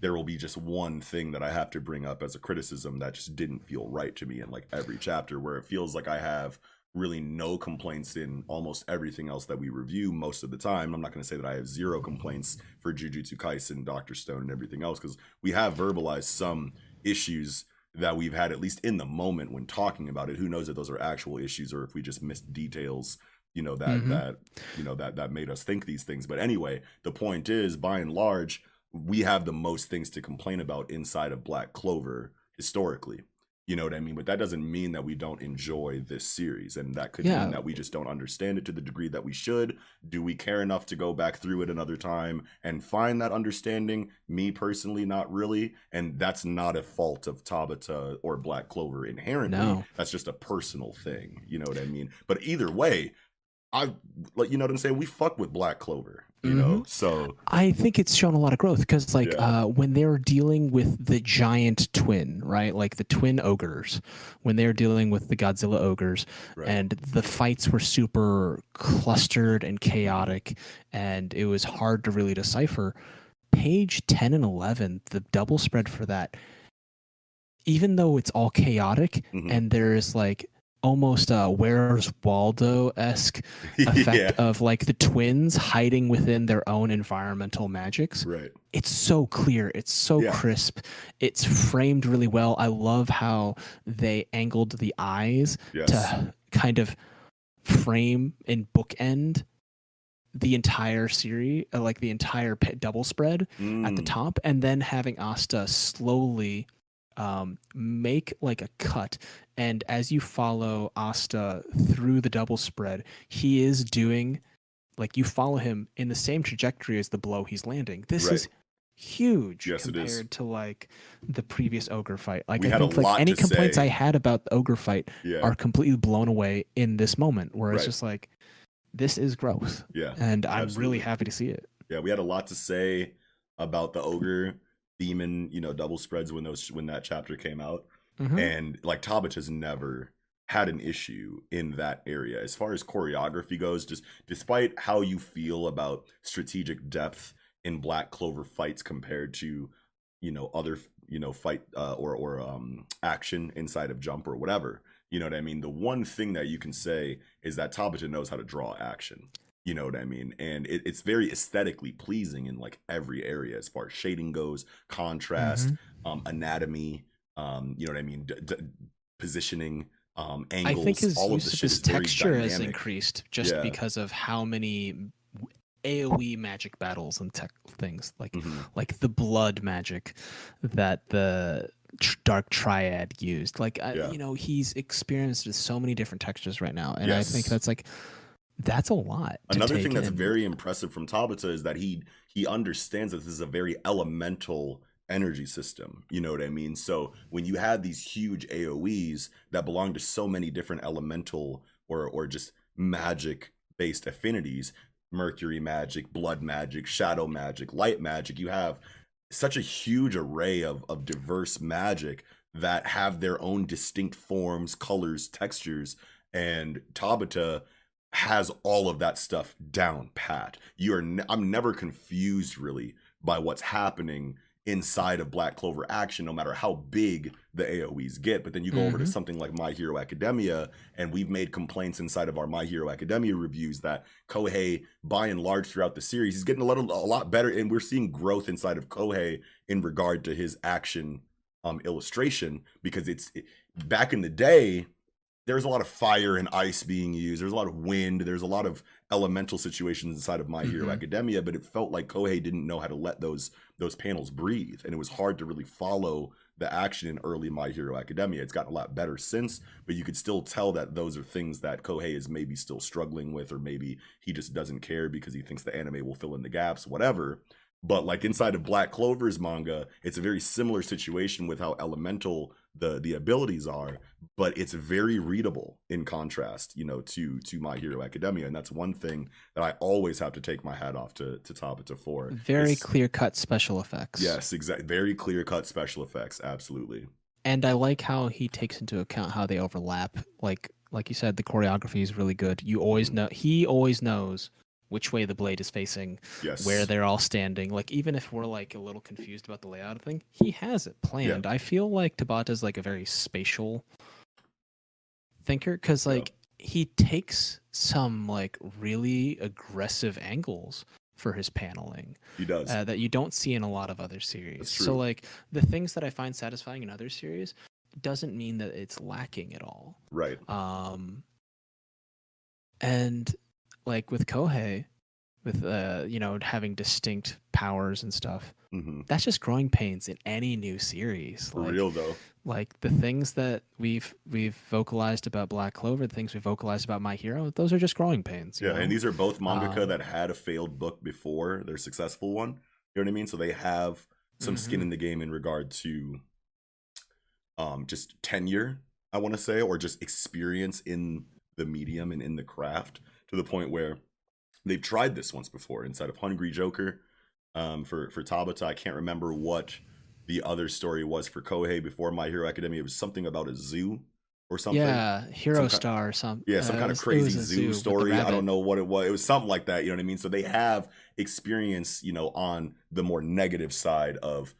there will be just one thing that I have to bring up as a criticism that just didn't feel right to me in like every chapter where it feels like I have really no complaints in almost everything else that we review most of the time. I'm not going to say that I have zero complaints for Jujutsu Kaisen, Doctor Stone, and everything else because we have verbalized some issues that we've had at least in the moment when talking about it. Who knows if those are actual issues or if we just missed details, you know, that Mhm. that you know that that made us think these things. But anyway, the point is, by and large, we have the most things to complain about inside of Black Clover historically. You know what I mean? But that doesn't mean that we don't enjoy this series. And that could Yeah. mean that we just don't understand it to the degree that we should. Do we care enough to go back through it another time and find that understanding? Me personally, not really. And that's not a fault of Tabata or Black Clover inherently. No. That's just a personal thing. You know what I mean? But either way, I like you know what I'm saying? We fuck with Black Clover. You know? So I think it's shown a lot of growth because, like, Yeah. uh, when they're dealing with the giant twin, right? Like the twin ogres, when they're dealing with the Godzilla ogres, right. and the fights were super clustered and chaotic, and it was hard to really decipher. Page 10 and 11, the double spread for that, even though it's all chaotic Mhm. and there's like almost a Where's Waldo esque effect yeah. of like the twins hiding within their own environmental magics. Right. It's so clear. It's so Yeah. crisp. It's framed really well. I love how they angled the eyes Yes. to kind of frame and bookend the entire series, uh, like the entire double spread at the Mm, top, and then having Asta slowly um, make like a cut. And as you follow Asta through the double spread, he is doing like you follow him in the same trajectory as the blow he's landing. This Right. is huge Yes, compared is. to like the previous ogre fight. Like We I think like any complaints say. I had about the ogre fight Yeah. are completely blown away in this moment where it's just like this is growth yeah. and i'm Absolutely. really happy to see it Yeah, we had a lot to say about the ogre demon, you know, double spreads when those when that chapter came out. Mhm. And like Tabata has never had an issue in that area. As far as choreography goes, just despite how you feel about strategic depth in Black Clover fights compared to, you know, other you know fight uh, or or um action inside of Jump or whatever. You know what I mean? The one thing that you can say is that Tabata knows how to draw action. You know what I mean? And it, it's very aesthetically pleasing in like every area as far as shading goes, contrast, Mhm. um, anatomy, um, you know what I mean, d- d- positioning, um, i angles. think his all of the shit his texture has increased just Yeah. because of how many aoe magic battles and tech things like Mhm. like the blood magic that the tr- dark triad used like I, Yeah. you know he's experienced with so many different textures right now and i think that's like that's a lot Another thing that's in. very impressive from Tabata is that he he understands that this is a very elemental energy system. You know what I mean? So when you have these huge AoEs that belong to so many different elemental or or just magic based affinities, mercury magic, blood magic, shadow magic, light magic, you have such a huge array of of diverse magic that have their own distinct forms, colors, textures, and Tabata has all of that stuff down pat. You are ne- I'm never confused really by what's happening inside of Black Clover action no matter how big the AoEs get. But then you go over to Mhm. something like My Hero Academia and we've made complaints inside of our My Hero Academia reviews that Kohei by and large throughout the series he's getting a little a lot better and we're seeing growth inside of Kohei in regard to his action um illustration because it's it, back in the day there's a lot of fire and ice being used. There's a lot of wind. There's a lot of elemental situations inside of My Hero Mhm. Academia, but it felt like Kohei didn't know how to let those those panels breathe, and it was hard to really follow the action in early My Hero Academia. It's gotten a lot better since, but you could still tell that those are things that Kohei is maybe still struggling with, or maybe he just doesn't care because he thinks the anime will fill in the gaps, whatever. But like inside of Black Clover's manga, it's a very similar situation with how elemental the the abilities are, but it's very readable in contrast, you know, to to My Hero Academia, and that's one thing that I always have to take my hat off to to Tabata for. very clear cut special effects Yes, exactly. Very clear cut special effects. Absolutely. and I like how he takes into account how they overlap. Like like you said, the choreography is really good. You always know he always knows which way the blade is facing, Yes. where they're all standing. Like even if we're like a little confused about the layout of thing, he has it planned. I feel like Tabata's like a very spatial thinker because Yeah. like he takes some like really aggressive angles for his paneling he does. uh, that you don't see in a lot of other series. So like the things that I find satisfying in other series doesn't mean that it's lacking at all. right. Um and like with Kohei, with uh you know having distinct powers and stuff. hmm That's just growing pains in any new series. For Like, real though. like the things that we've we've vocalized about Black Clover, the things we vocalized about My Hero, those are just growing pains. Yeah, know? and these are both mangaka Um, that had a failed book before their successful one. You know what I mean? So they have some skin Mhm. in the game in regard to um just tenure, I want to say, or just experience in the medium and in the craft to the point where they've tried this once before inside of Hungry Joker. Um, for for Tabata, I can't remember what the other story was for Kohei before My Hero Academia. It was something about a zoo or something. yeah, Hero Some Star or something. Yeah, some kind of crazy zoo story. I don't know what it was. It was something like that. You know what I mean? So they have experience, you know, on the more negative side of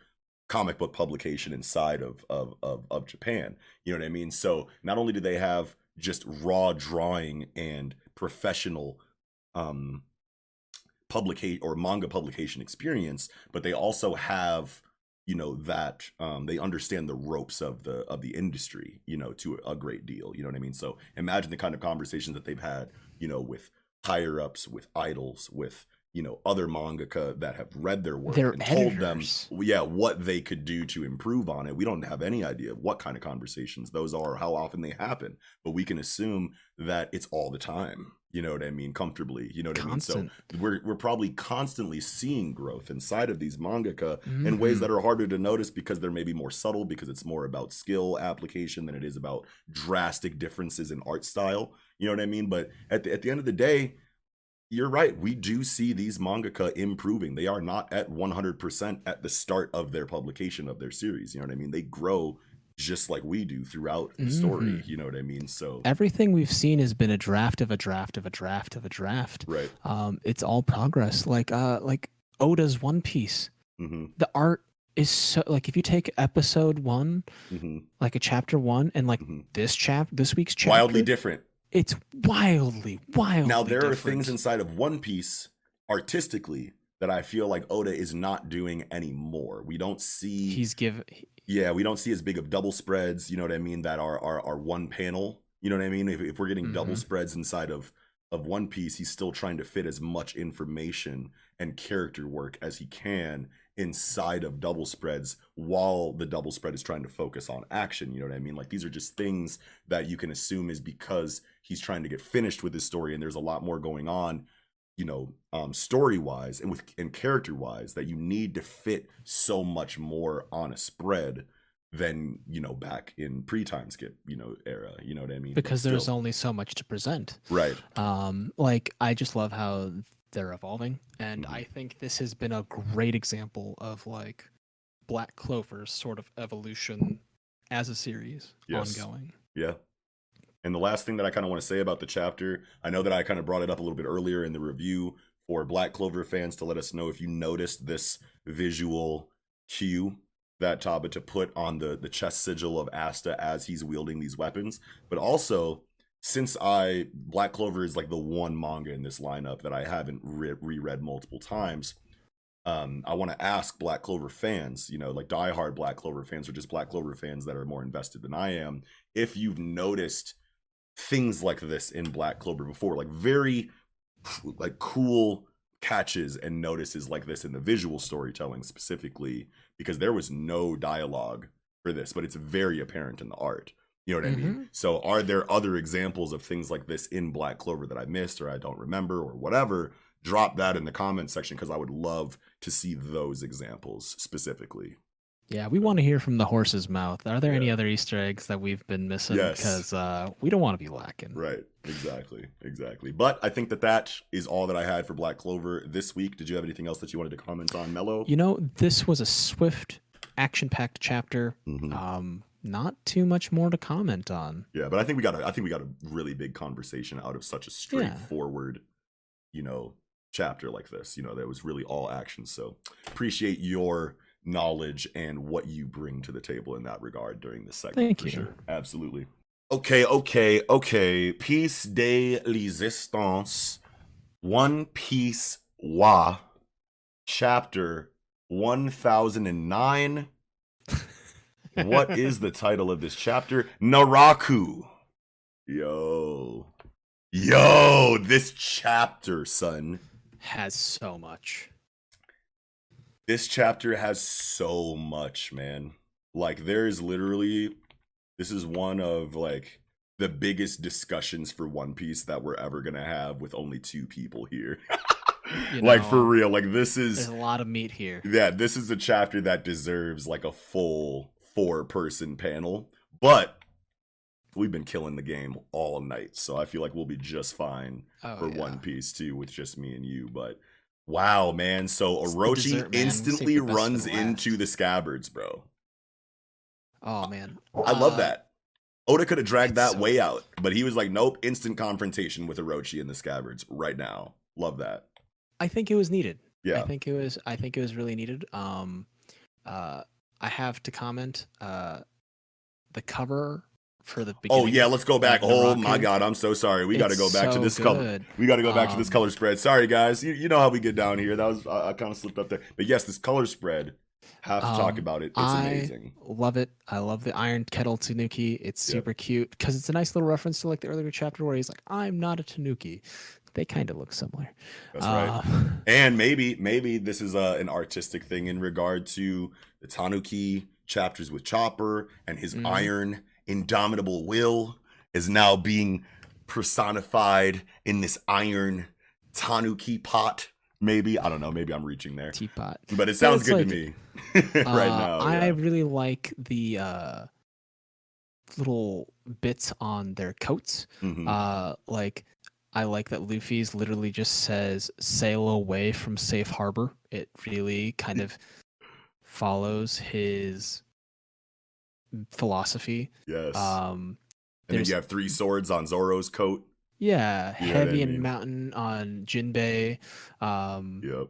comic book publication inside of of of, of Japan. You know what I mean? So not only do they have just raw drawing and professional um publicate or manga publication experience, but they also have you know that um, they understand the ropes of the of the industry you know to a great deal you know what i mean? So imagine the kind of conversations that they've had you know with higher ups with idols with you know other mangaka that have read their work Their and told them yeah what they could do to improve on it. We don't have any idea of what kind of conversations those are or how often they happen but we can assume that it's all the time. You know what i mean? Comfortably. You know what Constant. i mean? So we're we're probably constantly seeing growth inside of these mangaka in ways Mhm. that are harder to notice because they're maybe more subtle because it's more about skill application than it is about drastic differences in art style. You know what i mean? But at the, at the end of the day you're right we do see these mangaka improving they are not at 100% at the start of their publication of their series you know what i mean they grow just like we do throughout the story Mhm. you know what i mean so Everything we've seen has been a draft of a draft of a draft of a draft. right Um, it's all progress. Like uh, like Oda's One Piece. hmm The art is so like if you take episode one, hmm like a chapter one, and like hmm this chap, this week's chapter, wildly different it's wildly, wildly. now there are things inside of one piece artistically that i feel like oda is not doing anymore we don't see he's give. yeah we don't see as big of double spreads you know what i mean that are are, are one panel you know what i mean if, if we're getting double Mhm. spreads inside of of one piece he's still trying to fit as much information and character work as he can inside of double spreads while the double spread is trying to focus on action you know what i mean? Like these are just things that you can assume is because he's trying to get finished with his story and there's a lot more going on you know um story wise and with and character wise that you need to fit so much more on a spread than you know back in pre-time skip you know era you know what i mean? Because there's only so much to present. right. Um, like I just love how they're evolving, and Mhm. I think this has been a great example of like Black Clover's sort of evolution as a series Yes. ongoing. Yeah. And the last thing that I kind of want to say about the chapter, I know that I kind of brought it up a little bit earlier in the review for Black Clover fans to let us know if you noticed this visual cue that Tabata put on the the chest sigil of Asta as he's wielding these weapons, but also since I Black Clover is like the one manga in this lineup that I haven't re- reread multiple times. Um, I want to ask Black Clover fans, you know, like diehard Black Clover fans or just Black Clover fans that are more invested than I am, if you've noticed things like this in Black Clover before, like very like cool catches and notices like this in the visual storytelling specifically, because there was no dialogue for this, but it's very apparent in the art. You know what I mean? So are there other examples of things like this in Black Clover that I missed or I don't remember or whatever? Drop that in the comment section because I would love to see those examples specifically. Yeah, we want to hear from the horse's mouth. Are there any other Easter eggs that we've been missing? Yes. Because uh, we don't want to be lacking. Right. Exactly. Exactly. But I think that that is all that I had for Black Clover this week. Did you have anything else that you wanted to comment on, Mello? You know, this was a swift, action-packed chapter. Mhm. Um, not too much more to comment on. Yeah, but I think we got a, I think we got a really big conversation out of such a Yeah. straightforward, you know, chapter like this. You know, that was really all action. So appreciate your knowledge and what you bring to the table in that regard during this segment. Thank you. Sure. Absolutely. Okay, okay, okay. Piece de Resistance, One Piece Wa, chapter 1009. What is the title of this chapter? Naraku. Yo. Yo, this chapter, son, has so much. This chapter has so much, man. Like there's literally this is one of like the biggest discussions for One Piece that we're ever gonna have with only two people here. You like for real, like this There's is a lot of meat here. yeah, this is a chapter that deserves like a full four person panel. But we've been killing the game all night, so I feel like we'll be just fine Oh, for yeah. One Piece too, with just me and you. But wow, man! So Orochi dessert, man. Instantly the best for runs the into the scabbards, bro. Oh man, I love Uh, that. Oda could have dragged that so way out, but he was like, "Nope, instant confrontation with Orochi and the scabbards right now." Love that. I think it was needed. Yeah. I think it was. I think it was really needed. Um, uh, I have to comment. Uh, the cover for the beginning. Oh yeah, let's go back. Oh my god, I'm so sorry. We got to go back to so this color. We got to go back to this Um, color spread. Sorry guys, you, you know how we get down here. That was I, I kind of slipped up there, but yes, this color spread. Have to talk Um, about it. It's I amazing. Love it. I love the Iron Kettle Tanuki. It's Yep. super cute because it's a nice little reference to like the earlier chapter where he's like, "I'm not a Tanuki." They kind of look similar. That's right. Uh, And maybe maybe this is uh, an artistic thing in regard to the Tanuki chapters with Chopper and his Mhm. iron indomitable will is now being personified in this iron Tanuki pot. Maybe I don't know. Maybe I'm reaching there, teapot. but it sounds good like, to me right Uh, now. I yeah. really like the uh, little bits on their coats. Mhm. Uh, like I like that Luffy's literally just says "sail away from safe harbor." It really kind of follows his philosophy. yes. Um, and then you have three swords on Zoro's coat. yeah, You know what I heavy and mean. mountain on Jinbei. Um, Yep.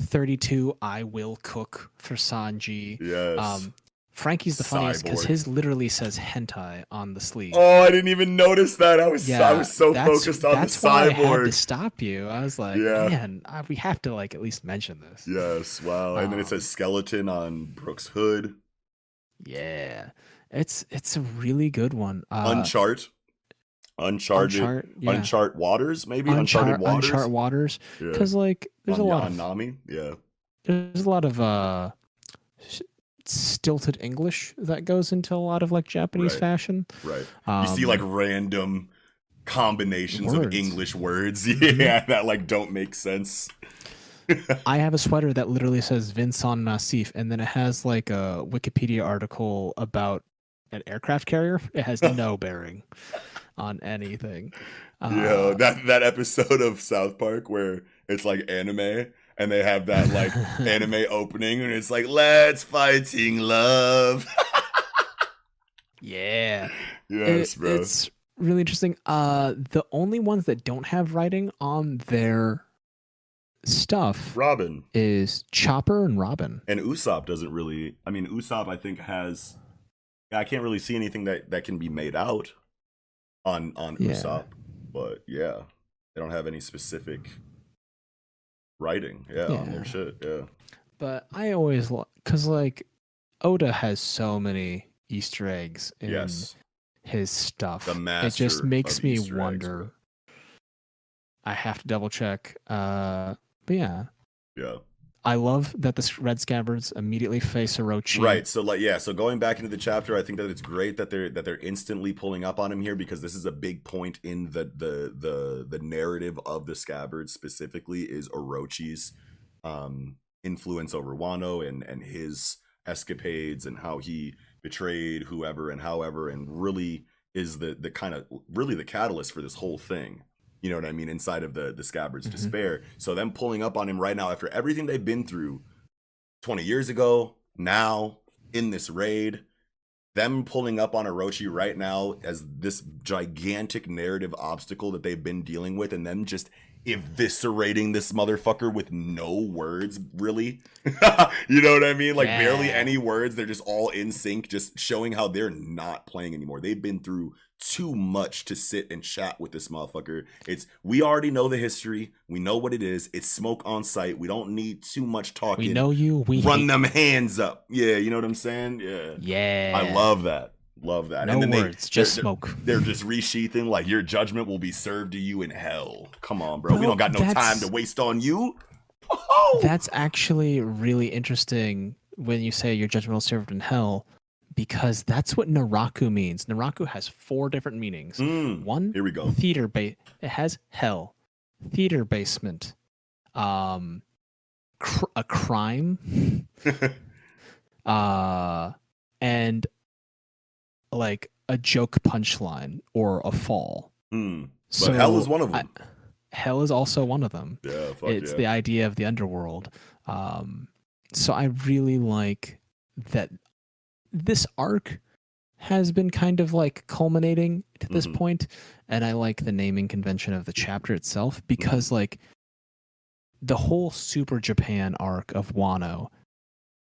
32 I will cook for Sanji. Yes. Um, Franky's the funniest because his literally says hentai on the sleeve. oh, I didn't even notice that. I was I was so focused on the that's why I had to stop you. I was like, Yeah. man, I, we have to like at least mention this. Yes, wow. And then it Um, says skeleton on Brook's hood. Yeah, it's it's a really good one. Uh, Unchart. Uncharted. Unchart, yeah. Unchart waters, maybe? Unchar- Uncharted waters. Unchart waters, Yeah. because like there's on, a lot on of Nami. Yeah. there's a lot of uh stilted English that goes into a lot of like Japanese Right. fashion. Right. Um, you see like random combinations of words. English words. Mhm. Yeah, that like don't make sense. I have a sweater that literally says Vincent Massif, and then it has like a Wikipedia article about an aircraft carrier. It has no bearing on anything. yeah, Uh, that that episode of South Park where it's like anime and they have that like anime opening and it's like let's fighting love. yeah, yes, It- bro. it's really interesting. Uh, the only ones that don't have writing on their stuff Robin. is Chopper and Robin. And Usopp doesn't really. I mean, Usopp I think has. I can't really see anything that that can be made out on on Yeah. Usopp, but yeah, they don't have any specific writing. Yeah, on their shit. Yeah, But I always because like Oda has so many Easter eggs in yes, his stuff. The it just makes me Easter eggs, wonder. bro. I have to double check. Uh, but yeah, yeah. I love that the Red Scabbards immediately face Orochi. Right. So like yeah, so going back into the chapter, I think that it's great that they're that they're instantly pulling up on him here because this is a big point in the the the the narrative of the scabbards specifically is Orochi's um influence over Wano and and his escapades and how he betrayed whoever and however and really is the the kind of really the catalyst for this whole thing. You know what I mean? Inside of the the scabbards' Mhm. despair. So them pulling up on him right now after everything they've been through 20 years ago, now in this raid, them pulling up on Orochi right now as this gigantic narrative obstacle that they've been dealing with, and them just eviscerating this motherfucker with no words, really. you know what I mean? Like barely any words. They're just all in sync, just showing how they're not playing anymore. They've been through too much to sit and chat with this motherfucker. It's we already know the history. We know what it is. It's smoke on sight. We don't need too much talking We know you. We run them hands up. Yeah, you know what I'm saying? Yeah. Yeah. I love that. Love that. No and then they- words, just they're- smoke. They're just resheathing like your judgment will be served to you in hell. Come on, bro. we don't got no time to waste on you. Oh! That's actually really interesting when you say your judgment will be served in hell, because that's what Naraku means. Naraku has four different meanings. Mm, One, here we go. theater base. It has hell, theater basement, um, cr- a crime, uh, and like a joke punchline or a fall. Mm, but So hell is one of I- them. hell is also one of them. yeah, fuck it's yeah. the idea of the underworld. Um, so I really like that this arc has been kind of like culminating to this Mhm. point, and I like the naming convention of the chapter itself because like the whole Super Japan arc of Wano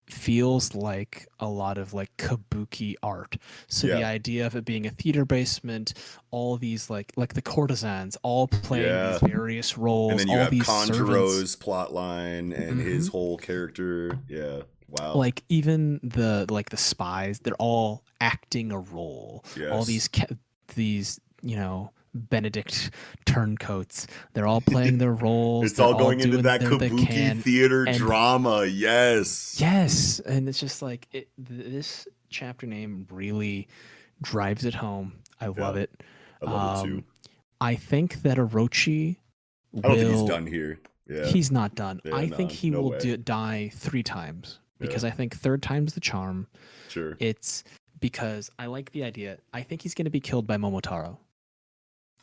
feels like a lot of like kabuki art. So the idea of it being a theater basement, all these like like the courtesans all playing Yeah. these various roles, and then you all have these. Kanjuro's plot line and his Mhm. whole character. Yeah. Wow. Like even the like the spies, they're all acting a role. All these ca- these you know Benedict turncoats, they're all playing their roles. it's all going into that kabuki theater and- drama. Yes. Yes, and it's just like it, this chapter name really drives it home. I love it. I love it Um, too. I think that Orochi I don't will. think he's done here. Yeah. He's not done. Yeah, I think he no will do, die three times Yeah. because I think third time's the charm. sure. It's because I like the idea. I think he's going to be killed by Momotaro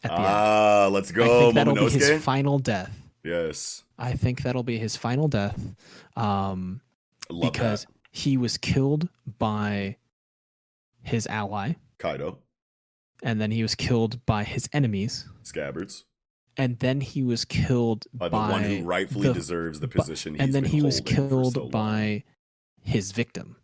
at the end. Ah, let's go. I think that'll be his final death. yes. I think that'll be his final death. Um, because that. he was killed by his ally, Kaido, and then he was killed by his enemies, Scabbards, and then he was killed by by, the one who rightfully the- deserves the position. and then he was killed so by his victim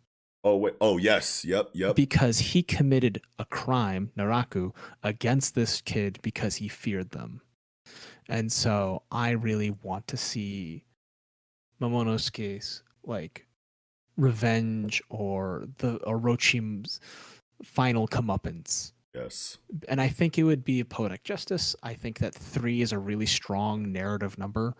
Oh wait. Oh yes. Yep. Yep. because he committed a crime, Naraku, against this kid because he feared them. And so I really want to see Momonosuke's like revenge or the Orochi's final comeuppance. yes. And I think it would be a poetic justice. I think that three is a really strong narrative number.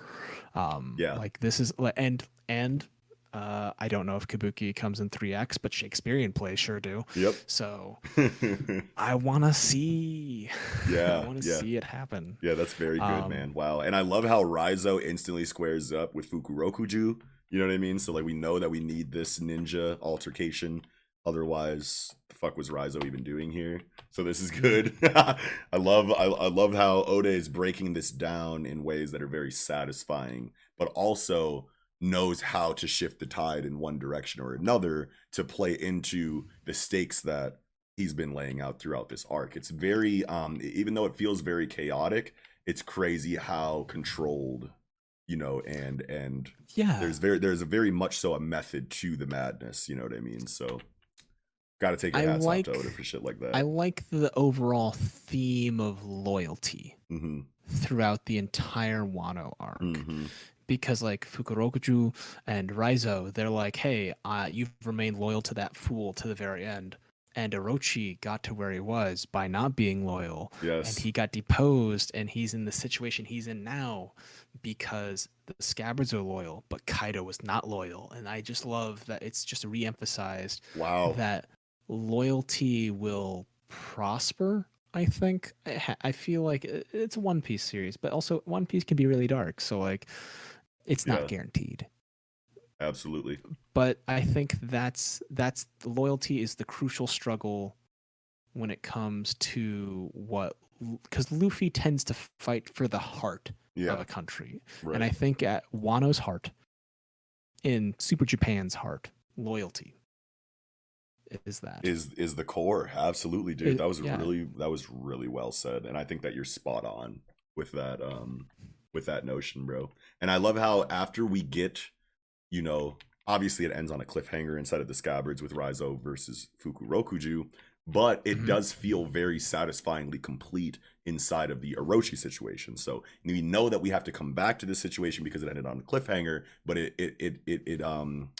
Um, Yeah. Like this is and and uh, I don't know if Kabuki comes in three X, but Shakespearean plays sure do. Yep. So I want to see. Yeah, I want to yeah. see it happen. Yeah, that's very good, Um, man. Wow. And I love how Raizo instantly squares up with Fukurokuju. You know what I mean? So like we know that we need this ninja altercation. Otherwise, the fuck was Raizo even doing here? So this is good. I love I, I love how Oda is breaking this down in ways that are very satisfying, but also knows how to shift the tide in one direction or another to play into the stakes that he's been laying out throughout this arc. It's very um even though it feels very chaotic, it's crazy how controlled, you know, and and Yeah. there's very there's a very much so a method to the madness, you know what I mean? So gotta take your I hats like- off to Oda for shit like that. I like the overall theme of loyalty hmm throughout the entire Wano arc. hmm because like Fukurokuju and Raizo, they're like, hey, uh, you've remained loyal to that fool to the very end. And Orochi got to where he was by not being loyal, Yes. and he got deposed, and he's in the situation he's in now because the Scabbards are loyal, but Kaido was not loyal. And I just love that it's just re-emphasized wow. that loyalty will prosper. I think I, feel like it's a One Piece series, but also One Piece can be really dark, so like it's not Yeah. guaranteed. Absolutely. But I think that's that's loyalty is the crucial struggle when it comes to what because Luffy tends to fight for the heart of a country, Right. and I think at Wano's heart, in Super Japan's heart, loyalty is that. is is the core. Absolutely, dude. It- that was yeah. really that was really well said. And I think that you're spot on with that um with that notion, bro. And I love how after we get, you know, obviously it ends on a cliffhanger inside of the scabbards with Raizo versus Fukurokuju, but it Mhm. does feel very satisfyingly complete inside of the Orochi situation. So we know that we have to come back to this situation because it ended on a cliffhanger, but it it it it, it um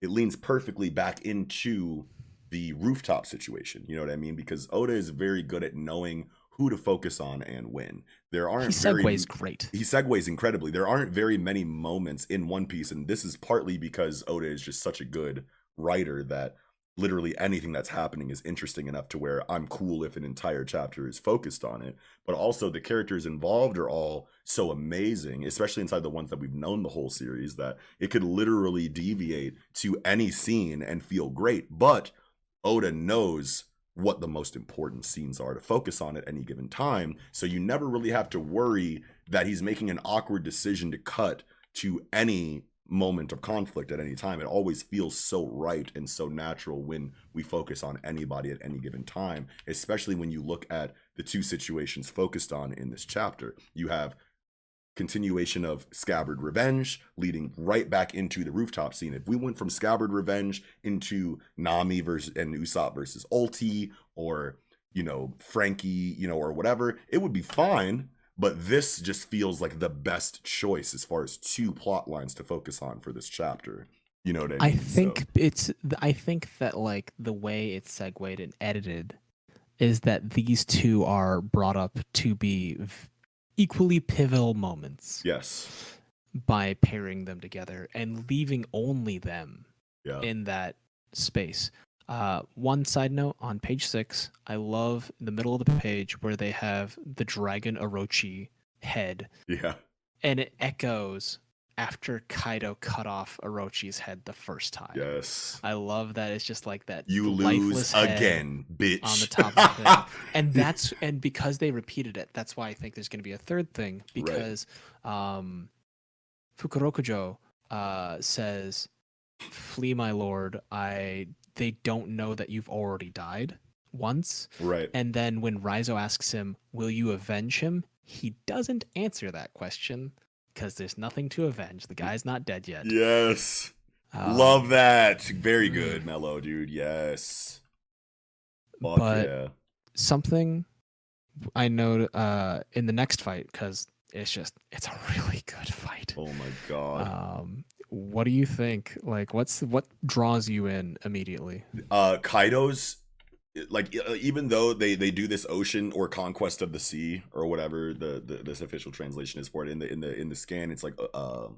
it leans perfectly back into the rooftop situation. You know what I mean? Because Oda is very good at knowing who to focus on and when. There aren't he very segues great. he segues incredibly. There aren't very many moments in One Piece, and this is partly because Oda is just such a good writer that literally anything that's happening is interesting enough to where I'm cool if an entire chapter is focused on it. But also the characters involved are all so amazing, especially inside the ones that we've known the whole series, that it could literally deviate to any scene and feel great. But Oda knows what the most important scenes are to focus on at any given time. So you never really have to worry that he's making an awkward decision to cut to any moment of conflict at any time. It always feels so right and so natural when we focus on anybody at any given time, especially when you look at the two situations focused on in this chapter. You have continuation of Scabbard Revenge leading right back into the rooftop scene. If we went from Scabbard Revenge into Nami versus and Usopp versus Ulti or you know Franky, you know or whatever, it would be fine. But this just feels like the best choice as far as two plot lines to focus on for this chapter. You know what I mean? I think So- it's I think that like the way it's segued and edited is that these two are brought up to be v- equally pivotal moments yes, by pairing them together and leaving only them yeah, in that space. Uh, one side note on page six, I love the middle of the page where they have the dragon Orochi head, yeah, and it echoes after Kaido cut off Orochi's head the first time. yes. I love that it's just like that. You lose again, bitch. on the top of the thing. And that's and because they repeated it, that's why I think there's going to be a third thing because um, Fukurokuju uh, says, "Flee, my lord. I they don't know that you've already died once." right. And then when Raizo asks him, "Will you avenge him?" he doesn't answer that question because there's nothing to avenge. The guy's not dead yet. Yes. Um, Love that. Very good, Mellow, dude. Yes. Fuck But- yeah. something I know uh, in the next fight because it's just it's a really good fight. Oh my god. Um, what do you think? Like, what's what draws you in immediately? uh Kaido's like e- uh, even though they they do this ocean or conquest of the sea or whatever the, the this official translation is for it in the in the in the scan it's like uh, uh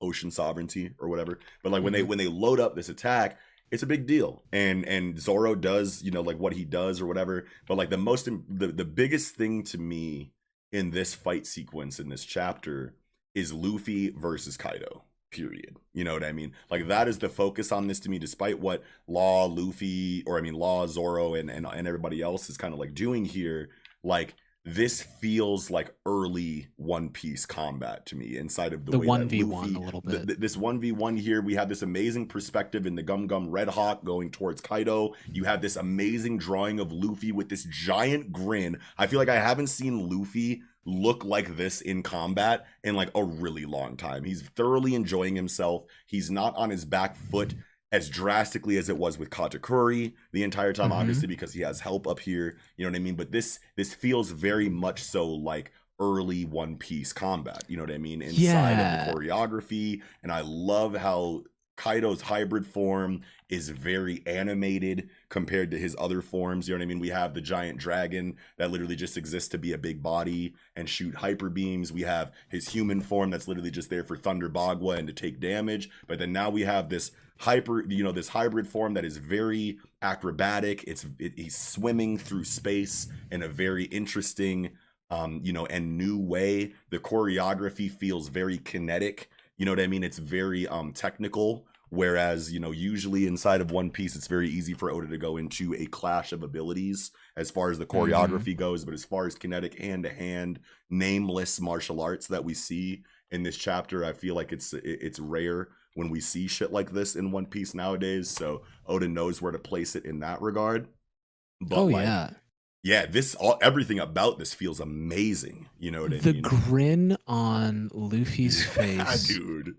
ocean sovereignty or whatever. But like when they mm-hmm. when they load up this attack it's a big deal. And and Zoro does you know like what he does or whatever. But like the most the the biggest thing to me in this fight sequence in this chapter is Luffy versus Kaido period. You know what i mean? Like that is the focus on this to me despite what law luffy or i mean law zoro and and, and everybody else is kind of like doing here like this feels like early one piece combat to me inside of the, The way 1v1 Luffy- a little bit. th- this 1v1 here we have this amazing perspective in the gum gum red hawk going towards kaido. You have this amazing drawing of luffy with this giant grin. I feel like i haven't seen luffy look like this in combat in like a really long time he's thoroughly enjoying himself he's not on his back foot as drastically as it was with Katakuri the entire time, Mhm. obviously because he has help up here. You know what I mean? But this this feels very much so like early One Piece combat. You know what I mean? Inside Yeah. of the choreography, and I love how Kaido's hybrid form is very animated compared to his other forms. You know what I mean? We have the giant dragon that literally just exists to be a big body and shoot hyper beams. We have his human form that's literally just there for Thunder Bagua and to take damage. But then now we have this hyper, you know, this hybrid form that is very acrobatic. It's it, he's swimming through space in a very interesting, um, you know, and new way. The choreography feels very kinetic. You know what I mean? It's very um technical. Whereas, you know, usually inside of One Piece, it's very easy for Oda to go into a clash of abilities as far as the choreography goes. But as far as kinetic hand to hand, nameless martial arts that we see in this chapter, I feel like it's it's rare when we see shit like this in One Piece nowadays. So Oda knows where to place it in that regard. But oh like, yeah, yeah, this all everything about this feels amazing. You know what I the mean? grin on Luffy's Yeah, face. dude.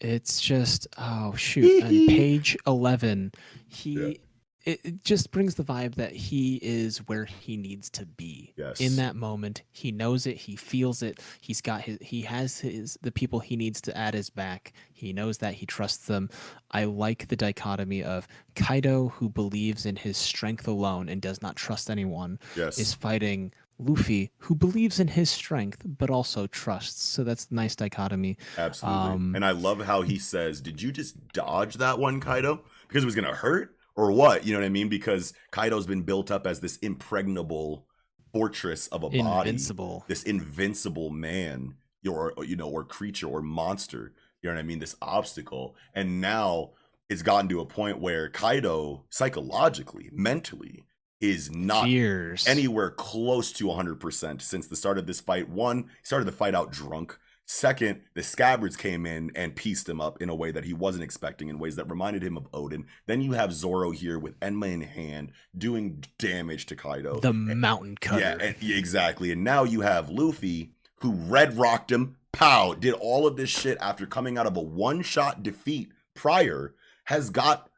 It's just oh shoot. On page eleven, he it, it just brings the vibe that he is where he needs to be Yes. in that moment. He knows it. He feels it. He's got his. He has his the people he needs to add his back. He knows that he trusts them. I like the dichotomy of Kaido, who believes in his strength alone and does not trust anyone, Yes. is fighting Luffy, who believes in his strength but also trusts. So that's a nice dichotomy. Absolutely. Um, and I love how he says, Did you just dodge that one, Kaido? Because it was going to hurt or what? You know what I mean? Because Kaido's been built up as this impregnable fortress of a body, Invincible. this invincible man, or, you know, or creature or monster. You know what I mean? This obstacle. And now it's gotten to a point where Kaido, psychologically, mentally, is not Fears. anywhere close to 100% since the start of this fight. One, he started the fight out drunk. Second, the scabbards came in and pieced him up in a way that he wasn't expecting, in ways that reminded him of Oden. Then you have Zoro here with Enma in hand doing damage to Kaido. the mountain cutter. Yeah, and, yeah, exactly. And now you have Luffy who red rocked him, pow, did all of this shit after coming out of a one shot defeat prior, has got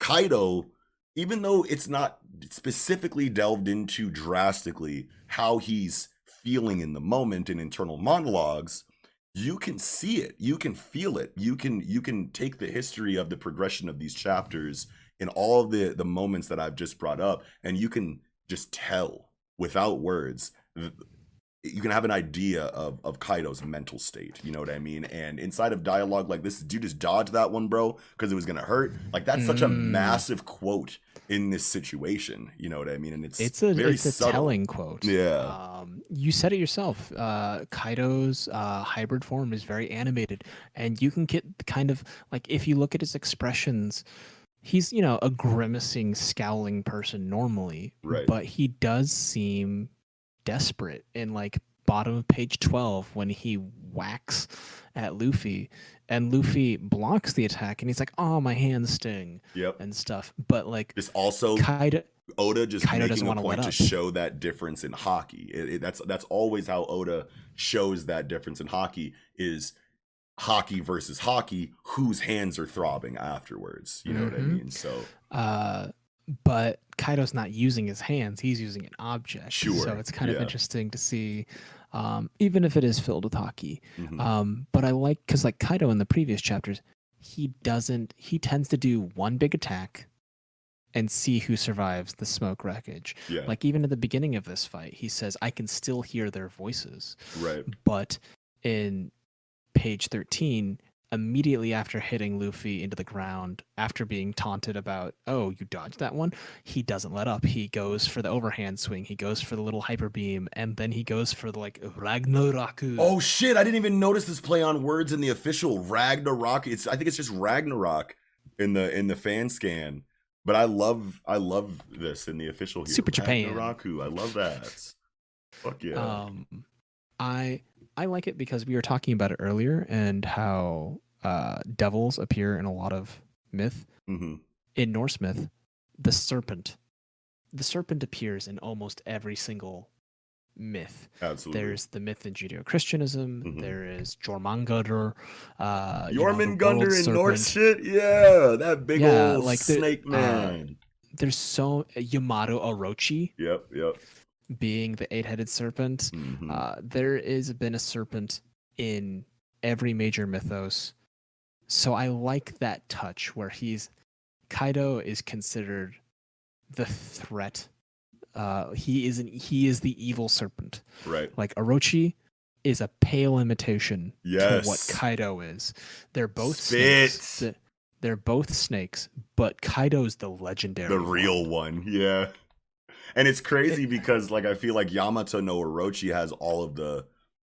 Kaido, even though it's not specifically delved into drastically how he's feeling in the moment in internal monologues you can see it you can feel it you can you can take the history of the progression of these chapters in all the the moments that i've just brought up and you can just tell without words you can have an idea of of Kaido's mental state, you know what I mean? And inside of dialogue like this, dude just dodge that one, bro, because it was gonna hurt. Like that's such a Mm. massive quote in this situation, you know what I mean? And it's It's a very it's a subtle. telling quote. Yeah. Um, you said it yourself. Uh, Kaido's uh, hybrid form is very animated, and you can get the kind of like if you look at his expressions, he's you know a grimacing, scowling person normally, Right. but he does seem desperate in like bottom of page 12 when he whacks at Luffy and Luffy blocks the attack and he's like oh my hands sting Yep. and stuff but like Just also Kaido Oda just Kaido doesn't making a point to show that difference in haki. It- it- that's that's always how Oda shows that difference in haki is haki versus haki. Whose hands are throbbing afterwards? You know what I Mhm. mean? So Uh, but Kaido's not using his hands; he's using an object. Sure. So it's kind of interesting to see, um, even if it is filled with haki. mhm. Um, but I like because like Kaido in the previous chapters, he doesn't. He tends to do one big attack, and see who survives the smoke wreckage. yeah, Like even at the beginning of this fight, he says, "I can still hear their voices." right. But in page 13, immediately after hitting Luffy into the ground, after being taunted about, oh, you dodged that one, he doesn't let up. He goes for the overhand swing, he goes for the little hyper beam, and then he goes for the like Ragnaroku. Oh shit! I didn't even notice this play on words in the official Ragnarok. It's I think it's just Ragnarok in the in the fan scan. But I love I love this in the official here. Super Japan. Ragnaroku. I love that. Fuck yeah. Um, I I like it because we were talking about it earlier and how uh, devils appear in a lot of myth. hmm in Norse myth, the serpent, the serpent appears in almost every single myth. Absolutely. There's the myth in Judeo-Christianism. Mhm. there is Jormungandr. Uh, you know, Jormungandr world Norse shit, yeah, that big Yeah, old like the- snake uh, man. There's so Yamato Orochi yep, yep. Being the eight-headed serpent. mhm. Uh, there has been a serpent in every major mythos. So I like that touch where he's Kaido is considered the threat. Uh, he is an, he is the evil serpent. right. Like Orochi is a pale imitation to what Yes. Kaido is. They're both Spit. snakes. They're both snakes, but Kaido's the legendary. The one. real one, yeah. And it's crazy because like I feel like Yamato no Orochi has all of the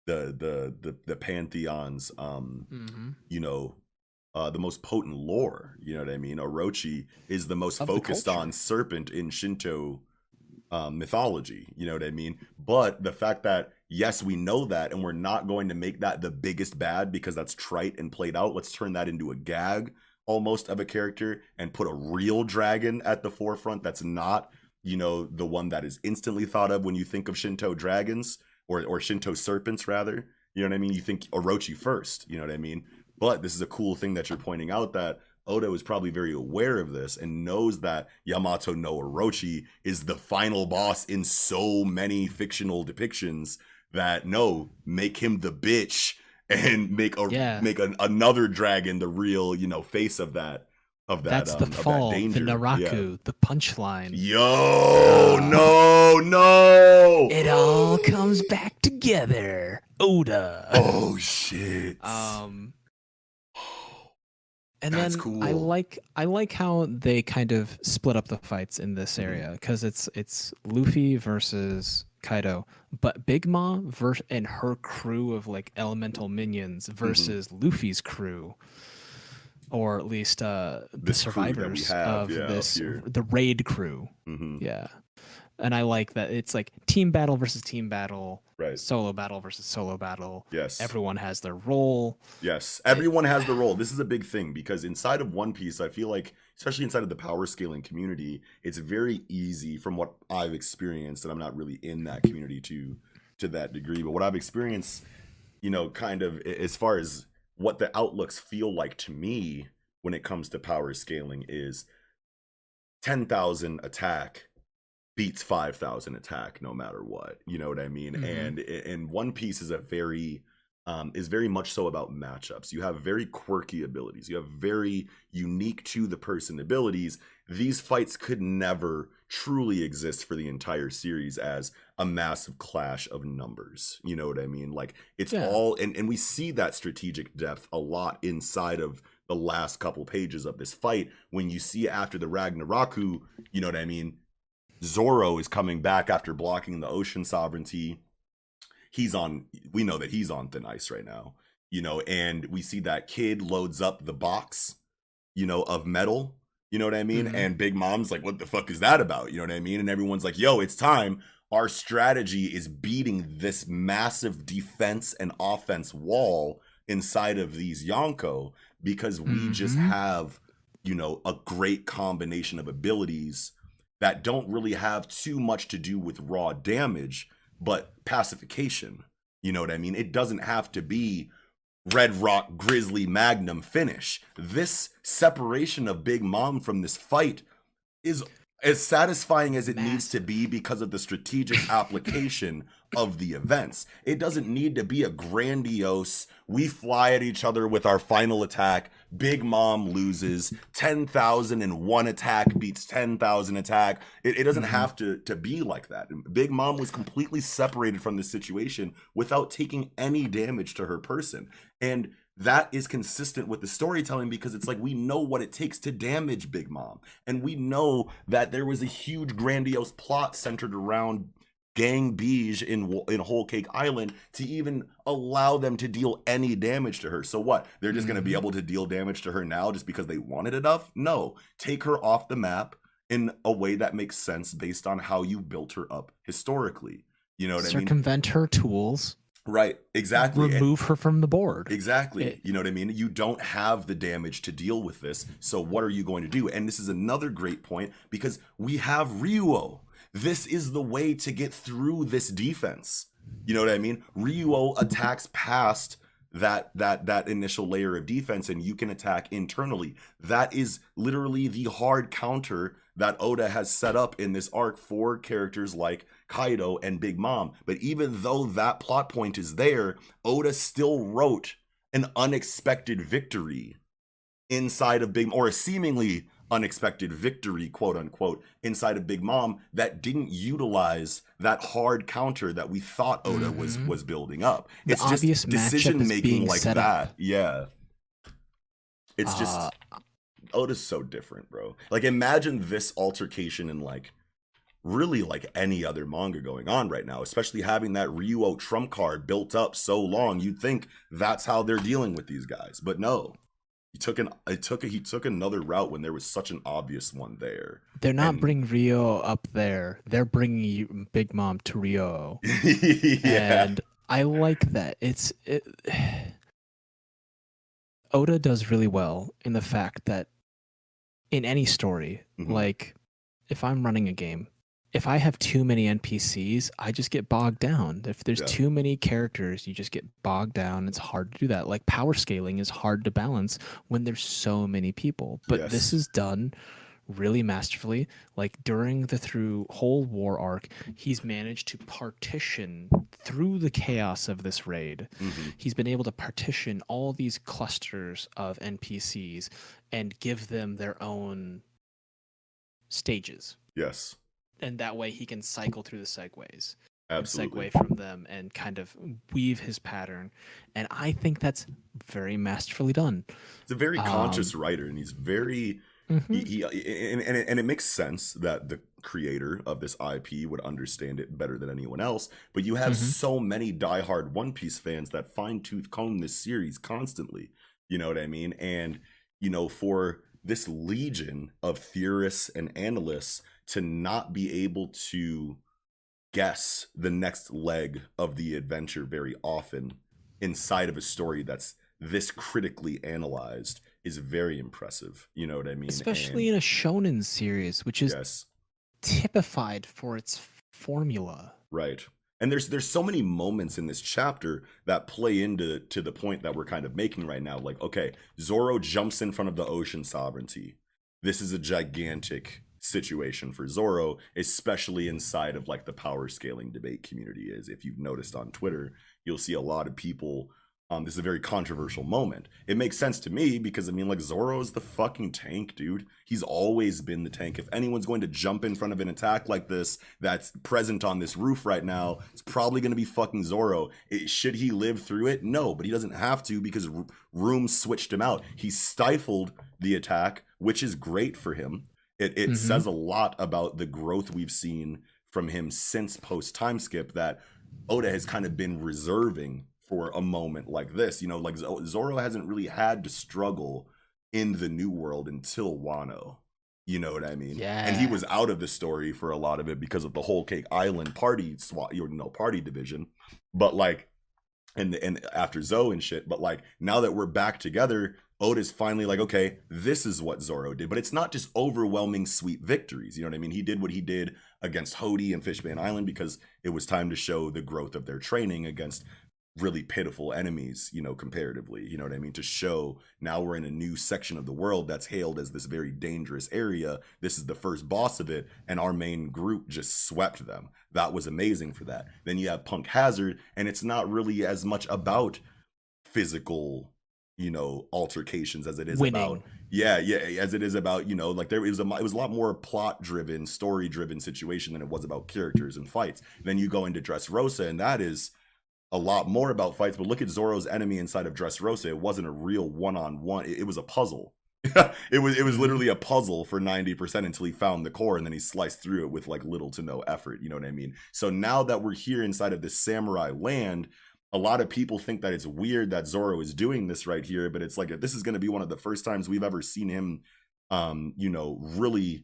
the the the, the pantheons um Mhm. you know uh the most potent lore you know what i mean? Orochi is the most Of the focused on serpent in shinto um, mythology you know what i mean? But the fact that yes we know that and we're not going to make that the biggest bad because that's trite and played out let's turn that into a gag almost of a character and put a real dragon at the forefront that's not you know the one that is instantly thought of when you think of shinto dragons or or shinto serpents rather. You know what i mean? You think orochi first you know what i mean? But this is a cool thing that you're pointing out that Oda is probably very aware of this and knows that Yamato no Orochi is the final boss in so many fictional depictions that no, make him the bitch and make a Yeah. make an, another dragon the real, you know, face of that of that That's um, the that fall, the danger. Yeah. Naraku, the punchline. Yo, Uh, no, no. It all comes back together. Oda. Oh shit. Um and That's then I like I like how they kind of split up the fights in this Mhm. area because it's it's Luffy versus Kaido, but Big Mom vers- and her crew of like elemental minions Mm-hmm. versus Luffy's crew, or at least uh, the This crew that we survivors have, of yeah, this the raid crew. hmm Yeah, and I like that it's like team battle versus team battle, Right. solo battle versus solo battle. Yes. Everyone has their role. Yes, everyone has the role. This is a big thing because inside of One Piece, I feel like, especially inside of the power scaling community, it's very easy from what I've experienced, and I'm not really in that community to to that degree, but what I've experienced, you know, kind of as far as what the outlooks feel like to me when it comes to power scaling is 10,000 attack beats 5,000 attack no matter what. You know what I mean? Mhm. And and One Piece is a very um, is very much so about matchups. You have very quirky abilities. You have very unique to the person abilities. These fights could never truly exists for the entire series as a massive clash of numbers. You know what I mean? Like it's Yeah. all and, and we see that strategic depth a lot inside of the last couple pages of this fight when you see after the Ragnaroku, you know what I mean? Zoro is coming back after blocking the ocean sovereignty he's on we know that he's on thin ice right now you know and we see that kid loads up the box you know of metal you know what i mean Mhm. and big mom's like what the fuck is that about you know what i mean and everyone's like yo it's time our strategy is beating this massive defense and offense wall inside of these yonko because we just Mhm. have you know a great combination of abilities that don't really have too much to do with raw damage but pacification. You know what I mean? It doesn't have to be Red Rock Grizzly Magnum finish. This separation of Big Mom from this fight is as satisfying as it needs to be because of the strategic application of the events. It doesn't need to be a grandiose, we fly at each other with our final attack, Big Mom loses, 10,001 attack beats 10,000 attack. It, it doesn't Mhm. have to, to be like that. Big Mom was completely separated from this situation without taking any damage to her person. And that is consistent with the storytelling because it's like we know what it takes to damage Big Mom. And we know that there was a huge, grandiose plot centered around Gang Bege in in Whole Cake Island to even allow them to deal any damage to her. So what? They're just going to be Mhm. able to deal damage to her now just because they wanted enough? No. Take her off the map in a way that makes sense based on how you built her up historically. You know what I mean? Circumvent her tools. Right. Exactly. And- Remove her from the board. Exactly. It- you know what I mean? You don't have the damage to deal with this. So what are you going to do? And this is another great point because we have Ryuo. This is the way to get through this defense. You know what I mean? Ryuo attacks past that that that initial layer of defense and you can attack internally. That is literally the hard counter that Oda has set up in this arc for characters like Kaido and Big Mom. But even though that plot point is there, Oda still wrote an unexpected victory inside of Big or a seemingly unexpected victory, quote unquote, inside of Big Mom that didn't utilize that hard counter that we thought Oda was Mhm. was building up. The It's just decision making like that. up. Yeah. It's just Uh, Oda's so different, bro. Like imagine this altercation in like really like any other manga going on right now, especially having that Ryuo trump card built up so long. You'd think that's how they're dealing with these guys, but no. He took an I took a, he took another route when there was such an obvious one there. they're not and- bringing Ryuo up there. They're bringing you, Big Mom to Ryuo. yeah. and I like that. It's it, Oda does really well in the fact that in any story, Mhm. like if I'm running a game if I have too many NPCs, I just get bogged down. If there's Yeah. too many characters, you just get bogged down. It's hard to do that. Like power scaling is hard to balance when there's so many people. But this is done really masterfully. Like during the through whole war arc, he's managed to partition through the chaos of this raid. Mhm. He's been able to partition all these clusters of NPCs and give them their own stages Yes, and that way he can cycle through the segues absolutely. segue from them and kind of weave his pattern and i think that's very masterfully done He's a very conscious Um, writer, and he's very Mhm. he, he and, and, it, and it makes sense that the creator of this IP would understand it better than anyone else. But you have Mhm. so many diehard One Piece fans that fine tooth comb this series constantly. You know what I mean? And you know, for this legion of theorists and analysts to not be able to guess the next leg of the adventure very often inside of a story that's this critically analyzed is very impressive. You know what I mean? especially And- in a shonen series which is yes, typified for its formula right. And there's there's so many moments in this chapter that play into to the point that we're kind of making right now. Like, okay, Zoro jumps in front of the ocean sovereignty. This is a gigantic situation for Zoro, especially inside of like the power scaling debate community is. If you've noticed on Twitter, you'll see a lot of people um, this is a very controversial moment. It makes sense to me because I mean, like Zoro is the fucking tank, dude. He's always been the tank. If anyone's going to jump in front of an attack like this that's present on this roof right now, it's probably going to be fucking Zoro. It, should he live through it? No, but he doesn't have to because R- Room switched him out. He stifled the attack, which is great for him. It, it Mhm. says a lot about the growth we've seen from him since post time skip that Oda has kind of been reserving for a moment like this. You know, like Zoro hasn't really had to struggle in the new world until Wano. You know what I mean? Yeah. And he was out of the story for a lot of it because of the whole Cake Island party swat, you know, party division. But like, and and after Zou and shit. But like now that we're back together, Oda's finally like, okay, this is what Zoro did. But it's not just overwhelming sweet victories. You know what I mean? He did what he did against Hody and Fishman Island because it was time to show the growth of their training against really pitiful enemies, you know, comparatively. You know what I mean? To show now we're in a new section of the world that's hailed as this very dangerous area. This is the first boss of it, and our main group just swept them. That was amazing for that. Then you have Punk Hazard, and it's not really as much about physical, you know, altercations as it is winning about yeah, yeah, as it is about you know, like there was a it was a lot more plot driven, story driven situation than it was about characters and fights. Then you go into Dressrosa, and that is a lot more about fights. But look at Zoro's enemy inside of Dressrosa; it wasn't a real one on one. It was a puzzle. it was it was mm-hmm. literally a puzzle for 90% until he found the core and then he sliced through it with like little to no effort you know what i mean so now that we're here inside of this samurai land a lot of people think that it's weird that Zoro is doing this right here, but it's like this is going to be one of the first times we've ever seen him, um, you know, really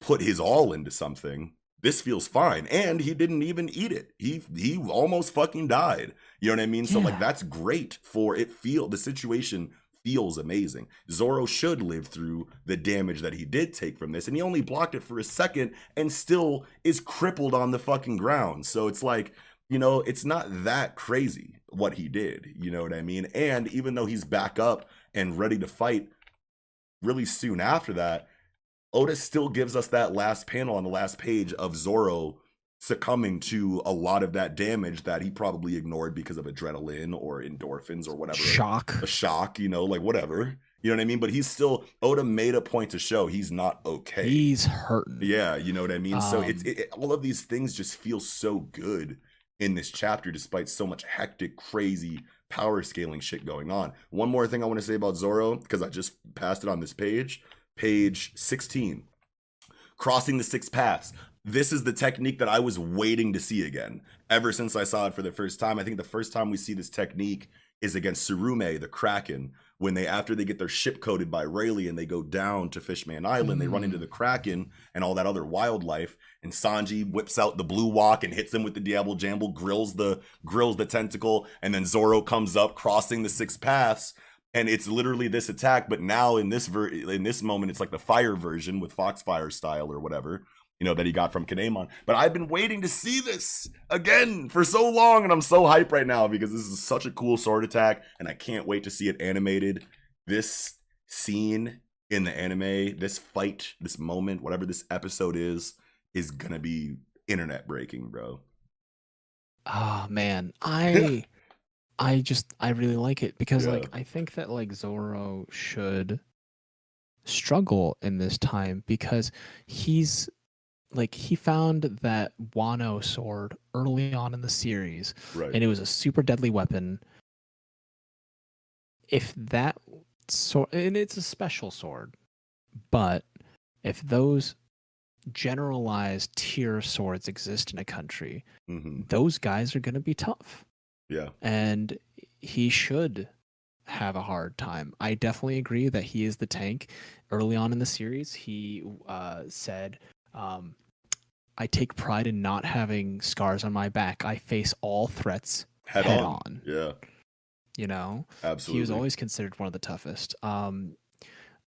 put his all into something. This feels fine, and he didn't even eat it. He he almost fucking died. You know what I mean? So like that's great for it. Feel the situation feels amazing. Zoro should live through the damage that he did take from this, and he only blocked it for a second, and still is crippled on the fucking ground. So it's like you know, it's not that crazy what he did. You know what I mean? And even though he's back up and ready to fight really soon after that, Oda still gives us that last panel on the last page of Zoro succumbing to a lot of that damage that he probably ignored because of adrenaline or endorphins or whatever shock a shock, you know, like whatever. You know what I mean? But he's still Oda made a point to show he's not okay. he's hurting Yeah, you know what I mean. so it's Um, it, it- all of these things just feel so good in this chapter, despite so much hectic, crazy power scaling shit going on. One more thing I want to say about Zoro because I just passed it on this page, page sixteen, crossing the six paths. This is the technique that I was waiting to see again ever since I saw it for the first time. I think the first time we see this technique is against Surume, the Kraken, when they after they get their ship coated by Rayleigh and they go down to Fishman Island, they run into Mm. the Kraken and all that other wildlife, and Sanji whips out the blue walk and hits him with the Diable Jambe, grills the grills the tentacle, and then Zoro comes up, crossing the six paths. And it's literally this attack, but now in this ver- in this moment, it's like the fire version with Foxfire style or whatever. You know, that he got from Kinemon. But I've been waiting to see this again for so long, and I'm so hyped right now because this is such a cool sword attack, and I can't wait to see it animated. This scene in the anime, this fight, this moment, whatever this episode is, is gonna be internet breaking, bro. Oh man, I I just I really like it because Yeah. like I think that like Zoro should struggle in this time because he's like he found that Wano sword early on in the series Right. and it was a super deadly weapon. If that sword and it's a special sword, but if those generalized tier swords exist in a country, hmm those guys are going to be tough Yeah. and he should have a hard time. I definitely agree that he is the tank. Early on in the series, he uh, said, um, "I take pride in not having scars on my back. I face all threats Head, head, on. on. Yeah. You know, Absolutely. he was always considered one of the toughest. Um,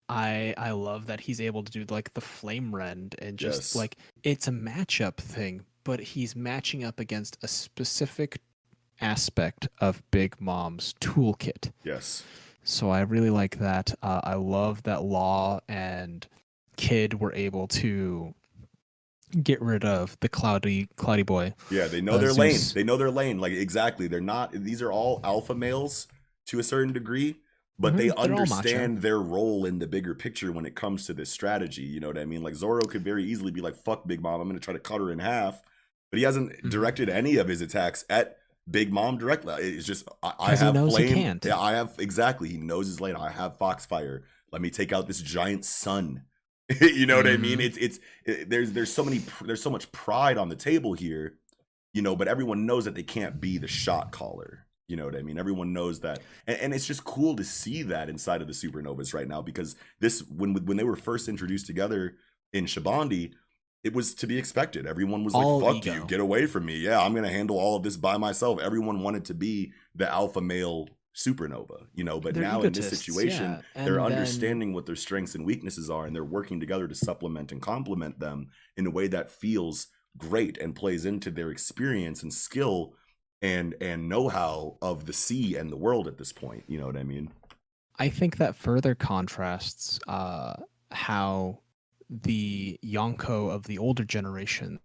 I I love that he's able to do like the flame rend and just Yes. like it's a matchup thing, but he's matching up against a specific aspect of Big Mom's toolkit. yes. So I really like that. Uh, I love that Law and Kid were able to get rid of the cloudy cloudy boy. Yeah, they know Uh, their lane. They know their lane. Like exactly. They're not these are all alpha males to a certain degree, but Mhm, they they're understand their role in the bigger picture when it comes to this strategy. You know what I mean? Like Zoro could very easily be like, fuck Big Mom, I'm gonna try to cut her in half. But he hasn't Mhm. directed any of his attacks at Big Mom directly. It's just I, I have flame. Yeah, I have exactly. He knows his lane. I have Foxfire. Let me take out this giant sun. you know what I mean? Mhm. It's it's it, there's there's so many there's so much pride on the table here, you know. But everyone knows that they can't be the shot caller. You know what I mean? Everyone knows that, and, and it's just cool to see that inside of the supernovas right now because this when when they were first introduced together in Shabondy, it was to be expected. Everyone was All like, "Fuck ego. you, get away from me!" Yeah, I'm gonna handle all of this by myself. Everyone wanted to be the alpha male supernova, you know. But They're now in this situation, yeah, they're then- understanding what their strengths and weaknesses are and they're working together to supplement and complement them in a way that feels great and plays into their experience and skill and and know-how of the sea and the world at this point you know what i mean I think that further contrasts uh, how the Yonko of the older generation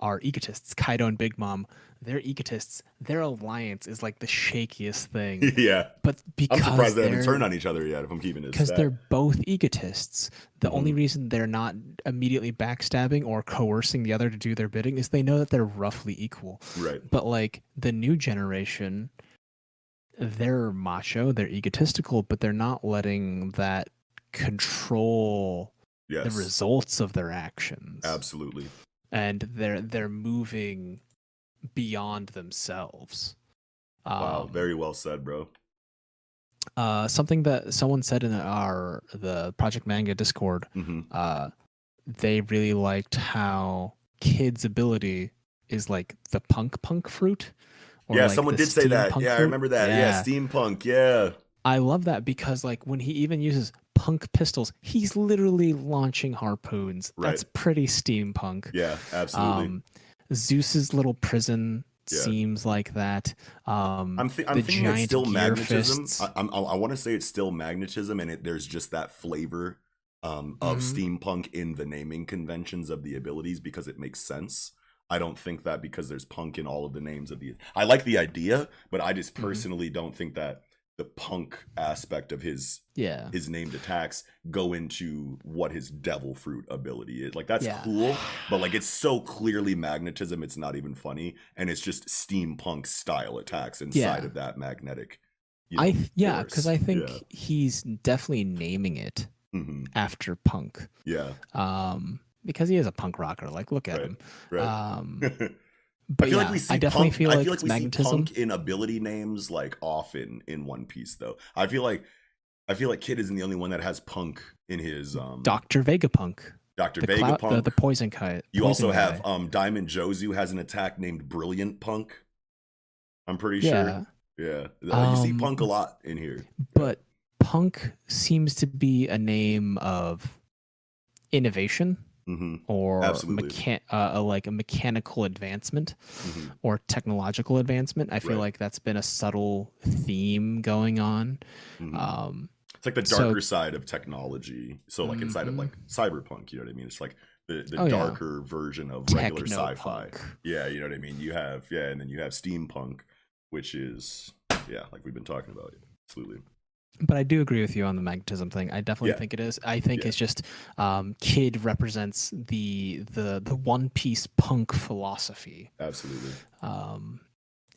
are egotists. Kaido and Big Mom, they're egotists. Their alliance is like the shakiest thing. yeah But because i'm surprised they haven't turned on each other yet if i'm keeping it because they're both egotists. The only Mhm. reason they're not immediately backstabbing or coercing the other to do their bidding is they know that they're roughly equal. right But like the new generation, they're macho, they're egotistical, but they're not letting that control yes the results of their actions. absolutely And they're they're moving beyond themselves. wow Um, very well said bro uh, something that someone said in our the Project Manga Discord hmm uh, they really liked how Kid's ability is like the punk punk fruit. or yeah like someone did say that yeah i remember that yeah. steampunk yeah I love that because like when he even uses punk pistols, he's literally launching harpoons. That's pretty steampunk. yeah absolutely Um, Zeus's little prison Yeah. seems like that. Um, I'm, thi- I'm thinking it's still magnetism. fists. I, I'm, I want to say it's still magnetism, and it, there's just that flavor um, of Mhm. steampunk in the naming conventions of the abilities because it makes sense. I don't think that because there's punk in all of the names of the. I like the idea, but I just Mhm. personally don't think that the punk aspect of his yeah. his named attacks go into what his devil fruit ability is. Like that's Yeah. cool, but like it's so clearly magnetism, it's not even funny, and it's just steampunk style attacks inside Yeah. of that magnetic. you know, I yeah, because. I think yeah. he's definitely naming it Mhm. after punk. yeah, Um, because he is a punk rocker. Like, look at Right, him. right. Um, I feel yeah, like we see I definitely punk, feel I like feel it's like we magnetism. see punk in ability names like often in One Piece though. I feel like I feel like Kid isn't the only one that has punk in his um Doctor Vegapunk, clou- Vegapunk. the the poison kite. You also have guy. um Diamond Jozu has an attack named Brilliant Punk. I'm pretty yeah, sure. Yeah. Uh, you see Um, Punk a lot in here. but punk seems to be a name of innovation. Hmm or mechan- uh, a, like a mechanical advancement hmm or technological advancement. I feel Right. like that's been a subtle theme going on. hmm Um, it's like the so- darker side of technology. So like inside of Mhm. like cyberpunk, you know what I mean? It's like the, the Oh, yeah. darker version of regular sci-fi. Yeah, you know what I mean. You have yeah, and then you have steampunk, which is yeah, like we've been talking about. Absolutely. But I do agree with you on the magnetism thing. I definitely Yeah. think it is. I think Yeah. it's just um, Kid represents the the the One Piece punk philosophy, Absolutely. um,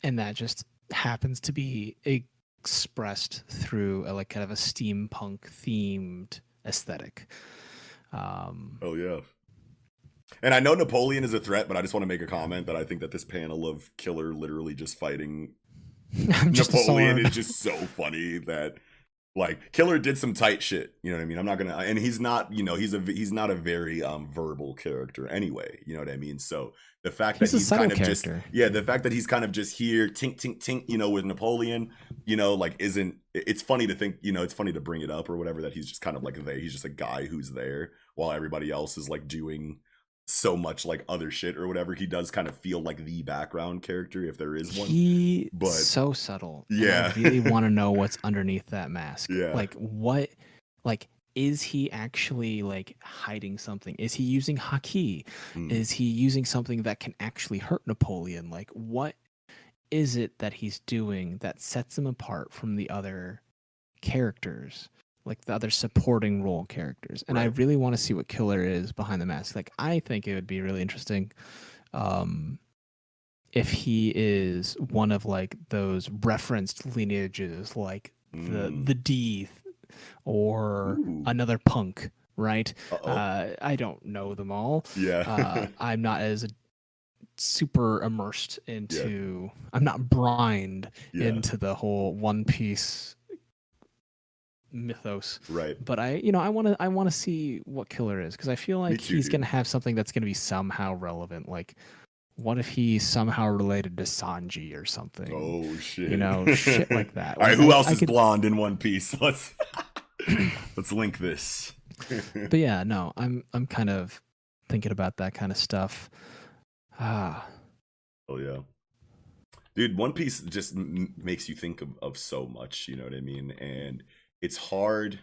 and that just happens to be expressed through a, like kind of a steampunk themed aesthetic. Um, Oh yeah. And I know Napoleon is a threat, but I just want to make a comment that I think that this panel of Killer literally just fighting I'm just a Napoleon is just so funny that like Killer did some tight shit. You know what I mean? I'm not gonna, and he's not, you know, he's a he's not a very um verbal character anyway. You know what I mean? So the fact He's that he's kind of just yeah, the fact that he's kind of just here, tink tink tink, you know, with Napoleon, you know, like isn't it's funny to think, you know, it's funny to bring it up or whatever that he's just kind of like there. He's just a guy who's there while everybody else is like doing so much like other shit or whatever. He does kind of feel like the background character if there is one. He but- so subtle. Yeah. I really want to know what's underneath that mask. Yeah. Like what like is he actually like hiding something? Is he using haki? Mm. Is he using something that can actually hurt Napoleon? Like what is it that he's doing that sets him apart from the other characters? Like the other supporting role characters. And I really want to see what Killer is behind the mask. Like I think it would be really interesting um if he is one of like those referenced lineages like the Mm. the D or Ooh. another punk, right? Uh, I don't know them all. yeah. Uh, I'm not as super immersed into. I'm not brined yeah. into the whole One Piece mythos. right. But I, you know, I want to. I want to see what Killer is because I feel like too, he's gonna have something that's gonna be somehow relevant. Like, what if he's somehow related to Sanji or something? Oh shit. You know, shit like that. All right, Like, who I- else I is could- blonde in One Piece? Let's let's link this. but yeah, no, I'm I'm kind of thinking about that kind of stuff. Ah, Oh yeah, dude. One Piece just m- makes you think of, of so much. You know what I mean? And it's hard,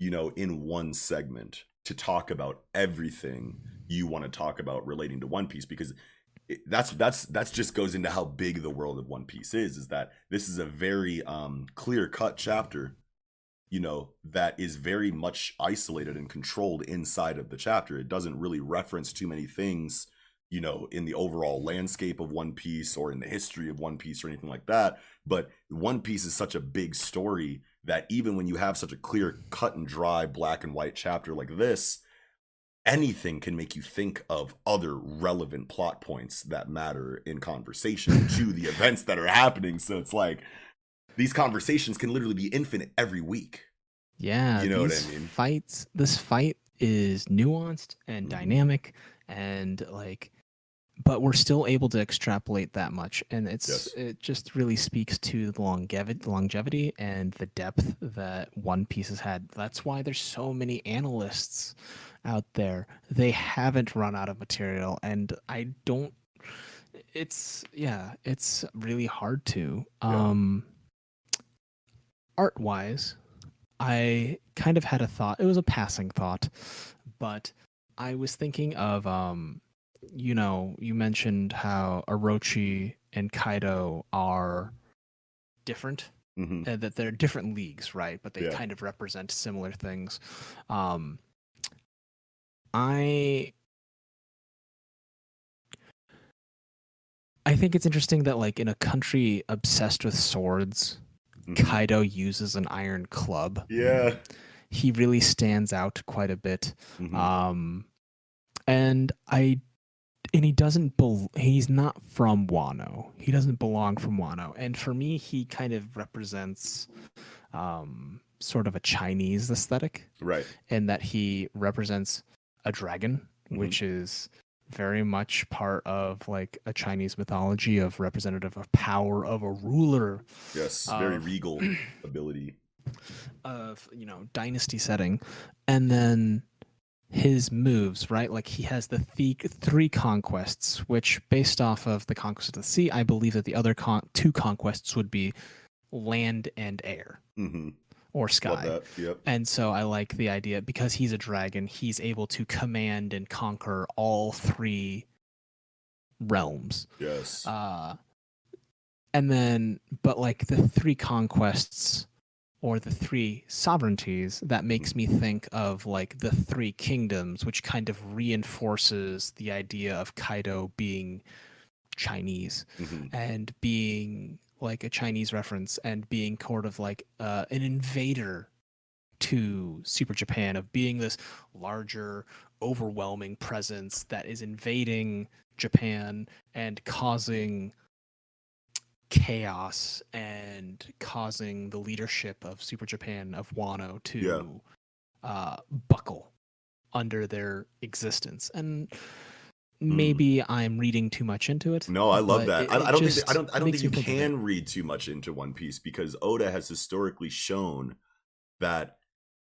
you know, in one segment to talk about everything you want to talk about relating to One Piece because it, that's that's that's just goes into how big the world of One Piece is. Is that this is a very um, clear cut chapter. You know that is very much isolated and controlled inside of the chapter. It doesn't really reference too many things you know, in the overall landscape of One Piece or in the history of One Piece or anything like that. But One Piece is such a big story that even when you have such a clear cut and dry black and white chapter like this, anything can make you think of other relevant plot points that matter in conversation to the events that are happening. So it's like these conversations can literally be infinite every week. yeah. You know what I mean? Fights. This fight is nuanced and Mhm. dynamic, and like, but we're still able to extrapolate that much, and it's Yes. it just really speaks to the longevity, longevity, and the depth that One Piece has had. That's why there's so many analysts out there. They haven't run out of material, and I don't. It's yeah, it's really hard to. Yeah. Um, art wise, I kind of had a thought. It was a passing thought, but I was thinking of um you know, you mentioned how Orochi and Kaido are different hmm uh, that they're different leagues, right? But they Yeah. kind of represent similar things. Um I I think it's interesting that like in a country obsessed with swords, Mhm. Kaido uses an iron club. Yeah. He really stands out quite a bit. Mhm. Um, and I, and he doesn't. Bel- he's not from Wano. He doesn't belong from Wano. And for me, he kind of represents, um, sort of a Chinese aesthetic, right. in that he represents a dragon, Mhm. which is very much part of like a Chinese mythology of representative of power of a ruler Yes. Very regal ability. of you know dynasty setting and then his moves, right? Like he has the th- three conquests, which, based off of the conquest of the sea, I believe that the other con- two conquests would be land and air Mm-hmm. or sky. Yep. And so I like the idea because he's a dragon, he's able to command and conquer all three realms. Yes. Uh, and then, but like the three conquests or the three sovereignties, that makes me think of like the three kingdoms, which kind of reinforces the idea of Kaido being Chinese Mhm. and being like a Chinese reference and being sort of like uh, an invader to Super Japan of being this larger, overwhelming presence that is invading Japan and causing chaos and causing the leadership of Super Japan of Wano to uh, buckle under their existence. And maybe I'm reading too much into it. Hmm. No, I love that. it- I, don't think I don't I don't think you can read too much into One Piece because Oda has historically shown that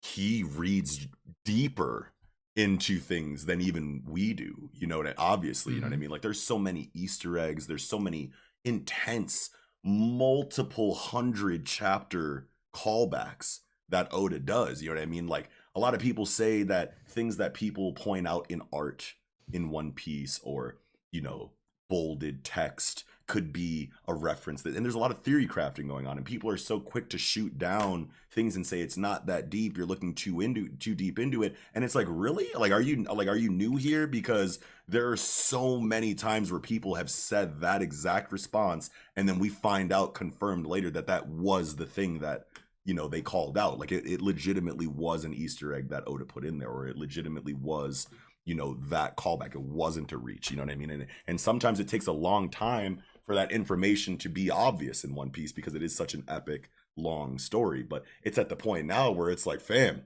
he reads deeper into things than even we do. You know, what I- obviously, you know what I Mhm. mean? Like there's so many Easter eggs, there's so many intense multiple hundred chapter callbacks that Oda does. You know what I mean? Like a lot of people say that things that people point out in art in One Piece or, you know, bolded text could be a reference that and there's a lot of theory crafting going on and people are so quick to shoot down things and say it's not that deep you're looking too into too deep into it and it's like really? Like are you like are you new here? Because there are so many times where people have said that exact response and then we find out confirmed later that that was the thing that you know they called out. Like it, it legitimately was an easter egg that oda put in there or it legitimately was you know that callback. It wasn't a reach you know what i mean? And, and sometimes it takes a long time for that information to be obvious in one piece because it is such an epic long story but it's at the point now where it's like fam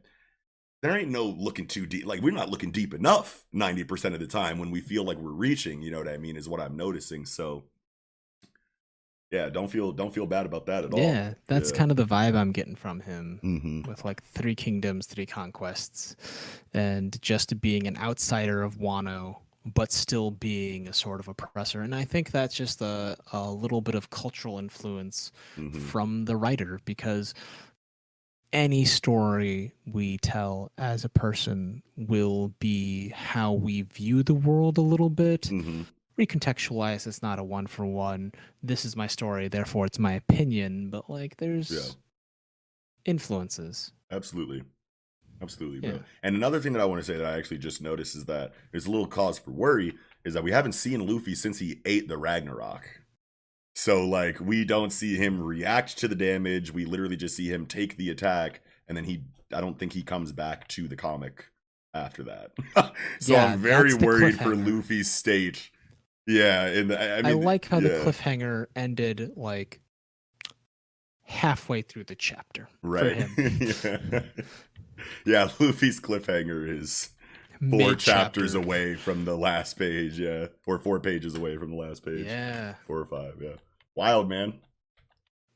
there ain't no looking too deep like we're not looking deep enough 90% of the time when we feel like we're reaching you know what i mean is what i'm noticing so yeah don't feel don't feel bad about that at all Yeah, that's kind of the vibe I'm getting from him. mm-hmm. with like three kingdoms, three conquests, and just being an outsider of Wano, but still being a sort of oppressor. And I think that's just a, a little bit of cultural influence Mm-hmm. from the writer because any story we tell as a person will be how we view the world a little bit Mm-hmm. recontextualize it's not a one for one this is my story therefore it's my opinion but like there's Yeah. influences Absolutely. Absolutely, bro. Yeah. And another thing that I want to say that I actually just noticed is that there's a little cause for worry is that we haven't seen Luffy since he ate the Ragnarok. So like we don't see him react to the damage. We literally just see him take the attack and then he I don't think he comes back to the comic after that. so Yeah, I'm very worried for. Luffy's state. Yeah, and I, I I, like how the cliffhanger ended like halfway through the chapter right. for him. yeah. yeah, Luffy's cliffhanger is four Mid-chapter. chapters away from the last page, yeah, or four pages away from the last page, Yeah, four or five, yeah. Wild man.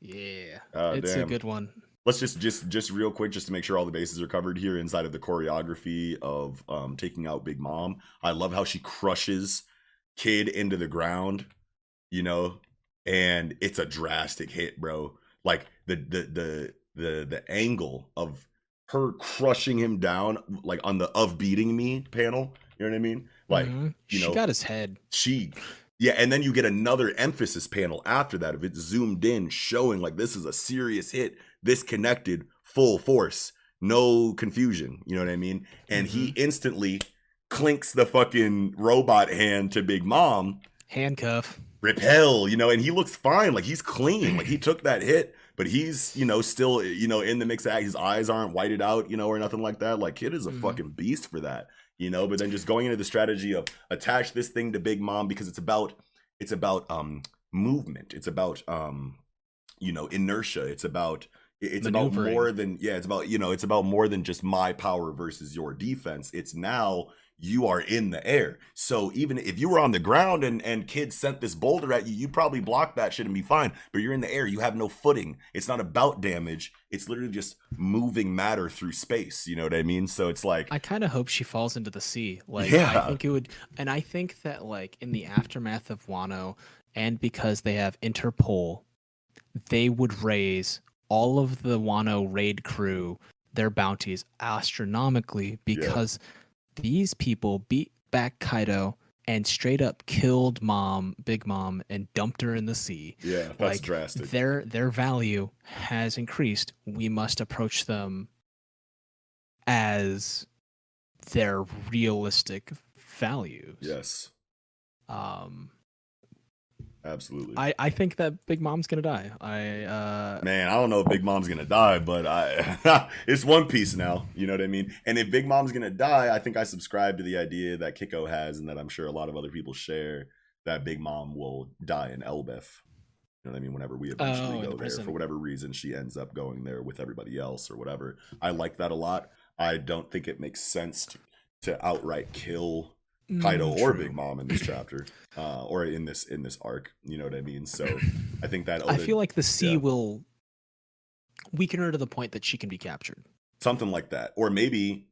yeah, Ah, it's a good one. Let's just just just real quick, just to make sure all the bases are covered here inside of the choreography of um taking out Big Mom. I love how she crushes Kid into the ground, you know, and it's a drastic hit, bro. Like the the the the the angle of her crushing him down, like on the of beating me panel. You know what I mean? Like Mhm. you she know, got his head. she yeah and then you get another emphasis panel after that if it's zoomed in showing like this is a serious hit this connected full force no confusion you know what i mean and he instantly clinks the fucking robot hand to big mom Handcuff. repel you know and he looks fine like he's clean like he took that hit but he's you know still you know in the mix act. His eyes aren't whited out you know or nothing like that. Like kid is a Mhm. fucking beast for that you know? But then just going into the strategy of attach this thing to big mom because it's about it's about um movement. It's about um you know inertia. It's about it's about more than yeah it's about you know it's about more than just my power versus your defense. It's now you are in the air. So even if you were on the ground and and kids sent this boulder at you, you probably block that shit and be fine. But you're in the air, you have no footing. It's not about damage. It's literally just moving matter through space. You know what I mean? So it's like I kind of hope she falls into the sea. Like Yeah. I think it would and I think that like in the aftermath of Wano and because they have Interpol, they would raise all of the Wano raid crew their bounties astronomically because these people beat back Kaido and straight up killed mom, Big Mom, and dumped her in the sea. yeah, that's like, drastic. Their their value has increased. We must approach them as their realistic values. Yes, Um absolutely. I, I think that Big Mom's gonna die. I uh Man, I don't know if Big Mom's gonna die, but I it's One Piece now. You know what I mean? And if Big Mom's gonna die, I think I subscribe to the idea that Kiko has, and that I'm sure a lot of other people share that Big Mom will die in Elbaph. You know what I mean? Whenever we eventually Oh, go the there, for whatever reason, she ends up going there with everybody else or whatever. I like that a lot. I don't think it makes sense to, to outright kill Kaido mm, or. Big Mom in this chapter, uh, or in this in this arc. You know what I mean? So I think that I feel like the sea yeah. will weaken her to the point that she can be captured. something like that or maybe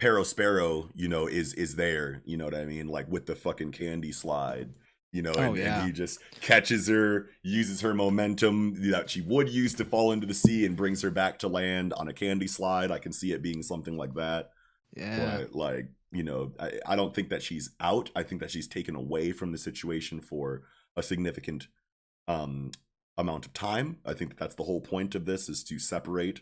Perospero, you know, is is there, you know what I mean, like with the fucking candy slide, you know, Oh, and, yeah. and he just catches her, uses her momentum that she would use to fall into the sea and brings her back to land on a candy slide. I can see it being something like that. Yeah. But like, you know, I, I don't think that she's out. I think that she's taken away from the situation for a significant um amount of time. I think that that's the whole point of this is to separate,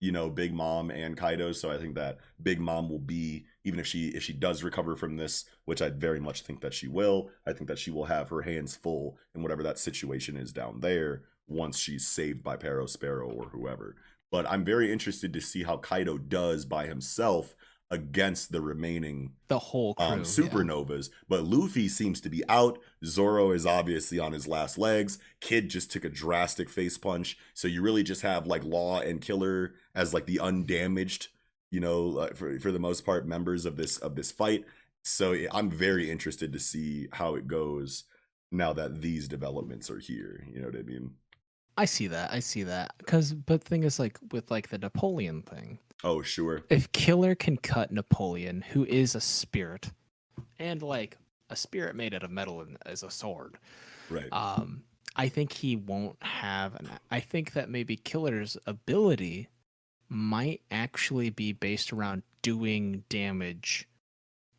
you know, Big Mom and Kaido. So I think that Big Mom will be even if she if she does recover from this, which I very much think that she will. I think that she will have her hands full in whatever that situation is down there once she's saved by Perospero or whoever. But I'm very interested to see how Kaido does by himself against the remaining The whole crew. um, yeah. supernovas. But Luffy seems to be out. Zoro is obviously on his last legs. Kid just took a drastic face punch. So you really just have like Law and Killer as like the undamaged, you know, uh, for for the most part, members of this of this fight. So I'm very interested to see how it goes now that these developments are here. You know what I mean? I see that. I see that. Cause but thing is like with like the Napoleon thing. Oh, sure. If Killer can cut Napoleon, who is a spirit, and like a spirit made out of metal and as a sword, Right. um, I think he won't have an. I think that maybe Killer's ability might actually be based around doing damage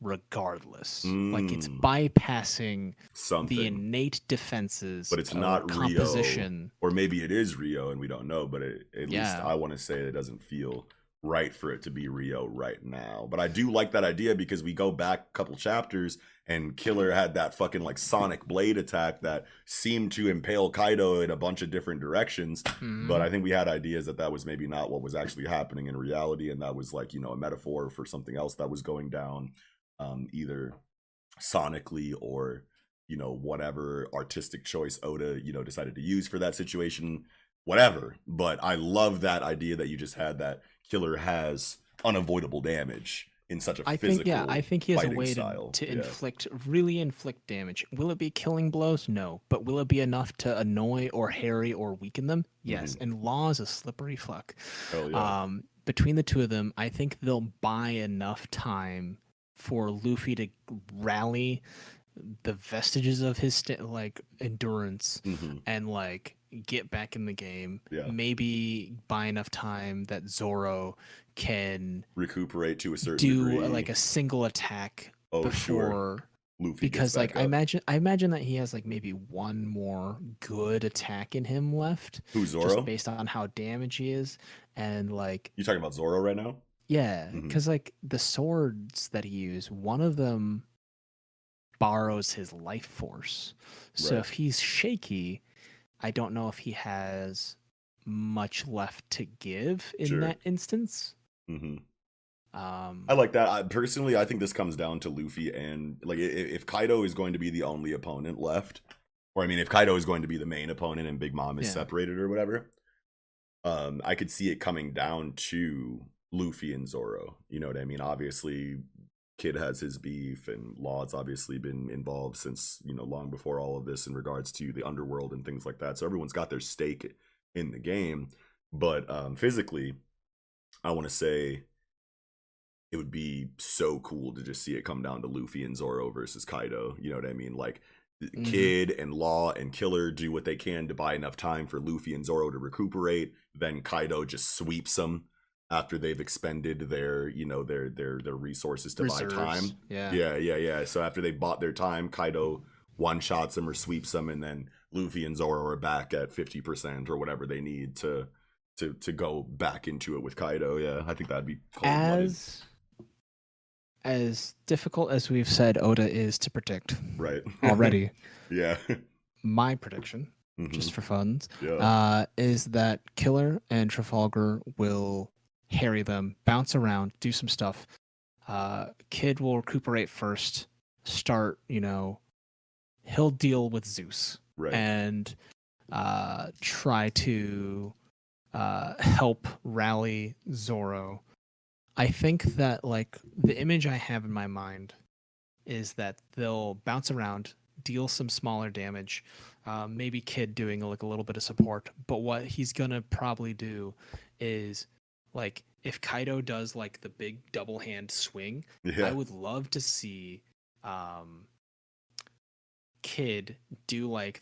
regardless. Like it's Mm. bypassing Something. the innate defenses, But it's not Ryuo. composition. or maybe it is Ryuo and we don't know, but it, at least I want to say it doesn't feel right for it to be Ryuo right now. But I do like that idea because we go back a couple chapters and Killer had that fucking like sonic blade attack that seemed to impale Kaido in a bunch of different directions. Mhm. But I think we had ideas that that was maybe not what was actually happening in reality, and that was like you know a metaphor for something else that was going down, um, either sonically or you know whatever artistic choice Oda you know decided to use for that situation, whatever. But I love that idea that you just had that Killer has unavoidable damage in such a I physical. think yeah, I think he has a way to, style. to Yeah. inflict really inflict damage. Will it be killing blows? No, but will it be enough to annoy or harry or weaken them? Yes. Mhm. And Law is a slippery fuck. Hell yeah. Um, between the two of them, I think they'll buy enough time for Luffy to rally the vestiges of his sta- like endurance Mhm. and like get back in the game. Yeah. Maybe buy enough time that Zoro can Recuperate to a certain do degree. uh, like a single attack oh before sure, Luffy because like I up. imagine I imagine that he has like maybe one more good attack in him left Who's Zoro? just based on how damaged he is and like You talking about Zoro right now? yeah because like the swords that he used one of them borrows his life force so Right. if he's shaky I don't know if he has much left to give in Sure. that instance hmm um I like that. I, personally, I think this comes down to Luffy and like if Kaido is going to be the only opponent left, or I mean, if Kaido is going to be the main opponent and Big Mom is Yeah. separated or whatever, um, I could see it coming down to Luffy and Zoro. You know what I mean? Obviously, Kid has his beef, and Law's obviously been involved since you know long before all of this in regards to the underworld and things like that. So everyone's got their stake in the game. But um, physically, I want to say it would be so cool to just see it come down to Luffy and Zoro versus Kaido. You know what I mean? Like Mhm. Kid and Law and Killer do what they can to buy enough time for Luffy and Zoro to recuperate. Then Kaido just sweeps them after they've expended their, you know, their their their resources to Reserves. buy time. Yeah. Yeah, yeah, yeah. So after they bought their time, Kaido one shots them or sweeps them, and then Luffy and Zoro are back at fifty percent or whatever they need to to to go back into it with Kaido. Yeah, I think that'd be. As as difficult as we've said Oda is to predict right already, yeah, my prediction, Mhm. just for funds, yeah, uh, is that Killer and Trafalgar will harry them, bounce around, do some stuff. Uh, Kid will recuperate first, start, you know, he'll deal with Zeus right. and uh, try to uh, help rally Zoro. I think that like the image I have in my mind is that they'll bounce around, deal some smaller damage, um, maybe Kid doing like a little bit of support. But what he's gonna probably do is like if Kaido does like the big double hand swing, yeah, I would love to see um kid do like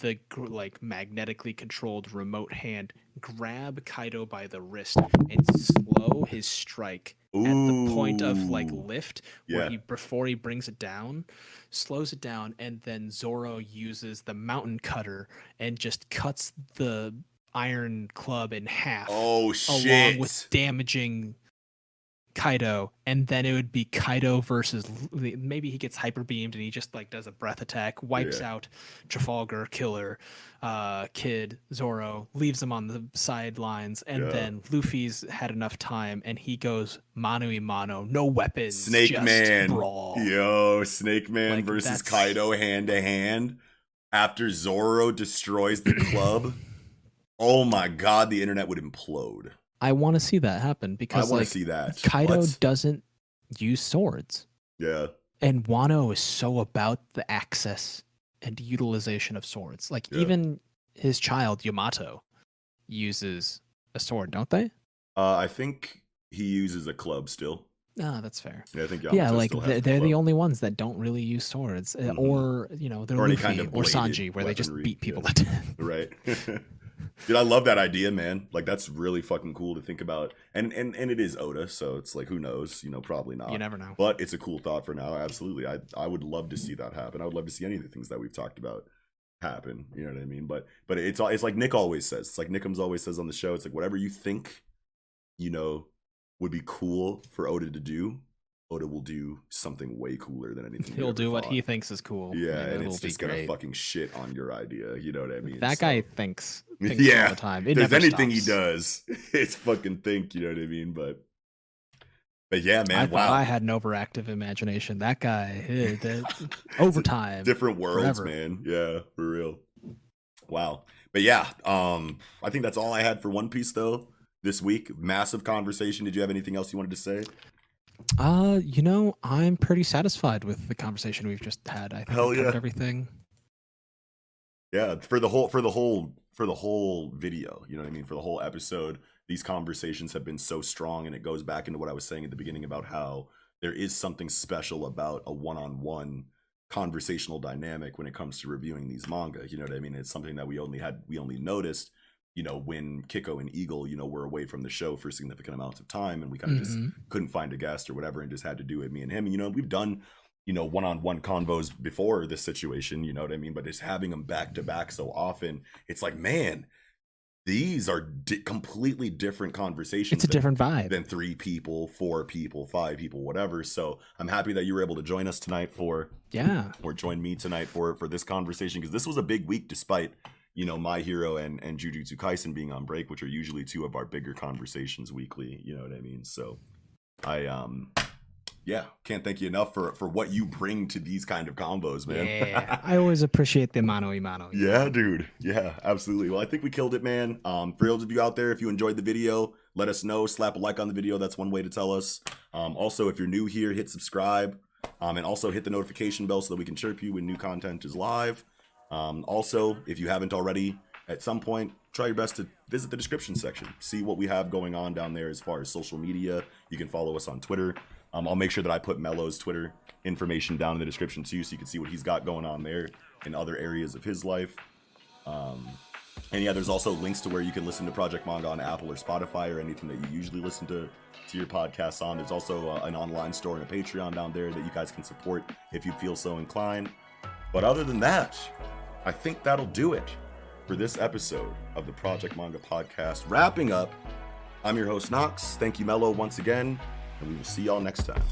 the like magnetically controlled remote hand grab Kaido by the wrist and slow his strike at the point of like lift where yeah, he before he brings it down slows it down and then Zoro uses the mountain cutter and just cuts the iron club in half oh shit, along with damaging Kaido, and then it would be Kaido versus maybe he gets hyper beamed and he just like does a breath attack, wipes Yeah. out Trafalgar, Killer, uh, Kid, Zoro, leaves him on the sidelines, and Yeah. then Luffy's had enough time and he goes mano a mano, no weapons, Snake Man, brawl. yo, Snake Man Like, versus that's- Kaido hand to hand after Zoro destroys the club. oh my god, the internet would implode. I want to see that happen because I want like to see that. Kaido doesn't use swords. Yeah, and Wano is so about the access and utilization of swords. Like Yeah. even his child Yamato uses a sword, don't they? uh, I think he uses a club still. Ah, that's fair. Yeah, I think yeah, like they're, they're the only ones that don't really use swords, uh, Mhm. or you know, they're Or Luffy kind of or Sanji, where they just beat people yeah. to death. right dude i love that idea man. Like that's really fucking cool to think about. And and and it is oda so it's like who knows? You know probably not. You never know. but it's a cool thought for now. Absolutely. I i would love to see that happen. I would love to see any of the things that we've talked about happen. You know what i mean? But but it's it's like nick always says. It's like nickums always says on the show. It's like whatever you think you know would be cool for oda to do oda will do something way cooler than anything He'll do what he thinks is cool. yeah and it'll it's just gonna great. fucking shit on your idea you know what i mean that So- guy thinks, thinks Yeah, all the time. It there's anything he does, it's fucking think. You know what I mean? But, but yeah, man. I wow, I had an overactive imagination. That guy, eh, that- overtime. different worlds, forever. man. Yeah, for real. Wow. But yeah, um, I think that's all I had for One Piece though this week. Massive conversation. Did you have anything else you wanted to say? Uh, you know, I'm pretty satisfied with the conversation we've just had. I think Hell we covered yeah. everything. Yeah, for the whole for the whole for the whole video, you know what I mean? For the whole episode, these conversations have been so strong and it goes back into what I was saying at the beginning about how there is something special about a one-on-one conversational dynamic when it comes to reviewing these manga. You know what I mean? It's something that we only had we only noticed, you know, when Kiko and Eagle, you know, were away from the show for significant amounts of time and we kind of just Mhm. couldn't find a guest or whatever and just had to do it me and him and you know we've done you know one-on-one convos before this situation you know what i mean but just having them back to back so often it's like man these are di- completely different conversations It's a than- different vibe. than three people four people five people whatever so i'm happy that you were able to join us tonight for yeah. or join me tonight for for this conversation because this was a big week despite you know my hero and and jujutsu kaisen being on break which are usually two of our bigger conversations weekly you know what i mean so i um yeah can't thank you enough for for what you bring to these kind of combos man Yeah. I always appreciate the mano a mano. yeah dude yeah absolutely well i think we killed it man um for those of you out there if you enjoyed the video let us know. Slap a like on the video. That's one way to tell us. Um, also, if you're new here, hit subscribe. Um, and also hit the notification bell so that we can chirp you when new content is live. Um, also, if you haven't already, at some point, try your best to visit the description section. See what we have going on down there as far as social media. You can follow us on Twitter. Um, I'll make sure that I put Mello's Twitter information down in the description too, so you can see what he's got going on there in other areas of his life. Um, and yeah, there's also links to where you can listen to Project Manga on Apple or Spotify or anything that you usually listen to to your podcasts on. There's also uh, an online store and a Patreon down there that you guys can support if you feel so inclined. But other than that, I think that'll do it for this episode of the Project Manga Podcast. Wrapping up, I'm your host Knox. Thank you, Mello, once again, and we will see y'all next time.